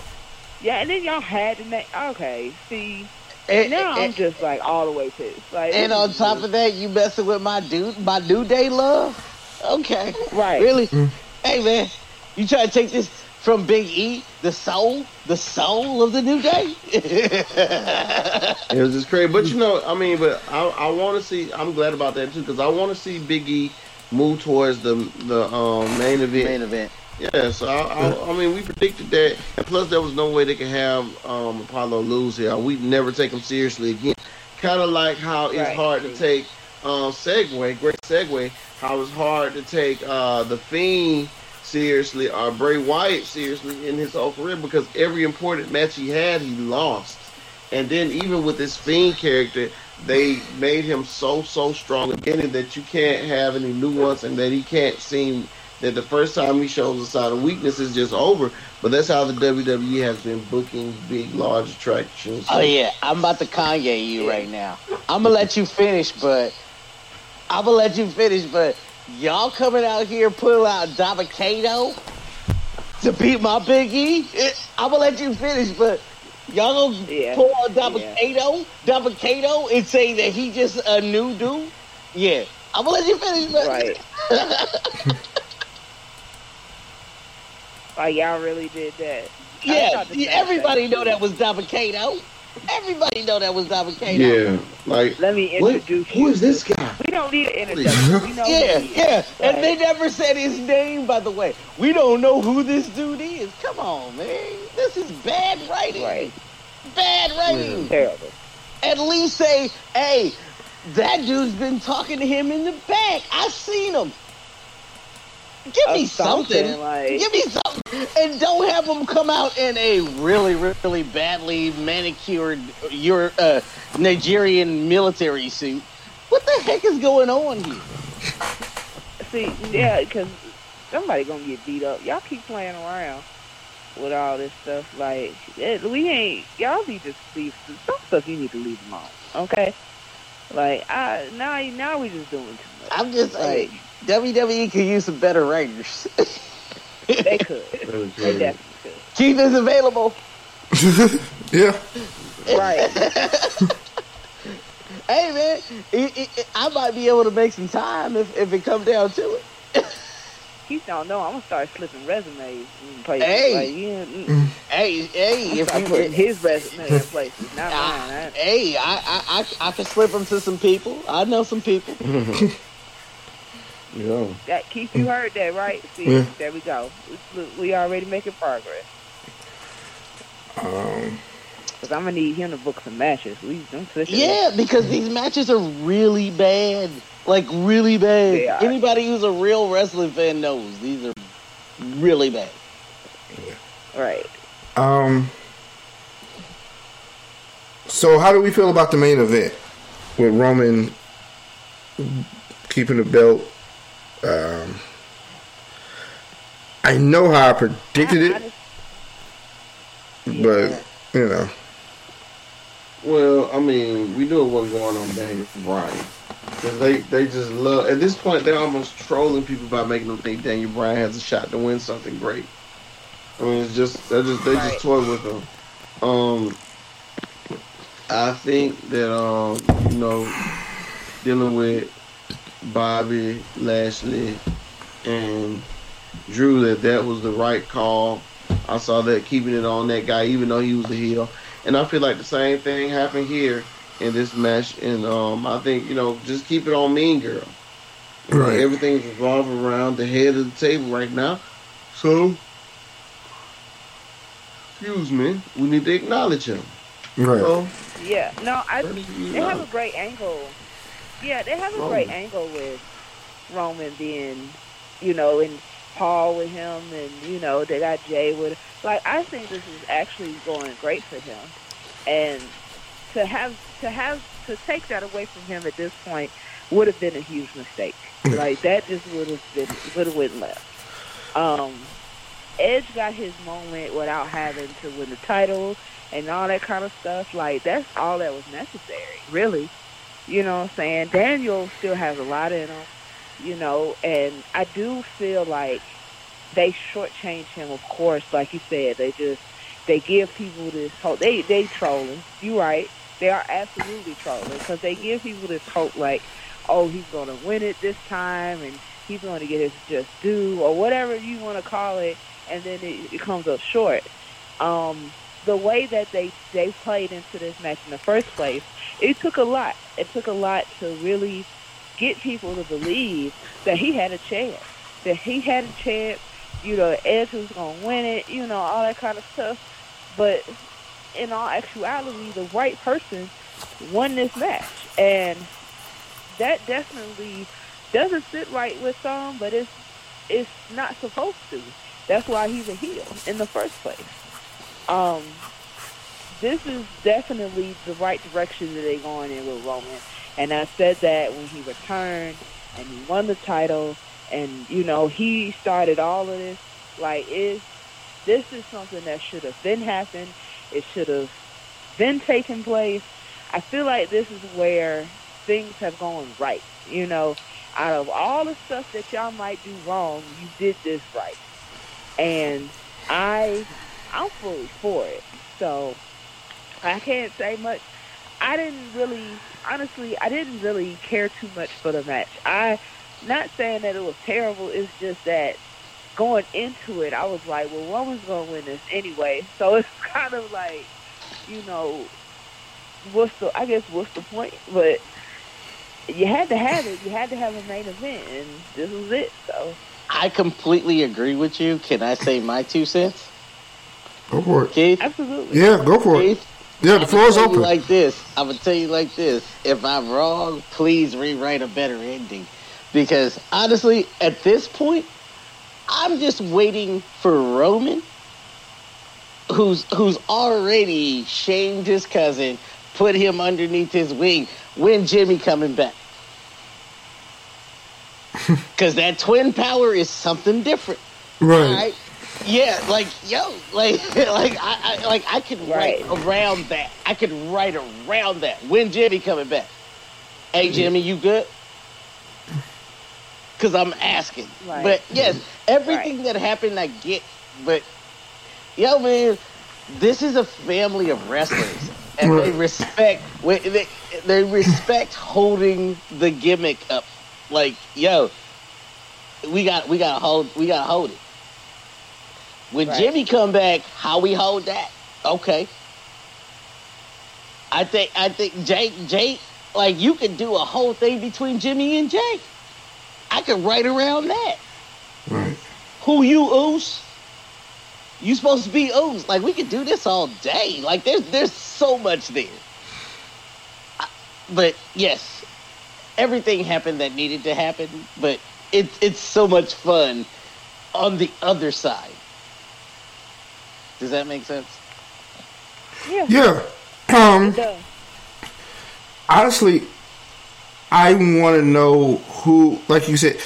yeah. And then y'all had to make. Okay, see. And, Now I'm just like all the way pissed. Like, and on top just- of that, you messing with my dude, my new day love. Okay, right, really? Mm. Hey man, you try to take this from Big E, the soul, the soul of the new day. It was just crazy. But you know, I mean, but I, I want to see. I'm glad about that too because I want to see Big E move towards the the um, main event Main event. Yeah, so I, I, I mean, we predicted that, and plus there was no way they could have um, Apollo lose here. We'd never take him seriously again. Kind of like how it's Right. hard to take um, Segue, great segue. How it's hard to take uh, the Fiend seriously or Bray Wyatt seriously in his whole career because every important match he had, he lost. And then even with this Fiend character, they made him so so strong again that you can't have any nuance and that he can't seem that the first time he shows a sign of weakness is just over. But that's how the WWE has been booking big, large attractions. Oh yeah, I'm about to Kanye you right now. I'm gonna let you finish, but I'm gonna let you finish, but y'all coming out here pulling out Dabba-Kato to beat my Big E. I'm gonna let you finish, but y'all gonna Yeah. pull out Dabba-Kato, Dabba-Kato, and say that he just a new dude. Yeah, I'm gonna let you finish, but Right. Like oh, y'all really did that. Yeah, thought the same everybody know that was Dabba-Kato. Everybody know that was Dabba-Kato. yeah, like Let me what, introduce who you. is this guy? We don't need an introduction. We know who Yeah, he yeah, and they never said his name. By the way, we don't know who this dude is. Come on, man, this is bad writing. Right. Bad writing. Terrible. At least say, hey, that dude's been talking to him in the back. I seen him. Give me something. something, like- Give me something, and don't have them come out in a really, really badly manicured your uh, Nigerian military suit. What the heck is going on here? See, yeah, because somebody gonna get beat up. Y'all keep playing around with all this stuff. Like we ain't. Y'all need to leave some stuff. You need to leave alone. Okay. Like I now now we just doing too much. I'm just Like, saying, WWE could use some better writers. they could. They definitely could. Keith is available. yeah. Right. Hey man, it, it, it- I might be able to make some time if, if it comes down to it. Keith don't know. I'm gonna start slipping resumes in places. Hey. Like, yeah, mm, Hey, hey, I'm if start you putting his resume in places, not Ah, mine. I, hey, I, I I I can slip them to some people. I know some people. Yeah. that Keith, you heard that right? See, Yeah. there we go. We, already making progress. Um, Cause I'm gonna need him to book some matches. We I'm sick of Yeah, because these matches are really bad. Like really bad. They are. Anybody who's a real wrestling fan knows these are really bad. it. Right. um. So, how do we feel about the main event with Roman keeping the belt? Um, I know how I predicted I- I it, just- but you know, Well, I mean, we knew what was going on with Daniel Bryan. 'Cause they, they just love, at this point, they're almost trolling people by making them think Daniel Bryan has a shot to win something great. I mean, it's just, they just, they Right. just toy with them. Um, I think that, um, you know, dealing with Bobby, Lashley, and Drew, that that was the right call. I saw that keeping it on that guy, even though he was a heel. And I feel like the same thing happened here in this match. And um, I think, you know, just keep it on Mean Girl. You know, Right. Everything's revolving around the head of the table right now. So, excuse me, we need to acknowledge him. right? So, Yeah. No, I. where do you They have a great angle. Yeah, they have a Roman. great angle with Roman being, you know, and Paul with him, and you know they got Jey with. Like I think this is actually going great for him, and to have to have to take that away from him at this point would have been a huge mistake. Like that just would have been would have went left. Um, Edge got his moment without having to win the title and all that kind of stuff. Like that's all that was necessary, really. You know what I'm saying? Daniel still has a lot in him, you know, and I do feel like they shortchange him. Of course, like you said, they just they give people this hope. They they trolling. You right? They are absolutely trolling because they give people this hope, like, oh, he's to win it this time, and he's to get his just due, or whatever you want to call it, and then it, it comes up short. Um, the way that they they played into this match in the first place, it took a lot. It took a lot to really get people to believe that he had a chance, that he had a chance you know, Edge was gonna win it, you know, all that kind of stuff. But in all actuality, the right person won this match, and that definitely doesn't sit right with some, but it's it's not supposed to. That's why he's a heel in the first place. Um, this is definitely the right direction that they're going in with Roman. And I said that when he returned and he won the title, and you know he started all of this. Like, is this is something that should have been happened? It should have been taking place. I feel like this is where things have gone right. You know, out of all the stuff that y'all might do wrong, you did this right. And I I'm fully for it. So I can't say much. I didn't really honestly I didn't really care too much for the match. I not saying that it was terrible, it's just that going into it I was like, Well Roman's gonna win this anyway. So it's kind of like, you know, what's the I guess what's the point? But you had to have it. You had to have a main event, and this was it. So I completely agree with you. Can I say my two cents, Go for it. Keith? absolutely, Yeah, go for it. Yeah, the I'ma floor is open. like this. I'm gonna tell you like this. If I'm wrong, please rewrite a better ending. Because honestly, at this point, I'm just waiting for Roman, who's who's already shamed his cousin, put him underneath his wing. When Jimmy coming back? Because that twin power is something different. Right. Right? Yeah, like yo, like like I, I like I could write Right. around that. I could write around that. When Jimmy coming back? Hey mm-hmm. Jimmy, you good? Cause I'm asking. Right. But yes, everything that happened I get, but yo man, this is a family of wrestlers. And they respect they, they respect holding the gimmick up. Like, yo, we got we gotta hold we gotta hold it. When Right. Jimmy come back, how we hold that? Okay. I think I think Jake Jake like you could do a whole thing between Jimmy and Jake. I could write around that. Right. Who you Oos? You supposed to be Oos. Like we could do this all day. Like there's there's so much there. I- But yes, everything happened that needed to happen. But it's it's so much fun on the other side. Does that make sense? yeah, Yeah. Um. honestly, I want to know who, like you said,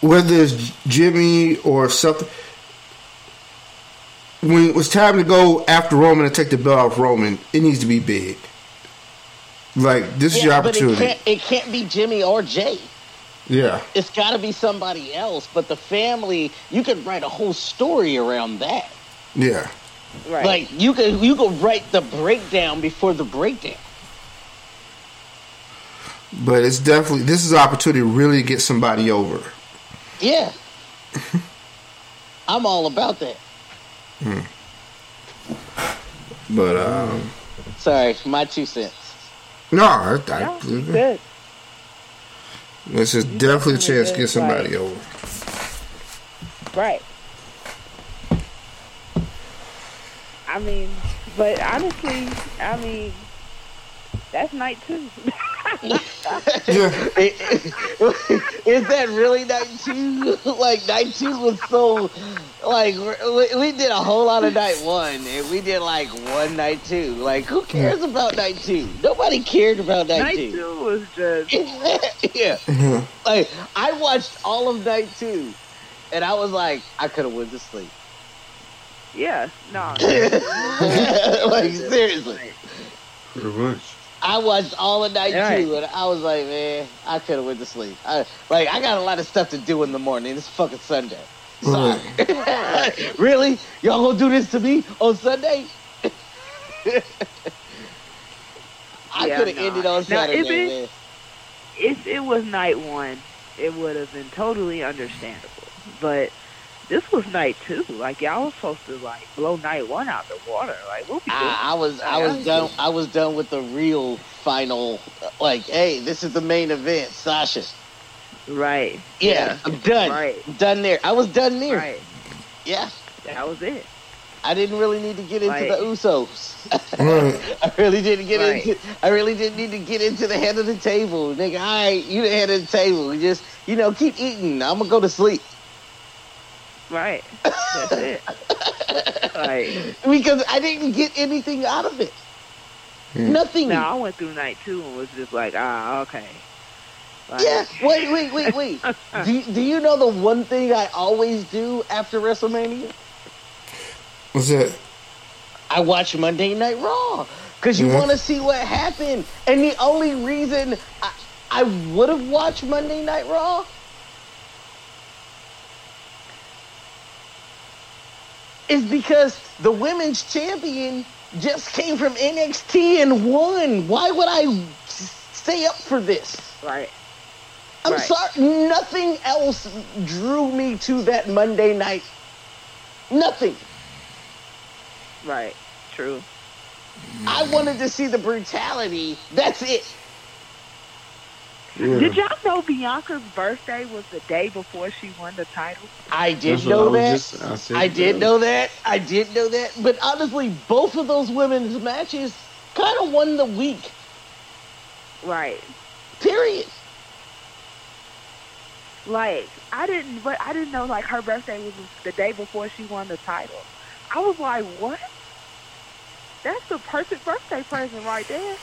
whether it's Jimmy or something. When it was time to go after Roman and take the belt off Roman, it needs to be big. Like this is your but it opportunity. can't, it can't be Jimmy or Jey. Yeah, It's got to be somebody else. But the family, you could write a whole story around that. Yeah, Right. Like you could you could write the breakdown before the breakdown. but it's definitely this is an opportunity to really get somebody over. Yeah. I'm all about that. But um, Sorry, my two cents. no, I, yeah, I, you good. this is You definitely a chance to get somebody right. over. Right. I mean, but honestly, I mean, that's night two. Is that really night two? like night two was so like we, we did a whole lot of night one and we did like one night two. Like who cares about night two? Nobody cared about night, night two. two was just yeah. Mhm. Like I watched all of night two and I was like, I could have went to sleep. Yeah, no. like seriously. Pretty much. I watched all of night Right. two, and I was like, man, I could have went to sleep. I, like, I got a lot of stuff to do in the morning. It's fucking Sunday. Sorry. really? Y'all gonna do this to me on Sunday? I Yeah, could have nah. ended on Now, Saturday, if it- man. if it was night one, it would have been totally understandable. But this was night two. Like y'all was supposed to like blow night one out the water. Like what we doing? I, I was, I was done. I was done with the real final. Uh, like, hey, this is the main event, Sasha. right. Yeah, I'm done. Right. I'm done there. I was done there. Right. Yeah, That was it. I didn't really need to get into Right. the Usos. I really didn't get Right. into. I really didn't need to get into the head of the table, nigga. All right, you the head of the table. Just you know, keep eating. I'm gonna go to sleep Right. That's it. like because I didn't get anything out of it. Nothing. now I went through night two and was just like, ah, okay. Like, Yeah. Wait, wait, wait, wait. do, you- do you know the one thing I always do after WrestleMania? What's that? I watch Monday Night Raw because you Yeah. want to see what happened. And the only reason I, I would have watched Monday Night Raw is because the women's champion just came from NXT and won. Why would I stay up for this? Right. I'm Right. sorry. Nothing else drew me to that Monday night. Nothing. Right. True. I wanted to see the brutality. That's it. Yeah. Did y'all know Bianca's birthday was the day before she won the title? I did That's what I know that. just- I I did know that. I did know that. But honestly, both of those women's matches kind of won the week. Right. Period. Like I didn't, but I didn't know like her birthday was the day before she won the title. I was like, what? That's the perfect birthday present right there.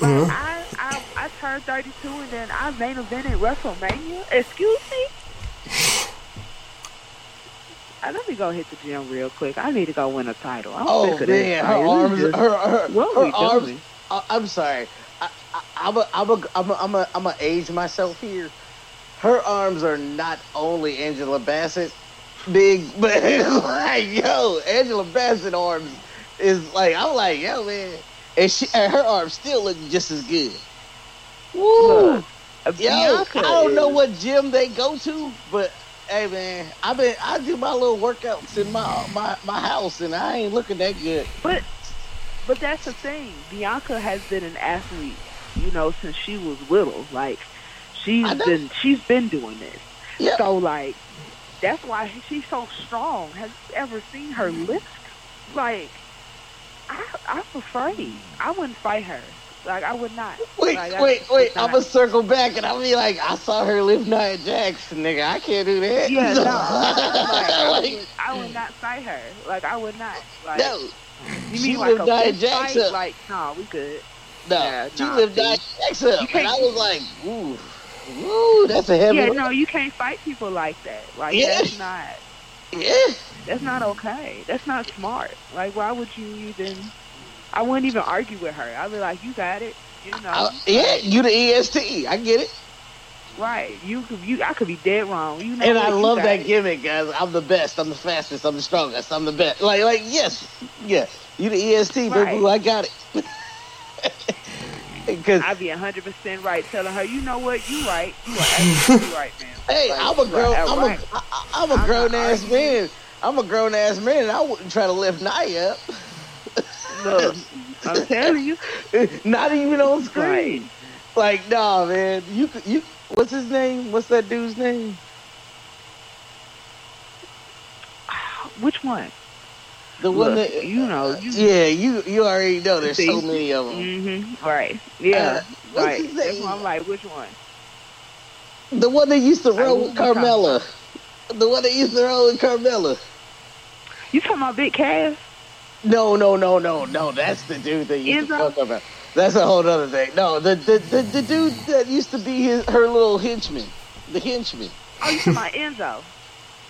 Mhm. I, I, I turned 32 and then I main evented WrestleMania. Excuse me. Uh, let me go hit the gym real quick. I need to go win a title. I'm Oh sick of man, this. her arms, is her, her, what her we arms. doing? I, I'm sorry. I, I, I'm a, I'm a, I'm a, I'm a, I'm a age myself here. Her arms are not only Angela Bassett big, but like yo, Angela Bassett arms is like I'm like yo man, and she and her arms still looking just as good. Woo! Look, Yo, I don't know what gym they go to, but hey man, I been I do my little workouts in my my my house, and I ain't looking that good. But but that's the thing. Bianca has been an athlete, you know, since she was little. Like she's been she's been doing this. Yeah. So like that's why she's so strong. Have you ever seen her lift? Like I I'm afraid. I wouldn't fight her. Like I would not. Wait, Like, wait, wait! I'm gonna circle back, and I'll be like, I saw her lift Nia Jax, nigga. I can't do that. Yeah, no. Like, I, would, I would not fight her. Like I would not. Like no, you she mean like lived a Nia Jax fight? Like no, we good. no, Yeah, she nah, lived. Nia Jax up, and I was like, ooh, ooh, that's a heavy. Yeah, lift. no, you can't fight people like that. Like Yeah. that's not yeah, that's not okay. That's not smart. Like why would you even I wouldn't even argue with her. I'd be like, You got it. You know. I- yeah, you the EST. I get it, Right. You could you I could be dead wrong. You know and? I love that it. gimmick, guys. I'm the best. I'm the fastest. I'm the strongest. I'm the best. Like, like, yes, yeah, you the EST, Right. baby. I got it. Because I'd be hundred percent right telling her, you know what, you right. You are absolutely right, man. Hey, Like, I'm a grown. I'm right. a. I'm a I'm grown not ass man. I'm a grown ass man. and I wouldn't try to lift Nia up. Look, I'm telling you. Not even on screen. Like, nah, man. You. You. What's his name? What's that dude's name? Which one? The one Look, that you know, you Yeah, you. You already know. There's so many of them. Mm-hmm. Right. Yeah. Uh, right. That's why I'm like, which one? The one that used to roll with what Carmella. The one that used to roll with Carmella. You talking about Big Cass? No, no, no, no, no. That's the dude that used to Enzo? about. That's a whole other thing. No, the the, the the dude that used to be his her little henchman, the henchman. Oh, you talking about Enzo?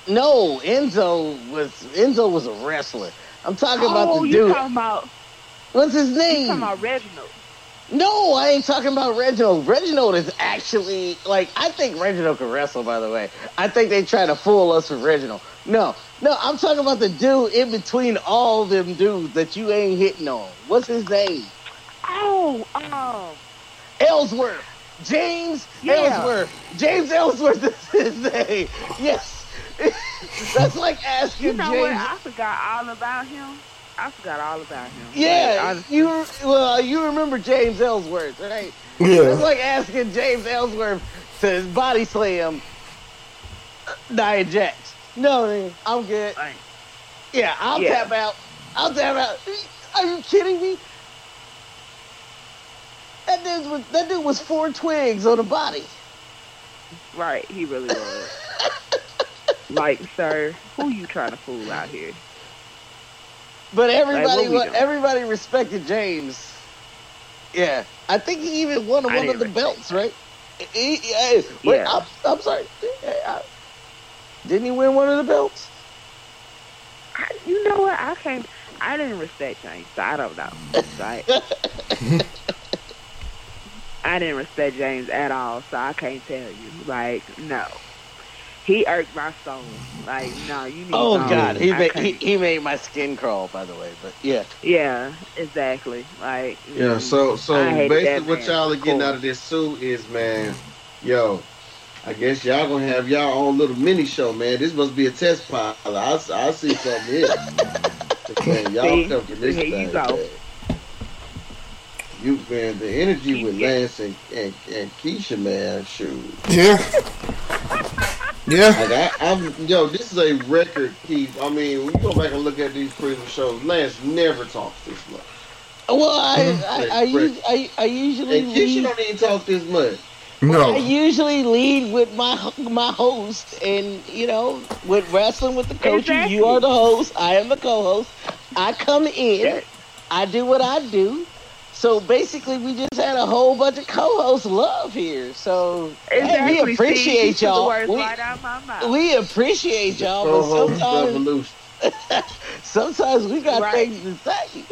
No, Enzo was Enzo was a wrestler. I'm talking about oh, the you dude. talking about What's his name? you talking about Reginald? No, I ain't talking about Reginald. Reginald is actually like I think Reginald can wrestle. By the way, I think they try to fool us with Reginald. No, no, I'm talking about the dude in between all them dudes that you ain't hitting on. What's his name? Oh, um, Ellsworth. James Yeah. Ellsworth. James Ellsworth is his name. Yes. That's like asking you know James. what? I forgot all about him. I forgot all about him. yeah, Like, you well, you remember James Ellsworth, right? It's like asking James Ellsworth to body slam Nia Jax. No, man, I'm good. Like, Yeah, I'll Yeah. tap out. I'll tap out. Are you kidding me? That dude was that dude was four twigs on a body. right, he really was. like, sir, who you trying to fool out here? But everybody, what we wa- doing? everybody respected James. Yeah, I think he even won one of the respect belts, right? He- he- hey, wait, Yeah. I'm, I'm sorry. I- Didn't he win one of the belts? I, you know what? I can't. I didn't respect James, so I don't know. Right? I didn't respect James at all, so I can't tell you. Like, no, he irked my soul. Like, no, you need. Oh to go. God, he I made he, he made my skin crawl. By the way, but yeah, Yeah, exactly. Like, Yeah, mm, so so basically what y'all are getting Cool. out of this suit is man, yo, I guess y'all gonna have y'all own little mini show, man. This must be a test pilot. I, I see something here. man, y'all See? come for this Here you thing, go. man. You man, the energy with Lance and, and, and Keisha, man, shoot. Yeah. Yeah. Like I, I'm, yo, this is a record, Keith. I mean, when you go back and look at these previous shows, Lance never talks this much, well, I Mhm. I, I, us- I, I usually and Keisha lead, don't even talk this much. No, I usually lead with my my host, and you know, with wrestling with the coaches, Exactly. you are the host, I am the co-host. I come in, I do what I do. So basically, we just had a whole bunch of co-host love here. So hey, we appreciate See, you took y'all. We, right out of my mouth. we appreciate y'all, but sometimes sometimes we got Right. things to say.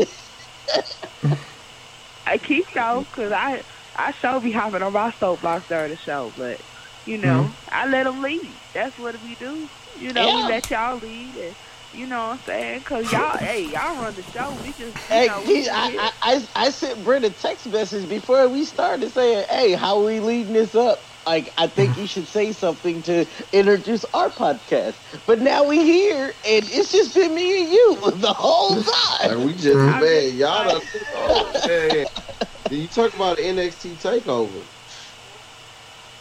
I keep going because I I show be hopping on my soapbox during the show, but you know I let them lead. That's what we do. You know Yeah. we let y'all lead, and you know what I'm saying? Cause y'all, hey, y'all run the show. We just, you Hey, know, we he, just I. I, I, I sent Brent a text message before we started saying, "Hey, how are we leading this up?" Like, I think you should say something to introduce our podcast. But now we here, and it's just been me and you the whole time. Like time. we just I'm man, just- y'all done took over. Man. Did you talk about the NXT takeover?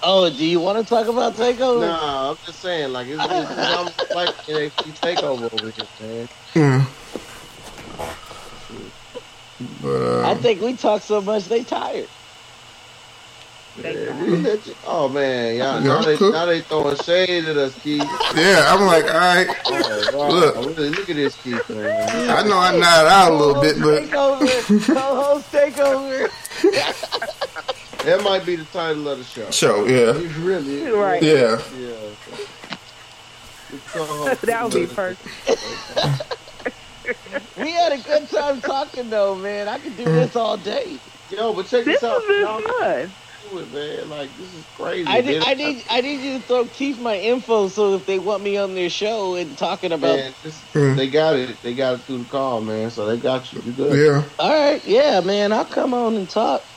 Oh, do you want to talk about Takeover? Nah, I'm just saying, like it's, it's, it's almost like NXT takeover over here, man. Yeah. But I uh, think we talk so much they tired. Yeah, you, oh man, y'all, Yeah, now, they, cool. now they throwing shade at us, Keith. yeah, I'm like, all right. Oh, wow. Look. look, look at this Keith, man. I know I nodded out a little bit, but Takeover, co-host Takeover. That might be the title of the show. show, yeah, It really, is. Right. yeah. Yeah. The that would be perfect. We had a good time talking though, man. I could do this all day. Yo, but check This this out. has been Y'all fun. do it, man. Like this is crazy. I need. I need, I need you to throw Keith my info so if they want me on their show and talking about. Man, this, Hmm. they got it. They got it through the call, man. So they got you. You good, Yeah, All right, yeah, man, I'll come on and talk.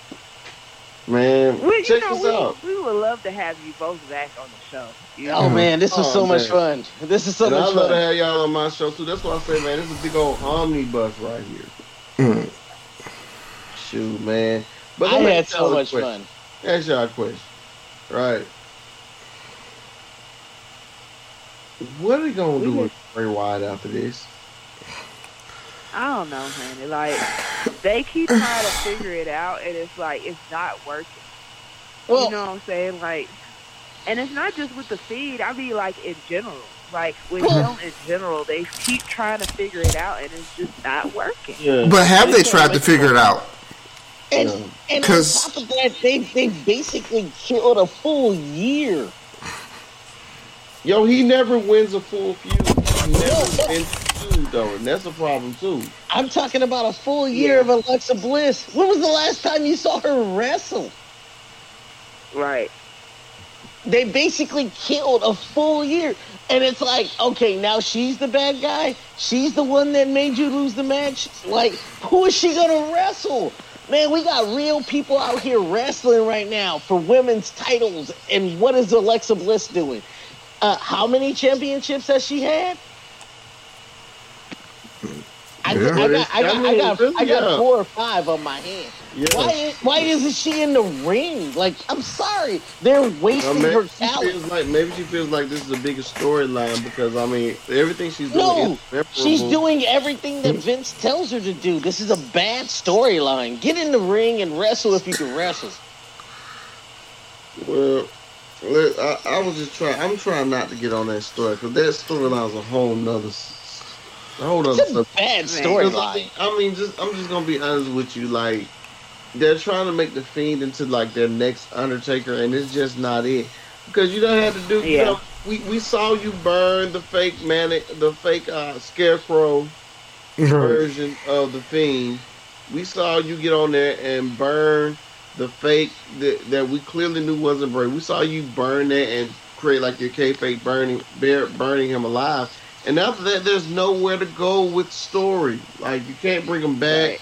Man? We, you check know, this we, out. we would love to have you both back on the show. You know? Oh man, this was Oh, so much fun. This is so and I much love to have y'all on my show too. That's why I say, man, this is a big old omnibus right here. Mm. Shoot, man. But I had so much question. fun. Ask y'all a question. Right. What are they gonna do We with Bray Wyatt after this? I don't know, honey. Like they keep trying to figure it out, and it's like it's not working. Well, you know what I'm saying? Like, and it's not just with the feed. I mean, like in general, like with Well- film in general, they keep trying to figure it out, and it's just not working. Yeah. but have they tried to figure it out? and, Yeah. and on 'Cause- top of that, they they basically killed a full year. Yo, he never wins a full feud. He never wins a feud though, and that's a problem too. I'm talking about a full year of Alexa Bliss. When was the last time you saw her wrestle? Right. They basically killed a full year. And it's like, okay, now she's the bad guy. She's the one that made you lose the match. Like, who is she gonna wrestle? Man, we got real people out here wrestling right now for women's titles. And what is Alexa Bliss doing? Uh, how many championships has she had? I Yeah. I got, I got, I got, I got four or five on my hand. Yeah. Why, why isn't she in the ring? Like, I'm sorry, they're wasting maybe her talent. like maybe she feels like this is a bigger storyline because I mean everything she's doing. No, is she's doing everything that Vince tells her to do. This is a bad storyline. Get in the ring and wrestle if you can wrestle. Well, let- I, I was just trying. I'm trying not to get on that story because that storyline is a whole nother, s- a whole nother It's a bad Because I storyline. mean- I mean, just I'm just gonna be honest with you. Like, they're trying to make the fiend into like their next Undertaker, and it's just not it. Because you don't have to do. You Yeah. know, we we saw you burn the fake manic, the fake uh, scarecrow version of the fiend. We saw you get on there and burn the fake that, that we clearly knew wasn't Bray. We saw you burn that and create like your kayfabe burning, bear, burning him alive. And after that, there's nowhere to go with story. Like you can't bring him back. Right.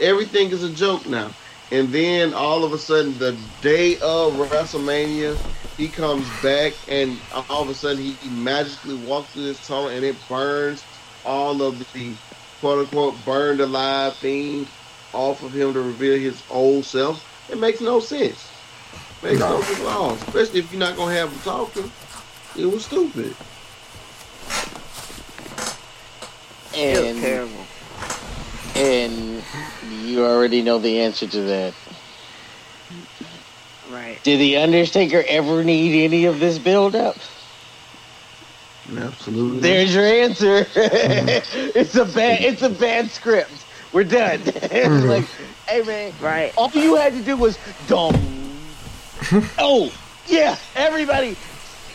Everything is a joke now. And then all of a sudden, the day of WrestleMania, he comes back, and all of a sudden, he, he magically walks through this tunnel, and it burns all of the quote unquote burned alive thing off of him to reveal his old self. It makes no sense. Makes no, No. sense at all. Especially if you're not gonna have them talking. It was stupid. It was And terrible. and you already know the answer to that. Right. Did the Undertaker ever need any of this build up? Absolutely. There's your answer. Mm-hmm. it's a bad it's a bad script. We're done. it's mm-hmm. like, hey man, Right. all you had to do was dong. oh, yeah, everybody.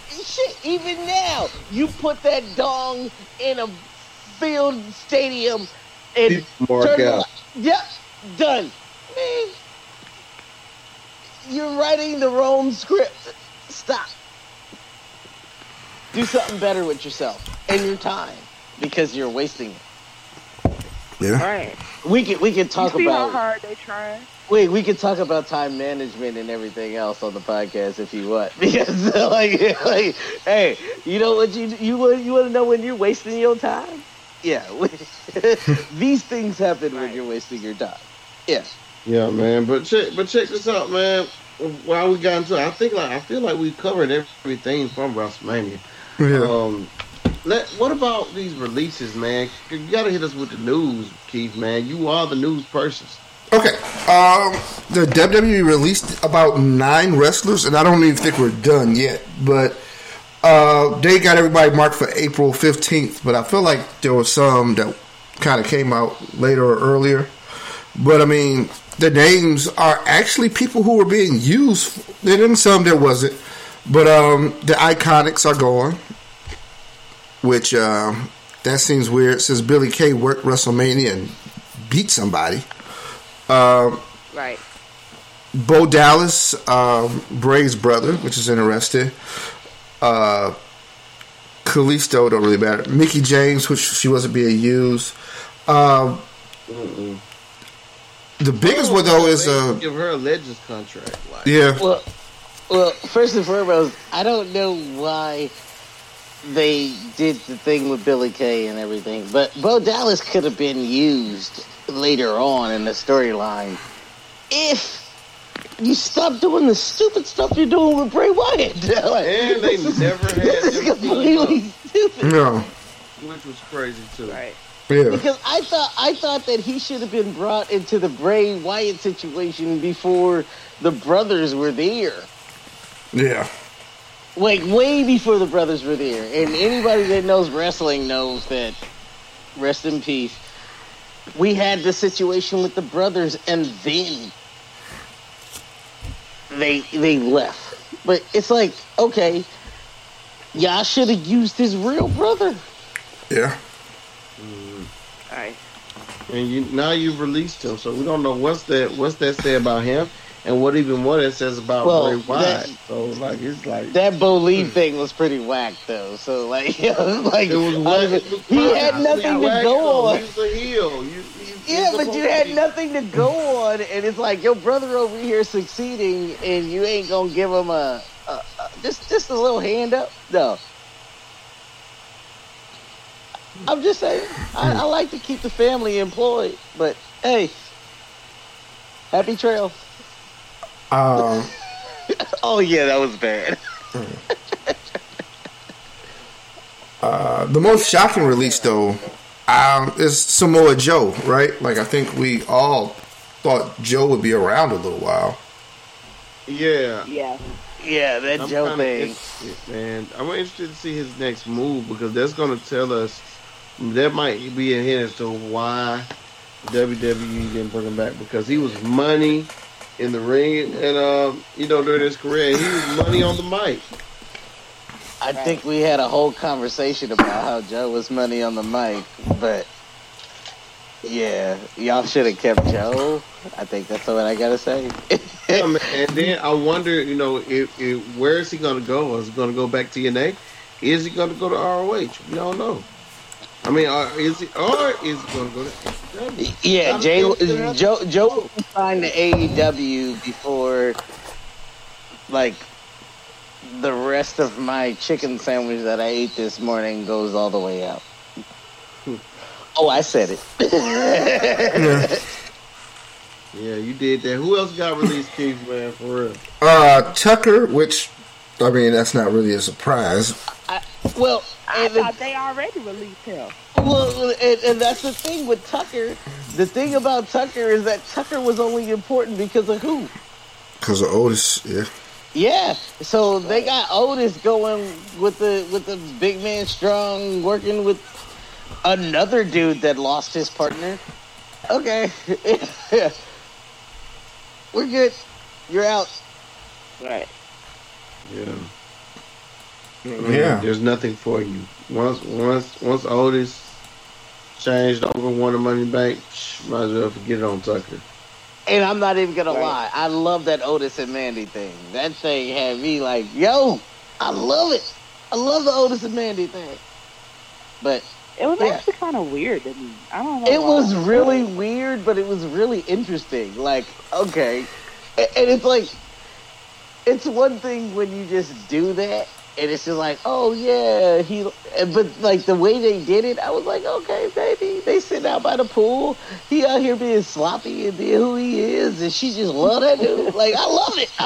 Shit, even now, you put that dong in a field stadium and Mark turn out. Yep, done. Man, you're writing the wrong script. Stop. Do something better with yourself and your time because you're wasting it. Yeah. Right. We can we could talk you see about how hard they try? wait we could talk about time management and everything else on the podcast if you want because like like hey you know what you you want you want to know when you're wasting your time yeah these things happen when you're wasting your time yeah Yeah, man. But check, but check this out, man. While we got into, it, I think like I feel like we covered everything from WrestleMania. Yeah. Um, let what about these releases, man? You gotta hit us with the news, Keith. Man, you are the news person. Okay. Um, the WWE released about nine wrestlers, and I don't even think we're done yet. But uh, they got everybody marked for April fifteenth. But I feel like there was some that kind of came out later or earlier. But I mean, the names are actually people who were being used. There didn't some there wasn't, but um, the IIconics are gone. Which um, that seems weird since Billie Kay worked WrestleMania and beat somebody. Um, Right. Bo Dallas, um, Bray's brother, which is interesting. Uh, Kalisto don't really matter. Mickie James, which she wasn't being used. Um, the biggest one though is uh, give her a Legends contract. Like, yeah, well well first and foremost i don't know why they did the thing with Billie Kay and everything but bo dallas could have been used later on in the storyline if you stop doing the stupid stuff you're doing with Bray Wyatt. Like, and they never had this is completely stupid. no, which was crazy too. Right. yeah, Because I thought I thought that he should have been brought into the Bray Wyatt situation before the brothers were there. yeah, Like way before the brothers were there. And anybody that knows wrestling knows that rest in peace. We had the situation with the brothers and then they they left. But it's like, okay, y'all should have used his real brother. yeah. Mm-hmm. All right. And you now you've released him, so we don't know what's that what's that say about him, and what even what it says about Well, Bray Wyatt. that- so like it's like That Bo Lee thing was pretty whack though. So like, like it was whack. was- was he had I nothing to go on. He was a heel. You, Yeah, but you had nothing to go on, and it's like your brother over here succeeding, and you ain't gonna give him a, a, a just just a little hand up. No, I'm just saying. I, I like to keep the family employed, but hey, happy trail. Um, Oh yeah, that was bad. uh, the most shocking release, though, um, is Samoa Joe, right? Like, I think we all thought Joe would be around a little while. Yeah. Yeah. Yeah, that I'm Joe thing. interested, man. I'm interested to see his next move because that's going to tell us that might be a hint as to why WWE didn't bring him back because he was money in the ring and um, you know during his career he was money on the mic. I think we had a whole conversation about how Joe was money on the mic, but yeah, y'all should have kept Joe. I think that's what I gotta say. Yeah, and then I wonder, you know, if, if where is he going to go? Is he going to go back to TNA? Is he going to go to ROH? We don't know. I mean, uh, is he or is he going to go to AEW? yeah, Jay, Joe, Joe signed to AEW before, like, the rest of my chicken sandwich that I ate this morning goes all the way out. Oh, I said it. Yeah. Yeah, you did that. Who else got released, Keith, man, for real? Uh, Tucker, which, I mean, that's not really a surprise. Well, I and the- thought they already released him. Well, and, and that's the thing with Tucker. The thing about Tucker is that Tucker was only important because of who? Because of Otis, yeah. Yeah. So they got Otis going with the with the big man strong, working with another dude that lost his partner. Okay. We're good. You're out. Right. Yeah. Yeah. There's nothing for you. Once once once Otis changed over won the money bank, psh, might as well forget it on Tucker. And I'm not even gonna Right. lie. I love that Otis and Mandy thing. That thing had me like, yo, I love it. I love the Otis and Mandy thing. But It was Yeah. actually kind of weird to me. I don't know. It why. was really weird, but it was really interesting. Like, okay. And it's like, it's one thing when you just do that, and it's just like, oh, yeah, he, but like the way they did it, I was like, okay, baby. They sit out by the pool. He out here being sloppy and being who he is, and she just love that dude. Like, I love it.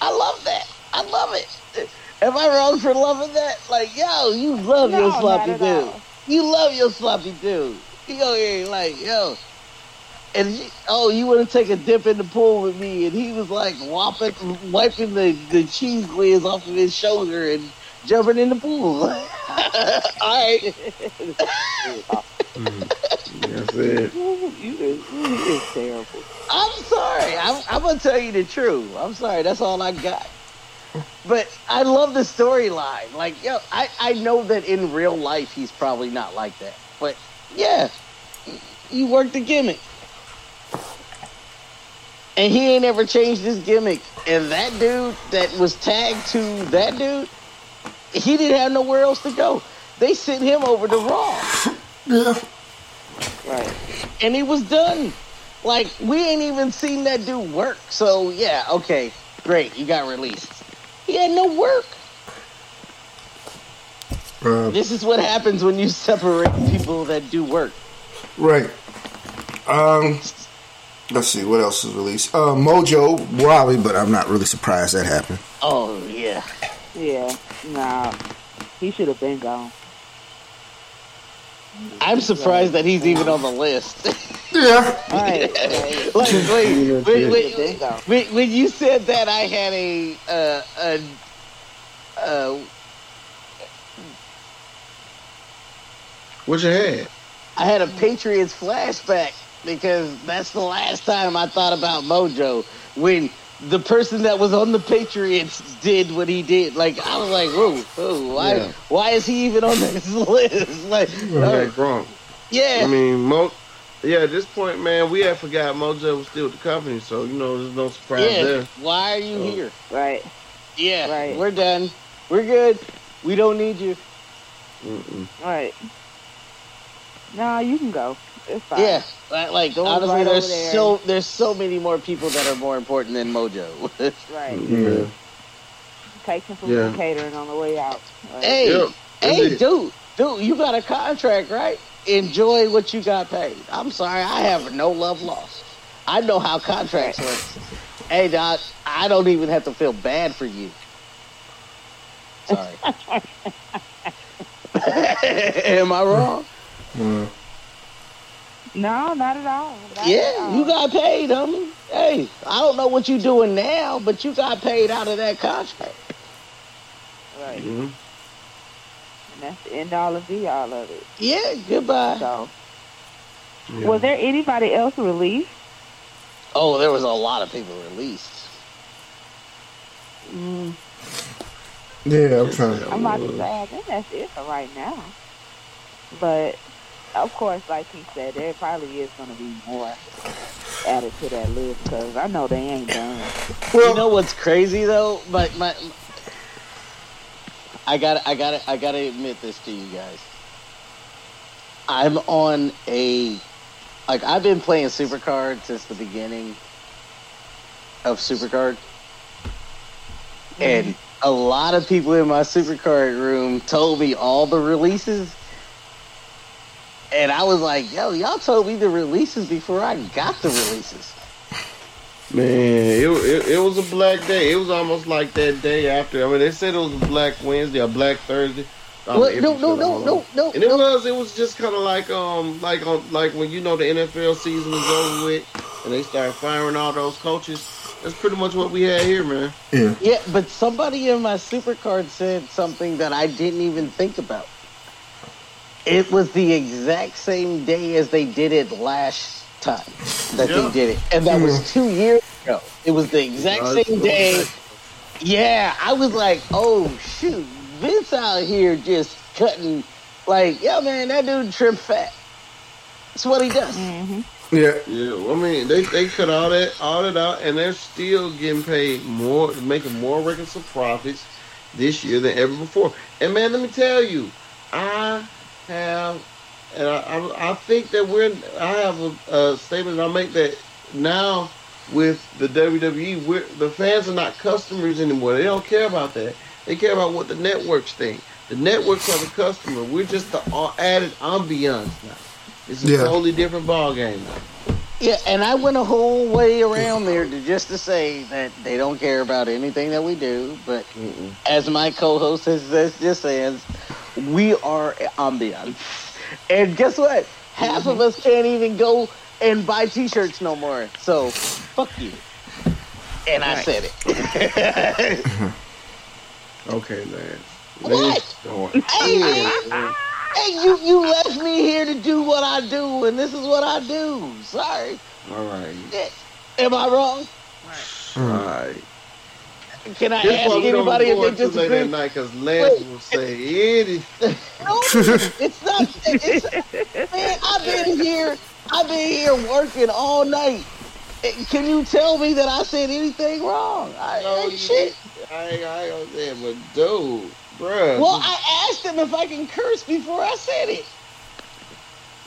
I love that. I love it. Am I wrong for loving that? Like, yo, you love No, your sloppy dude. all. You love your sloppy dude. He go here like, yo. And she, oh, you want to take a dip in the pool with me? And he was like whopping, wiping the, the cheese glaze off of his shoulder and jumping in the pool. All right. That's it. You is, terrible. I'm sorry. I'm, I'm gonna tell you the truth. I'm sorry. That's all I got. But I love the storyline. Like, yo, I, I know that in real life he's probably not like that. But yeah, you work the gimmick. And he ain't ever changed his gimmick. And that dude that was tagged to that dude, he didn't have nowhere else to go. They sent him over to Raw Yeah. Right. and he was done. Like we ain't even seen that dude work. So yeah, okay, great, you got released. He had no work. Uh, This is what happens when you separate people that do work. right. Um, let's see, what else is released? Uh, Mojo Rawley, but I'm not really surprised that happened. Oh yeah, Yeah. Nah. He should have been gone. I'm surprised that he's even on the list. Yeah. Right. right. like wait, wait, Been wait, gone. when, when you said that, I had a uh, a uh, What you had? I had a Patriots flashback because that's the last time I thought about Mojo when the person that was on the Patriots did what he did. Like I was like, whoa, whoa why Yeah. why is he even on this list? Like, Okay, uh, Gronk. yeah, I mean, Mo. Yeah, at this point, man, we had forgot Mojo was still with the company, so you know, there's no surprise yeah. there. Why are you Oh. here? Right. Yeah, Right. we're done. We're good. We don't need you. Mm-mm. Right. Nah, you can go. It's fine. Yeah, like, like Go honestly, right there's there. so there's so many more people that are more important than Mojo. Right. Yeah. Take him from Yeah. catering on the way out. Right. hey, Yep. Hey, it. dude, dude, you got a contract, right? Enjoy what you got paid. I'm sorry, I have no love lost. I know how contracts work. Hey, Doc, I don't even have to feel bad for you. Sorry. Am I wrong? Well, No, not at all. Not at Yeah, all. you got paid, homie. Hey, I don't know what you're doing now, but you got paid out of that contract. right. Mhm. And that's the end all and be all of it. Yeah, goodbye. So, Yeah. was there anybody else released? Oh, there was a lot of people released. Mm, yeah, I'm trying. I'm about to say, I think that's it for right now. But of course, like he said, there probably is going to be more added to that list because I know they ain't done. Well, you know what's crazy though? My, my, I got I got I got to admit this to you guys. I'm on a like I've been playing Supercard since the beginning of Supercard. Mm-hmm. And a lot of people in my Supercard room told me all the releases. And I was like, yo, y'all told me the releases before I got the releases. Man, it, it it was a black day. It was almost like that day after. I mean, they said it was a Black Wednesday or Black Thursday. I What? mean, No, no, no, no, no, And it no. was it was just kind of like um like on like when you know the NFL season is over with and they start firing all those coaches. That's pretty much what we had here, man. yeah. Yeah, but somebody in my supercard said something that I didn't even think about. It was the exact same day as they did it last time that Yeah. they did it, and that was two years ago. It was the exact same day. Yeah, I was like, oh shoot, Vince out here just cutting. Like, yeah, man, that dude trim fat. That's what he does. Mm-hmm. Yeah. Yeah, I mean they they cut all that all that out and they're still getting paid more, making more records of profits this year than ever before. And man, let me tell you, I have, and I I, I think that we're I have a, a statement I make that now with the WWE, we're, the fans are not customers anymore. They don't care about that. They care about what the networks think. The networks are the customer. We're just the added ambiance now. It's a Yeah. totally different ballgame now. Yeah, and I went a whole way around there to just to say that they don't care about anything that we do. But Mm-mm. as my co-host has, has just says, we are ambiance. And guess what? Half of us can't even go and buy T-shirts no more. So fuck you. And I said it. Okay, man. What? Hey. Hey, you you left me here to do what I do, and this is what I do. Sorry. All right. Am I wrong? All right. Can I This ask why we don't anybody if they too late disagree? at night because Lance Wait. will say anything. No, it's not. It's, man, I've been here. I've been here working all night. Eh, Can you tell me that I said anything wrong? I No, ain't you- shit. I ain't, I ain't gonna say it, but dude, bruh. Well, I asked him if I can curse before I said it.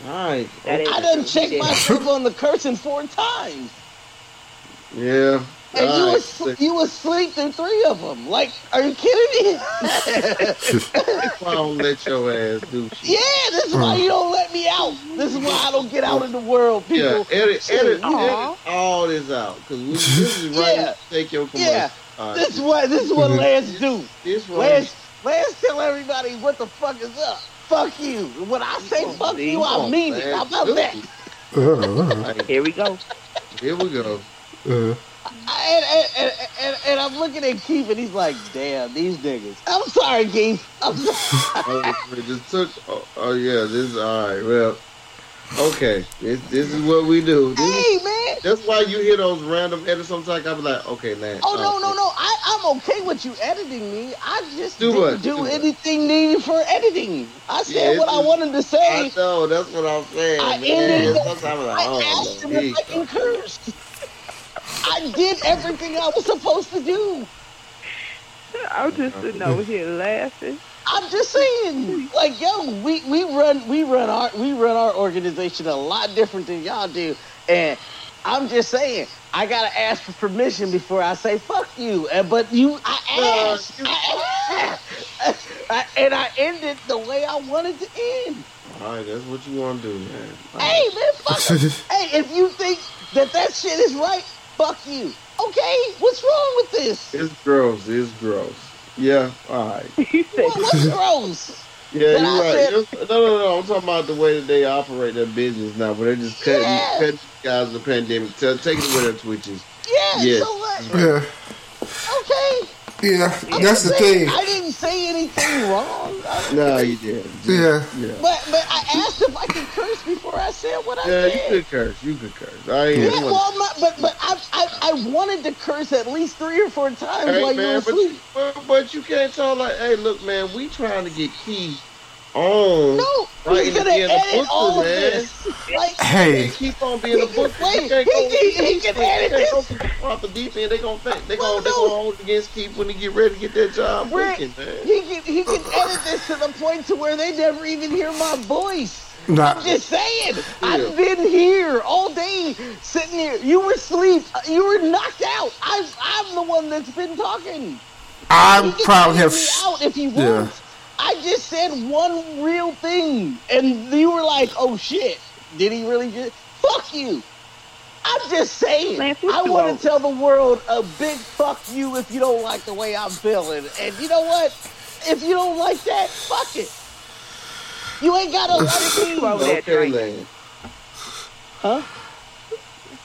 all right. That is- I done He checked did. myself on the cursing four times, Yeah. And all you right. was you was asleep through three of them. Like, are you kidding me? That's why I don't let your ass do shit. yeah, this is why you don't let me out. This is why I don't get out in the world, Yeah, people. edit, edit, edit all this out because this is right. Yeah. Take your commercial. Yeah. All right. This is what this is what Lance do. This one. Lance, Lance, tell everybody what the fuck is up. Fuck you. When I say fuck you, I mean it. How about that? Uh, Here we go. Here we go. uh, And, and, and, and, and I'm looking at Keith, and he's like, "Damn, these niggas." I'm sorry, Keith. I'm sorry. Oh, just took. Oh, oh yeah, this is all right. Well, okay, this this is what we do. This is, hey, man. that's why you hear those random edits. Sometimes I'm like, okay, man. Oh no, no, no. I, I'm okay with you editing me. I just Do didn't do anything needed for editing. I said Yeah, what I wanted to I say. know. That's what I'm saying. I man. ended it. Sometimes I'm like, I oh, asked him if I can curse. I did everything I was supposed to do. I'm just sitting over here laughing. I'm just saying, like, yo, we, we run we run our we run our organization a lot different than y'all do, and I'm just saying, I gotta ask for permission before I say fuck you. And but you, I asked. you- I asked. I, and I ended the way I wanted to end. All right, that's what you want to do, man. All right. Hey man, fuck 'em. hey, if you think that that shit is right, fuck you. Okay, what's wrong with this? It's gross. It's gross. Yeah. All right. you said What- What's gross? Yeah, But you're I right. said- no, no, no. I'm talking about the way that they operate their business now, where they're just cutting, Yeah. cutting guys the pandemic, t- taking away their twitches. Yeah, Yes. so what? Yeah, Okay. Yeah. I'm That's the just saying, thing. I didn't say anything wrong. No, you did. Yeah. Yeah. But but I asked if I could curse before I said what I did. Yeah, you could curse. You could curse. I ain't Yeah, well, I'm not, but but I, I I wanted to curse at least three or four times Hey, while you were man, but, asleep. but, but you can't tell like, hey, look, man, we trying to get Keith on. No, Right, he's gonna and being a edit booker, all of man. this. Like, Hey, Keep on being a book. Wait, he go- can- he can edit this. go Off the deep end, they gonna think they gonna they no. gonna hold against Keith when they get ready to get that job Rick, booking, man. he can he can edit this to the point to where they never even hear my voice. not. I'm just saying. I've been here all day, sitting here. You were asleep. You were knocked out. I, I'm the one that's been talking. I He can probably edit have. out if he yeah. Wants. I just said one real thing, and you were like, "Oh shit, did he really just?" Fuck you. I'm just saying. Lance, I you want want? to tell the world a big fuck you if you don't like the way I'm feeling. And you know what? If you don't like that, fuck it. You ain't gotta let it be. over there Okay, drinking. Huh?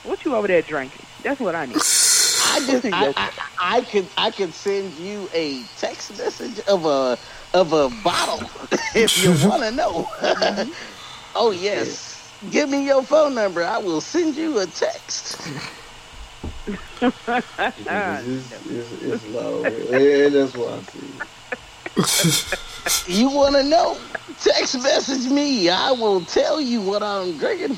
What you over there drinking? That's what I need. I just I, I, I could I could send you a text message of a of a bottle if you want to know. oh yes, give me your phone number. I will send you a text. It's, it's, it's, it's low, and that's what I see. You want to know? Text message me. I will tell you what I'm drinking.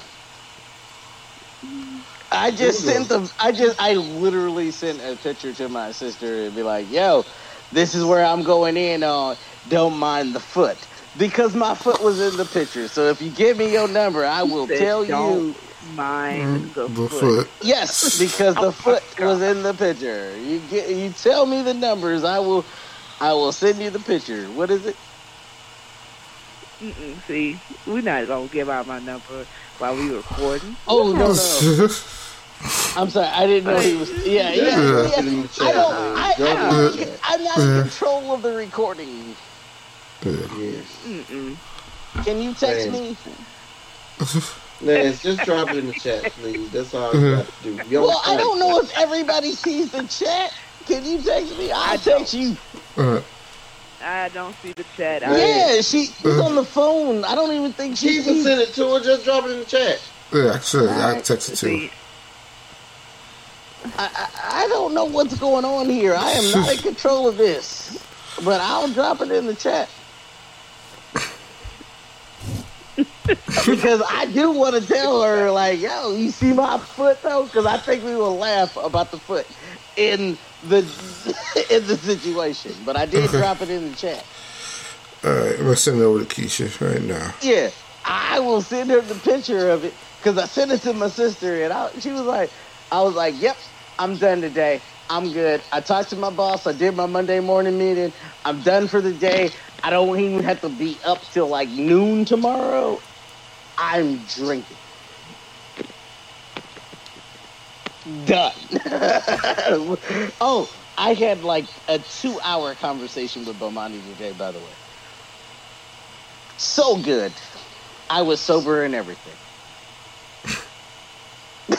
I just sent the. I just. I literally sent a picture to my sister and be like, "Yo, this is where I'm going in on. Don't mind the foot." Because my foot was in the picture. So if you give me your number, I will Said tell don't you. mind mm, the, The foot. foot. Yes, because the oh foot was in the picture. You get. You tell me the numbers. I will. I will send you the picture. What is it? Mm-mm, see, we're not gonna give out my number while we recording. Oh no, no. I'm sorry, I didn't know he was. Yeah, yeah, Yeah. yeah. In the chat. I don't. I, I don't. I'm not in control of the recording. Yes. Mm-mm. Can you text Man. me? Lance, just drop it in the chat, please. That's all I got to do. You Well, I don't know if everybody sees the chat. Can you text me? I'll I text you. Uh, I don't see the chat. Yeah. I, Yeah, she, she's on the phone. I don't even think she Keith will sees. send it to her. Just drop it in the chat. yeah, sure. I text it to see, you. I, I, I don't know what's going on here. I am not in control of this, but I'll drop it in the chat. because I do want to tell her, like, yo, you see my foot though? Because I think we will laugh about the foot in the in the situation. But I did Okay. drop it in the chat. All right, I'm gonna send it over to Keisha right now. Yeah, I will send her the picture of it because I sent it to my sister, and I, she was like, I was like, yep, I'm done today. I'm good. I talked to my boss. I did my Monday morning meeting. I'm done for the day. I don't even have to be up till like noon tomorrow. I'm drinking. Done. oh, I had like a two hour conversation with Bomani today, by the way. So good. I was sober and everything. the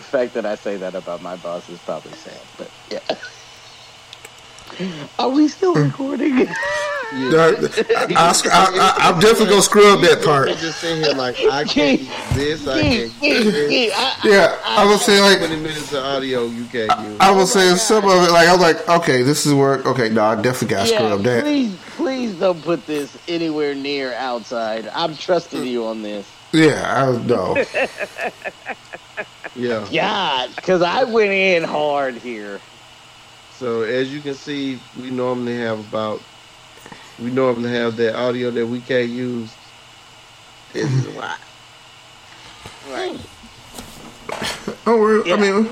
fact that I say that about my boss is probably sad, but yeah. Are we still recording? I, I, I, I'm definitely gonna scrub that part. I'm just sitting here like I can't use this. I can't use this. Yeah, I was saying like 20 minutes of audio you can't use. I was saying some of it. Like I was like, okay, this is work. Okay, no, I definitely got to yeah, scrub that. please, please don't put this anywhere near outside. I'm trusting you on this. Yeah, I know. Yeah. God, because I went in hard here. So as you can see, we normally have about we normally have that audio that we can't use. This is why. Right. Don't worry. Yeah. I mean,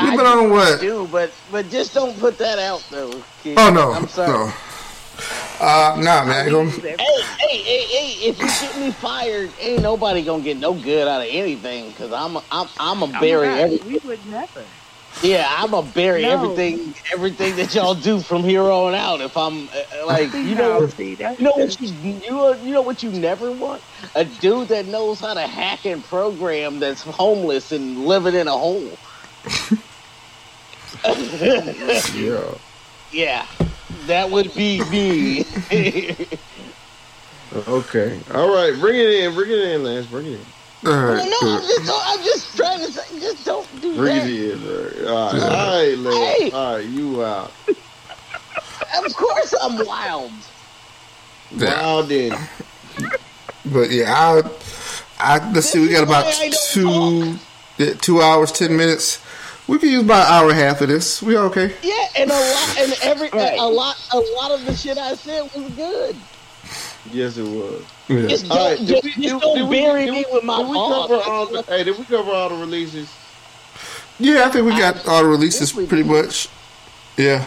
We've been on do what? Do but but just don't put that out though. kid. oh no, I'm sorry. no. Uh, nah, man. Gonna, Hey, hey, hey, hey! If you get me fired, ain't nobody gonna get no good out of anything. Cause I'm, a, I'm, I'm a Oh bury God, every. We would never. Yeah, I'm gonna bury No. everything, everything that y'all do from here on out. If I'm uh, like, you know, No, see, that's, you know what you, you, you know what you never want? A dude that knows how to hack and program that's homeless and living in a hole. Yeah. Yeah, that would be me. Okay. All right. Bring it in. Bring it in, Lance. Bring it in. All no, right. I'm just, I'm just trying to say, just don't do Bring that. it in. All right. All right, All right Lance. Hey. All right. You out. Of course, I'm wild. Yeah. Wow, then. But yeah, I, I let's see. We got about This is why I two, yeah, two hours, ten minutes. We can use about an hour and a half of this. We okay? Yeah, and a lot, and every, Right. a lot, a lot of the shit I said was good. Yes, it was. Yeah. Just don't, right. just, we, just don't we, bury did me with my did we cover all the, Hey, did we cover all the releases? Yeah, I think we got all the releases pretty much. Yeah.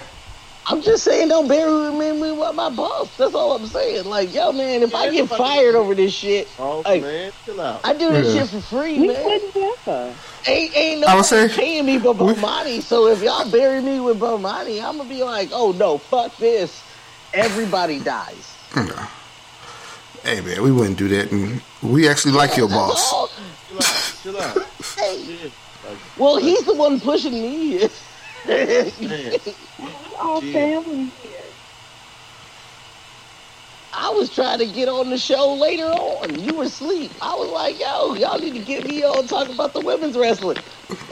I'm just saying, don't bury me with my boss. That's all I'm saying. Like, yo, man, if I get fired over this shit, Oh, Hey. man. Chill out. I do this Yeah. shit for free, we man. wouldn't never. Ain't ain't I would say- paying me but we- Bomani. So if y'all bury me with Bomani, I'm gonna be like, oh no, fuck this. Everybody dies. Hey man, we wouldn't do that, and we actually like your boss. Chill out. Chill out. Hey, well, he's the one pushing me. man. All family here. I was trying to get on the show later on. You were asleep. I was like, yo, y'all need to get me on talk about the women's wrestling.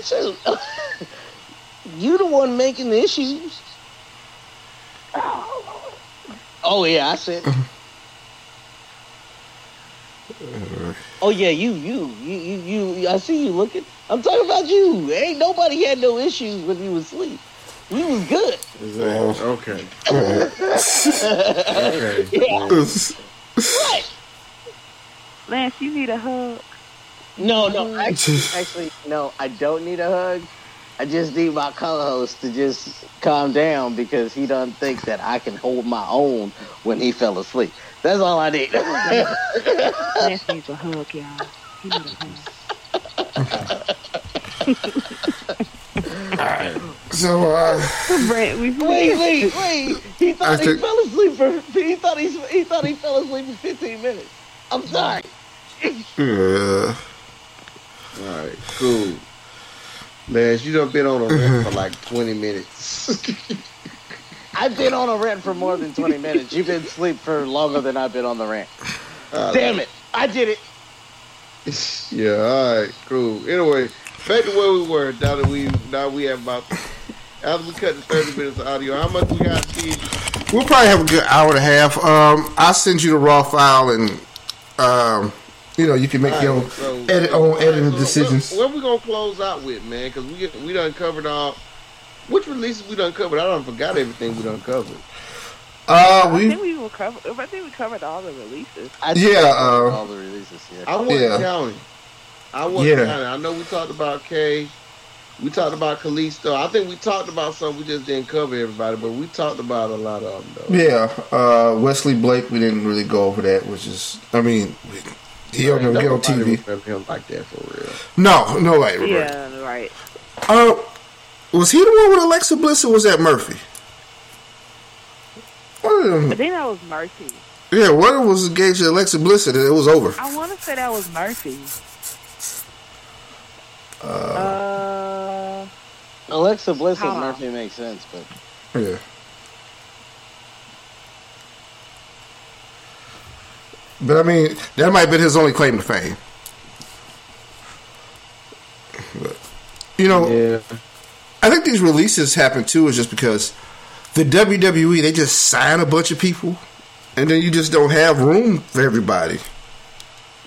Shoot. you the one making the issues. Oh, oh yeah, I said. Oh yeah, you, you, you, you, you. I see you looking. I'm talking about you. Ain't nobody had no issues when you was asleep. We was good. Okay. Okay. Yeah. What? Lance, you need a hug. No, no, actually, actually, no. I don't need a hug. I just need my co-host to just calm down because he doesn't think that I can hold my own when he fell asleep. That's all I need. Lance needs a hug, y'all. He needs a hug. So uh, Brent, we wait, wait, wait. He thought I he fell asleep for. He thought he he thought he fell asleep for 15 minutes. I'm sorry. yeah. All right. Cool. Lance, you done been on a rant for like 20 minutes. I've been on a rant for more than 20 minutes. You've been asleep for longer than I've been on the rant. Damn it! I did it. Yeah, all right, cool. Anyway, back to where we were. Now that we now we have about after we cut the thirty minutes of audio, how much we got? Steve? We'll probably have a good hour and a half. Um, I'll send you the raw file, and um, you know you can make your All right, so- edit all on right, editing so decisions. What, what we gonna close out with, man? Because we get, we done covered all. Which releases we done covered? I done forgot everything we done covered. Uh, I think we we will cover. I think we covered all the releases. I Yeah, uh, all the releases. Yeah. I wasn't Yeah. counting. I wasn't Yeah. counting. I know we talked about K. We talked about Kalisto. I think we talked about some. We just didn't cover everybody, but we talked about a lot of them though. yeah. Uh, Wesley Blake, we didn't really go over that, which is, I mean, he don't even get on Nobody TV. remember him like that for real. No, no way. Roberto. Yeah, right. Uh, was he the one with Alexa Bliss, or was that Murphy? One I think that was Murphy. yeah, one of them was engaged to Alexa Bliss, and it was over. I want to say that was Murphy. Uh, Alexa Bliss and Murphy makes sense, but Yeah. But I mean, that might have been his only claim to fame. But, you know, Yeah. I think these releases happen too is just because the WWE they just sign a bunch of people, and then you just don't have room for everybody.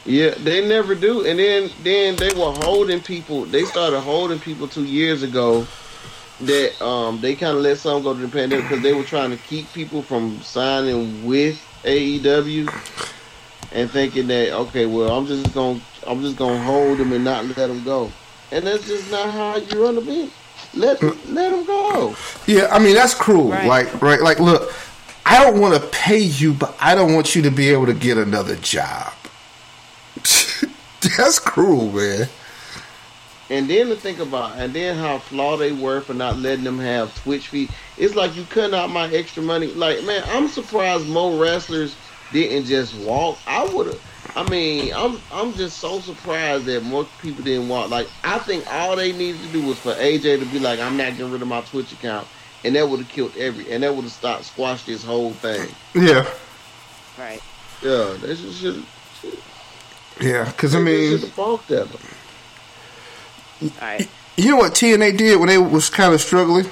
Yeah, they never do. And then then they were holding people. They started holding people two years ago. That um they kind of let some go to the pandemic because they were trying to keep people from signing with AEW and thinking that okay, well I'm just gonna I'm just gonna hold them and not let them go. And that's just not how you run a business. Let let them go. Yeah, I mean that's cruel. Right. Like, right? Like, look, I don't want to pay you, but I don't want you to be able to get another job. That's cruel, man. And then to think about, and then how flawed they were for not letting them have Twitch feet. It's like you cutting out my extra money. Like, man, I'm surprised more wrestlers didn't just walk. I would have. I mean, I'm I'm just so surprised that more people didn't walk. Like, I think all they needed to do was for AJ to be like, I'm not getting rid of my Twitch account, and that would have killed every, and that would have stopped, squashed this whole thing. Yeah, Right. Yeah, they just should. yeah. Because I mean, should have balked at them. Right. you know what TNA did when they was kind of struggling?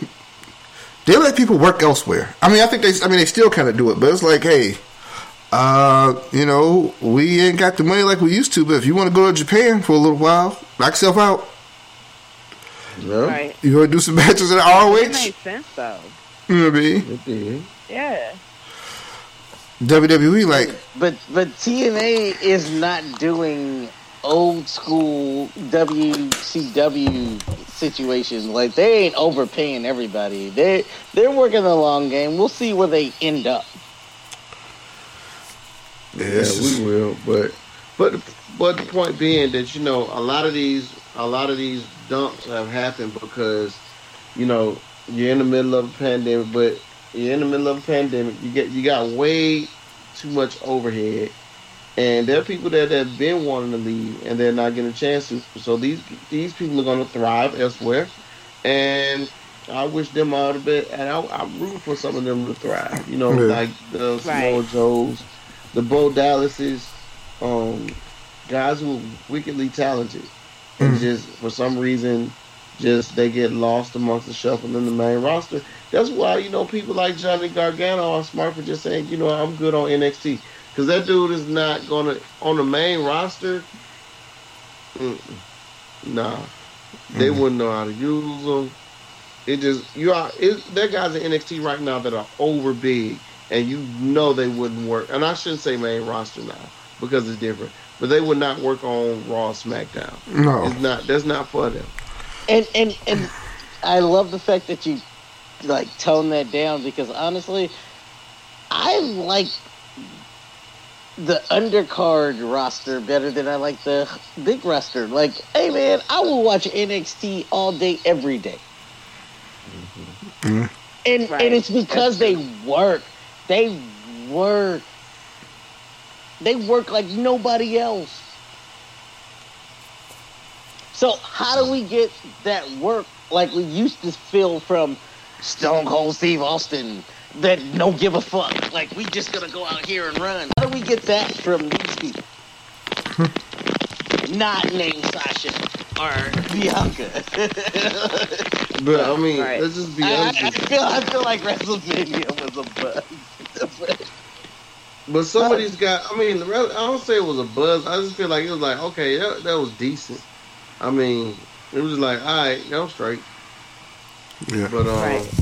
They let people work elsewhere. I mean, I think they. I mean, they still kind of do it, but it's like, hey, uh, you know, we ain't got the money like we used to. But if you want to go to Japan for a little while, knock yourself out. Yeah, Right. You want to do some matches at It ROH? makes sense though. You know what I mean? it did. Yeah. WWE, like, But but TNA is not doing old school WCW situations. Like they ain't overpaying everybody. They they're working the long game. We'll see where they end up. Yeah, we will. But but but the point being that you know a lot of these a lot of these dumps have happened because you know you're in the middle of a pandemic, but you're in the middle of a pandemic. You get you got way too much overhead, and there are people that have been wanting to leave and they're not getting a chance to. So these these people are going to thrive elsewhere, and. I wish them all the best, and I, I'm rooting for some of them to thrive. You know, Yeah. like the Samoa Right. Joes, the Bo Dallases, um, guys who are wickedly talented, and Mm. just for some reason, just they get lost amongst the shuffle in the main roster. That's why you know people like Johnny Gargano are smart for just saying, you know, I'm good on NXT because that dude is not gonna on the main roster. Nah, they Mhm. wouldn't know how to use them. It just you are it, there guys in NXT right now that are over big, and you know they wouldn't work. And I shouldn't say main roster now because it's different, but they would not work on Raw, SmackDown. no. It's not. That's not for them. And and and I love the fact that you like tone that down because honestly, I like the undercard roster better than I like the big roster. Like, hey man, I will watch NXT all day, every day. Mhm. And Right. and it's because they work. They work. They work like nobody else. So how do we get that work like we used to feel from Stone Cold Steve Austin that don't give a fuck? Like we just gonna go out here and run. How do we get that from these people? Not named Sasha or Bianca. But I mean, Right. let's just be I, I, honest. I feel I feel like WrestleMania was a buzz. But some of these guys, I mean, I don't say it was a buzz. I just feel like it was like, okay, that, that was decent. I mean, it was like, all right, that was straight. Yeah. But um, Right.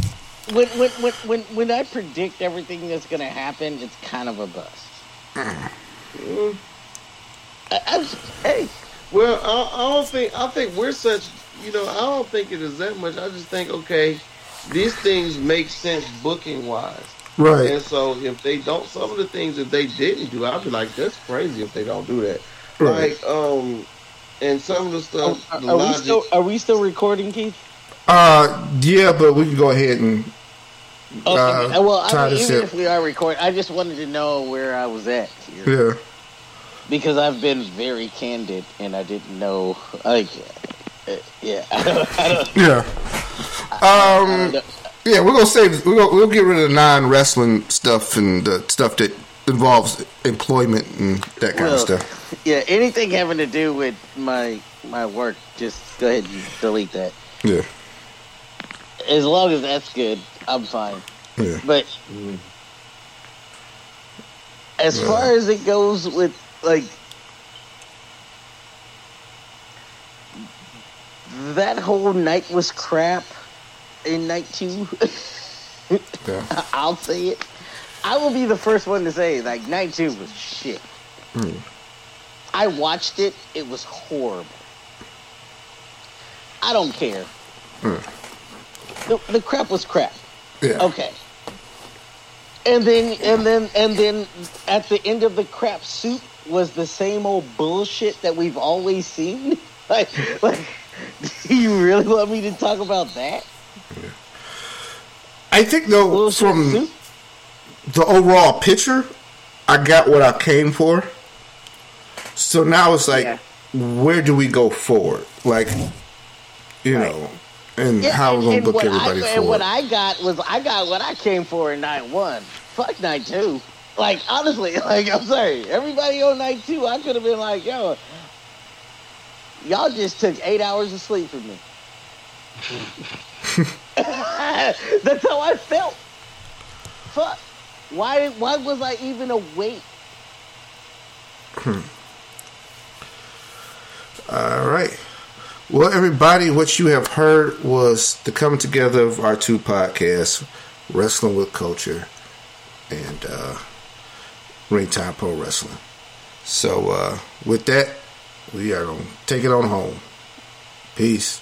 when when when when when I predict everything that's gonna happen, it's kind of a bust. mm, I, I, hey, well, I, I don't think I think we're such. You know, I don't think it is that much. I just think, okay, these things make sense booking wise. Right. And so if they don't, some of the things that they didn't do, I'd be like, that's crazy if they don't do that. Right. Like, um, and some of the stuff, are the we logic. still are we still recording, Keith? Uh, yeah, but we can go ahead and Okay. Uh, well, try I mean, to even sit. if we are recording, I just wanted to know where I was at here yeah. because I've been very candid and I didn't know. Like, uh, yeah, I don't, I don't, Yeah. I Um. don't know. Yeah, we're gonna save. We're gonna, we'll get rid of the non-wrestling stuff and the stuff that involves employment and that kind Well, of stuff. Yeah, anything having to do with my my work, just go ahead and delete that. Yeah. As long as that's good, I'm fine. Yeah. But Mm. as Yeah. far as it goes with like that whole night was crap in night two. Yeah. I'll say it. I will be the first one to say like night two was shit. Mm. I watched it. It was horrible. I don't care. Mm. The, the crap was crap. Yeah. Okay. And then and then and then at the end of the crap soup was the same old bullshit that we've always seen. like, like, do you really want me to talk about that? I think though Bullshit from soup? the overall picture, I got what I came for. So now it's like, Yeah. where do we go forward? Like, you Right. know, and Yeah, how we're gonna book everybody I, And what I got was I got what I came for in night one. Fuck night two. Like honestly, like I'm sorry, everybody on night two, I could have been like, yo, y'all just took eight hours of sleep from me. That's how I felt. Fuck. Why? Why was I even awake? All right. Well, everybody, what you have heard was the coming together of our two podcasts, Wrestling with Culture and uh, Ring Time Pro Wrestling. So, uh, with that, we are going to take it on home. Peace.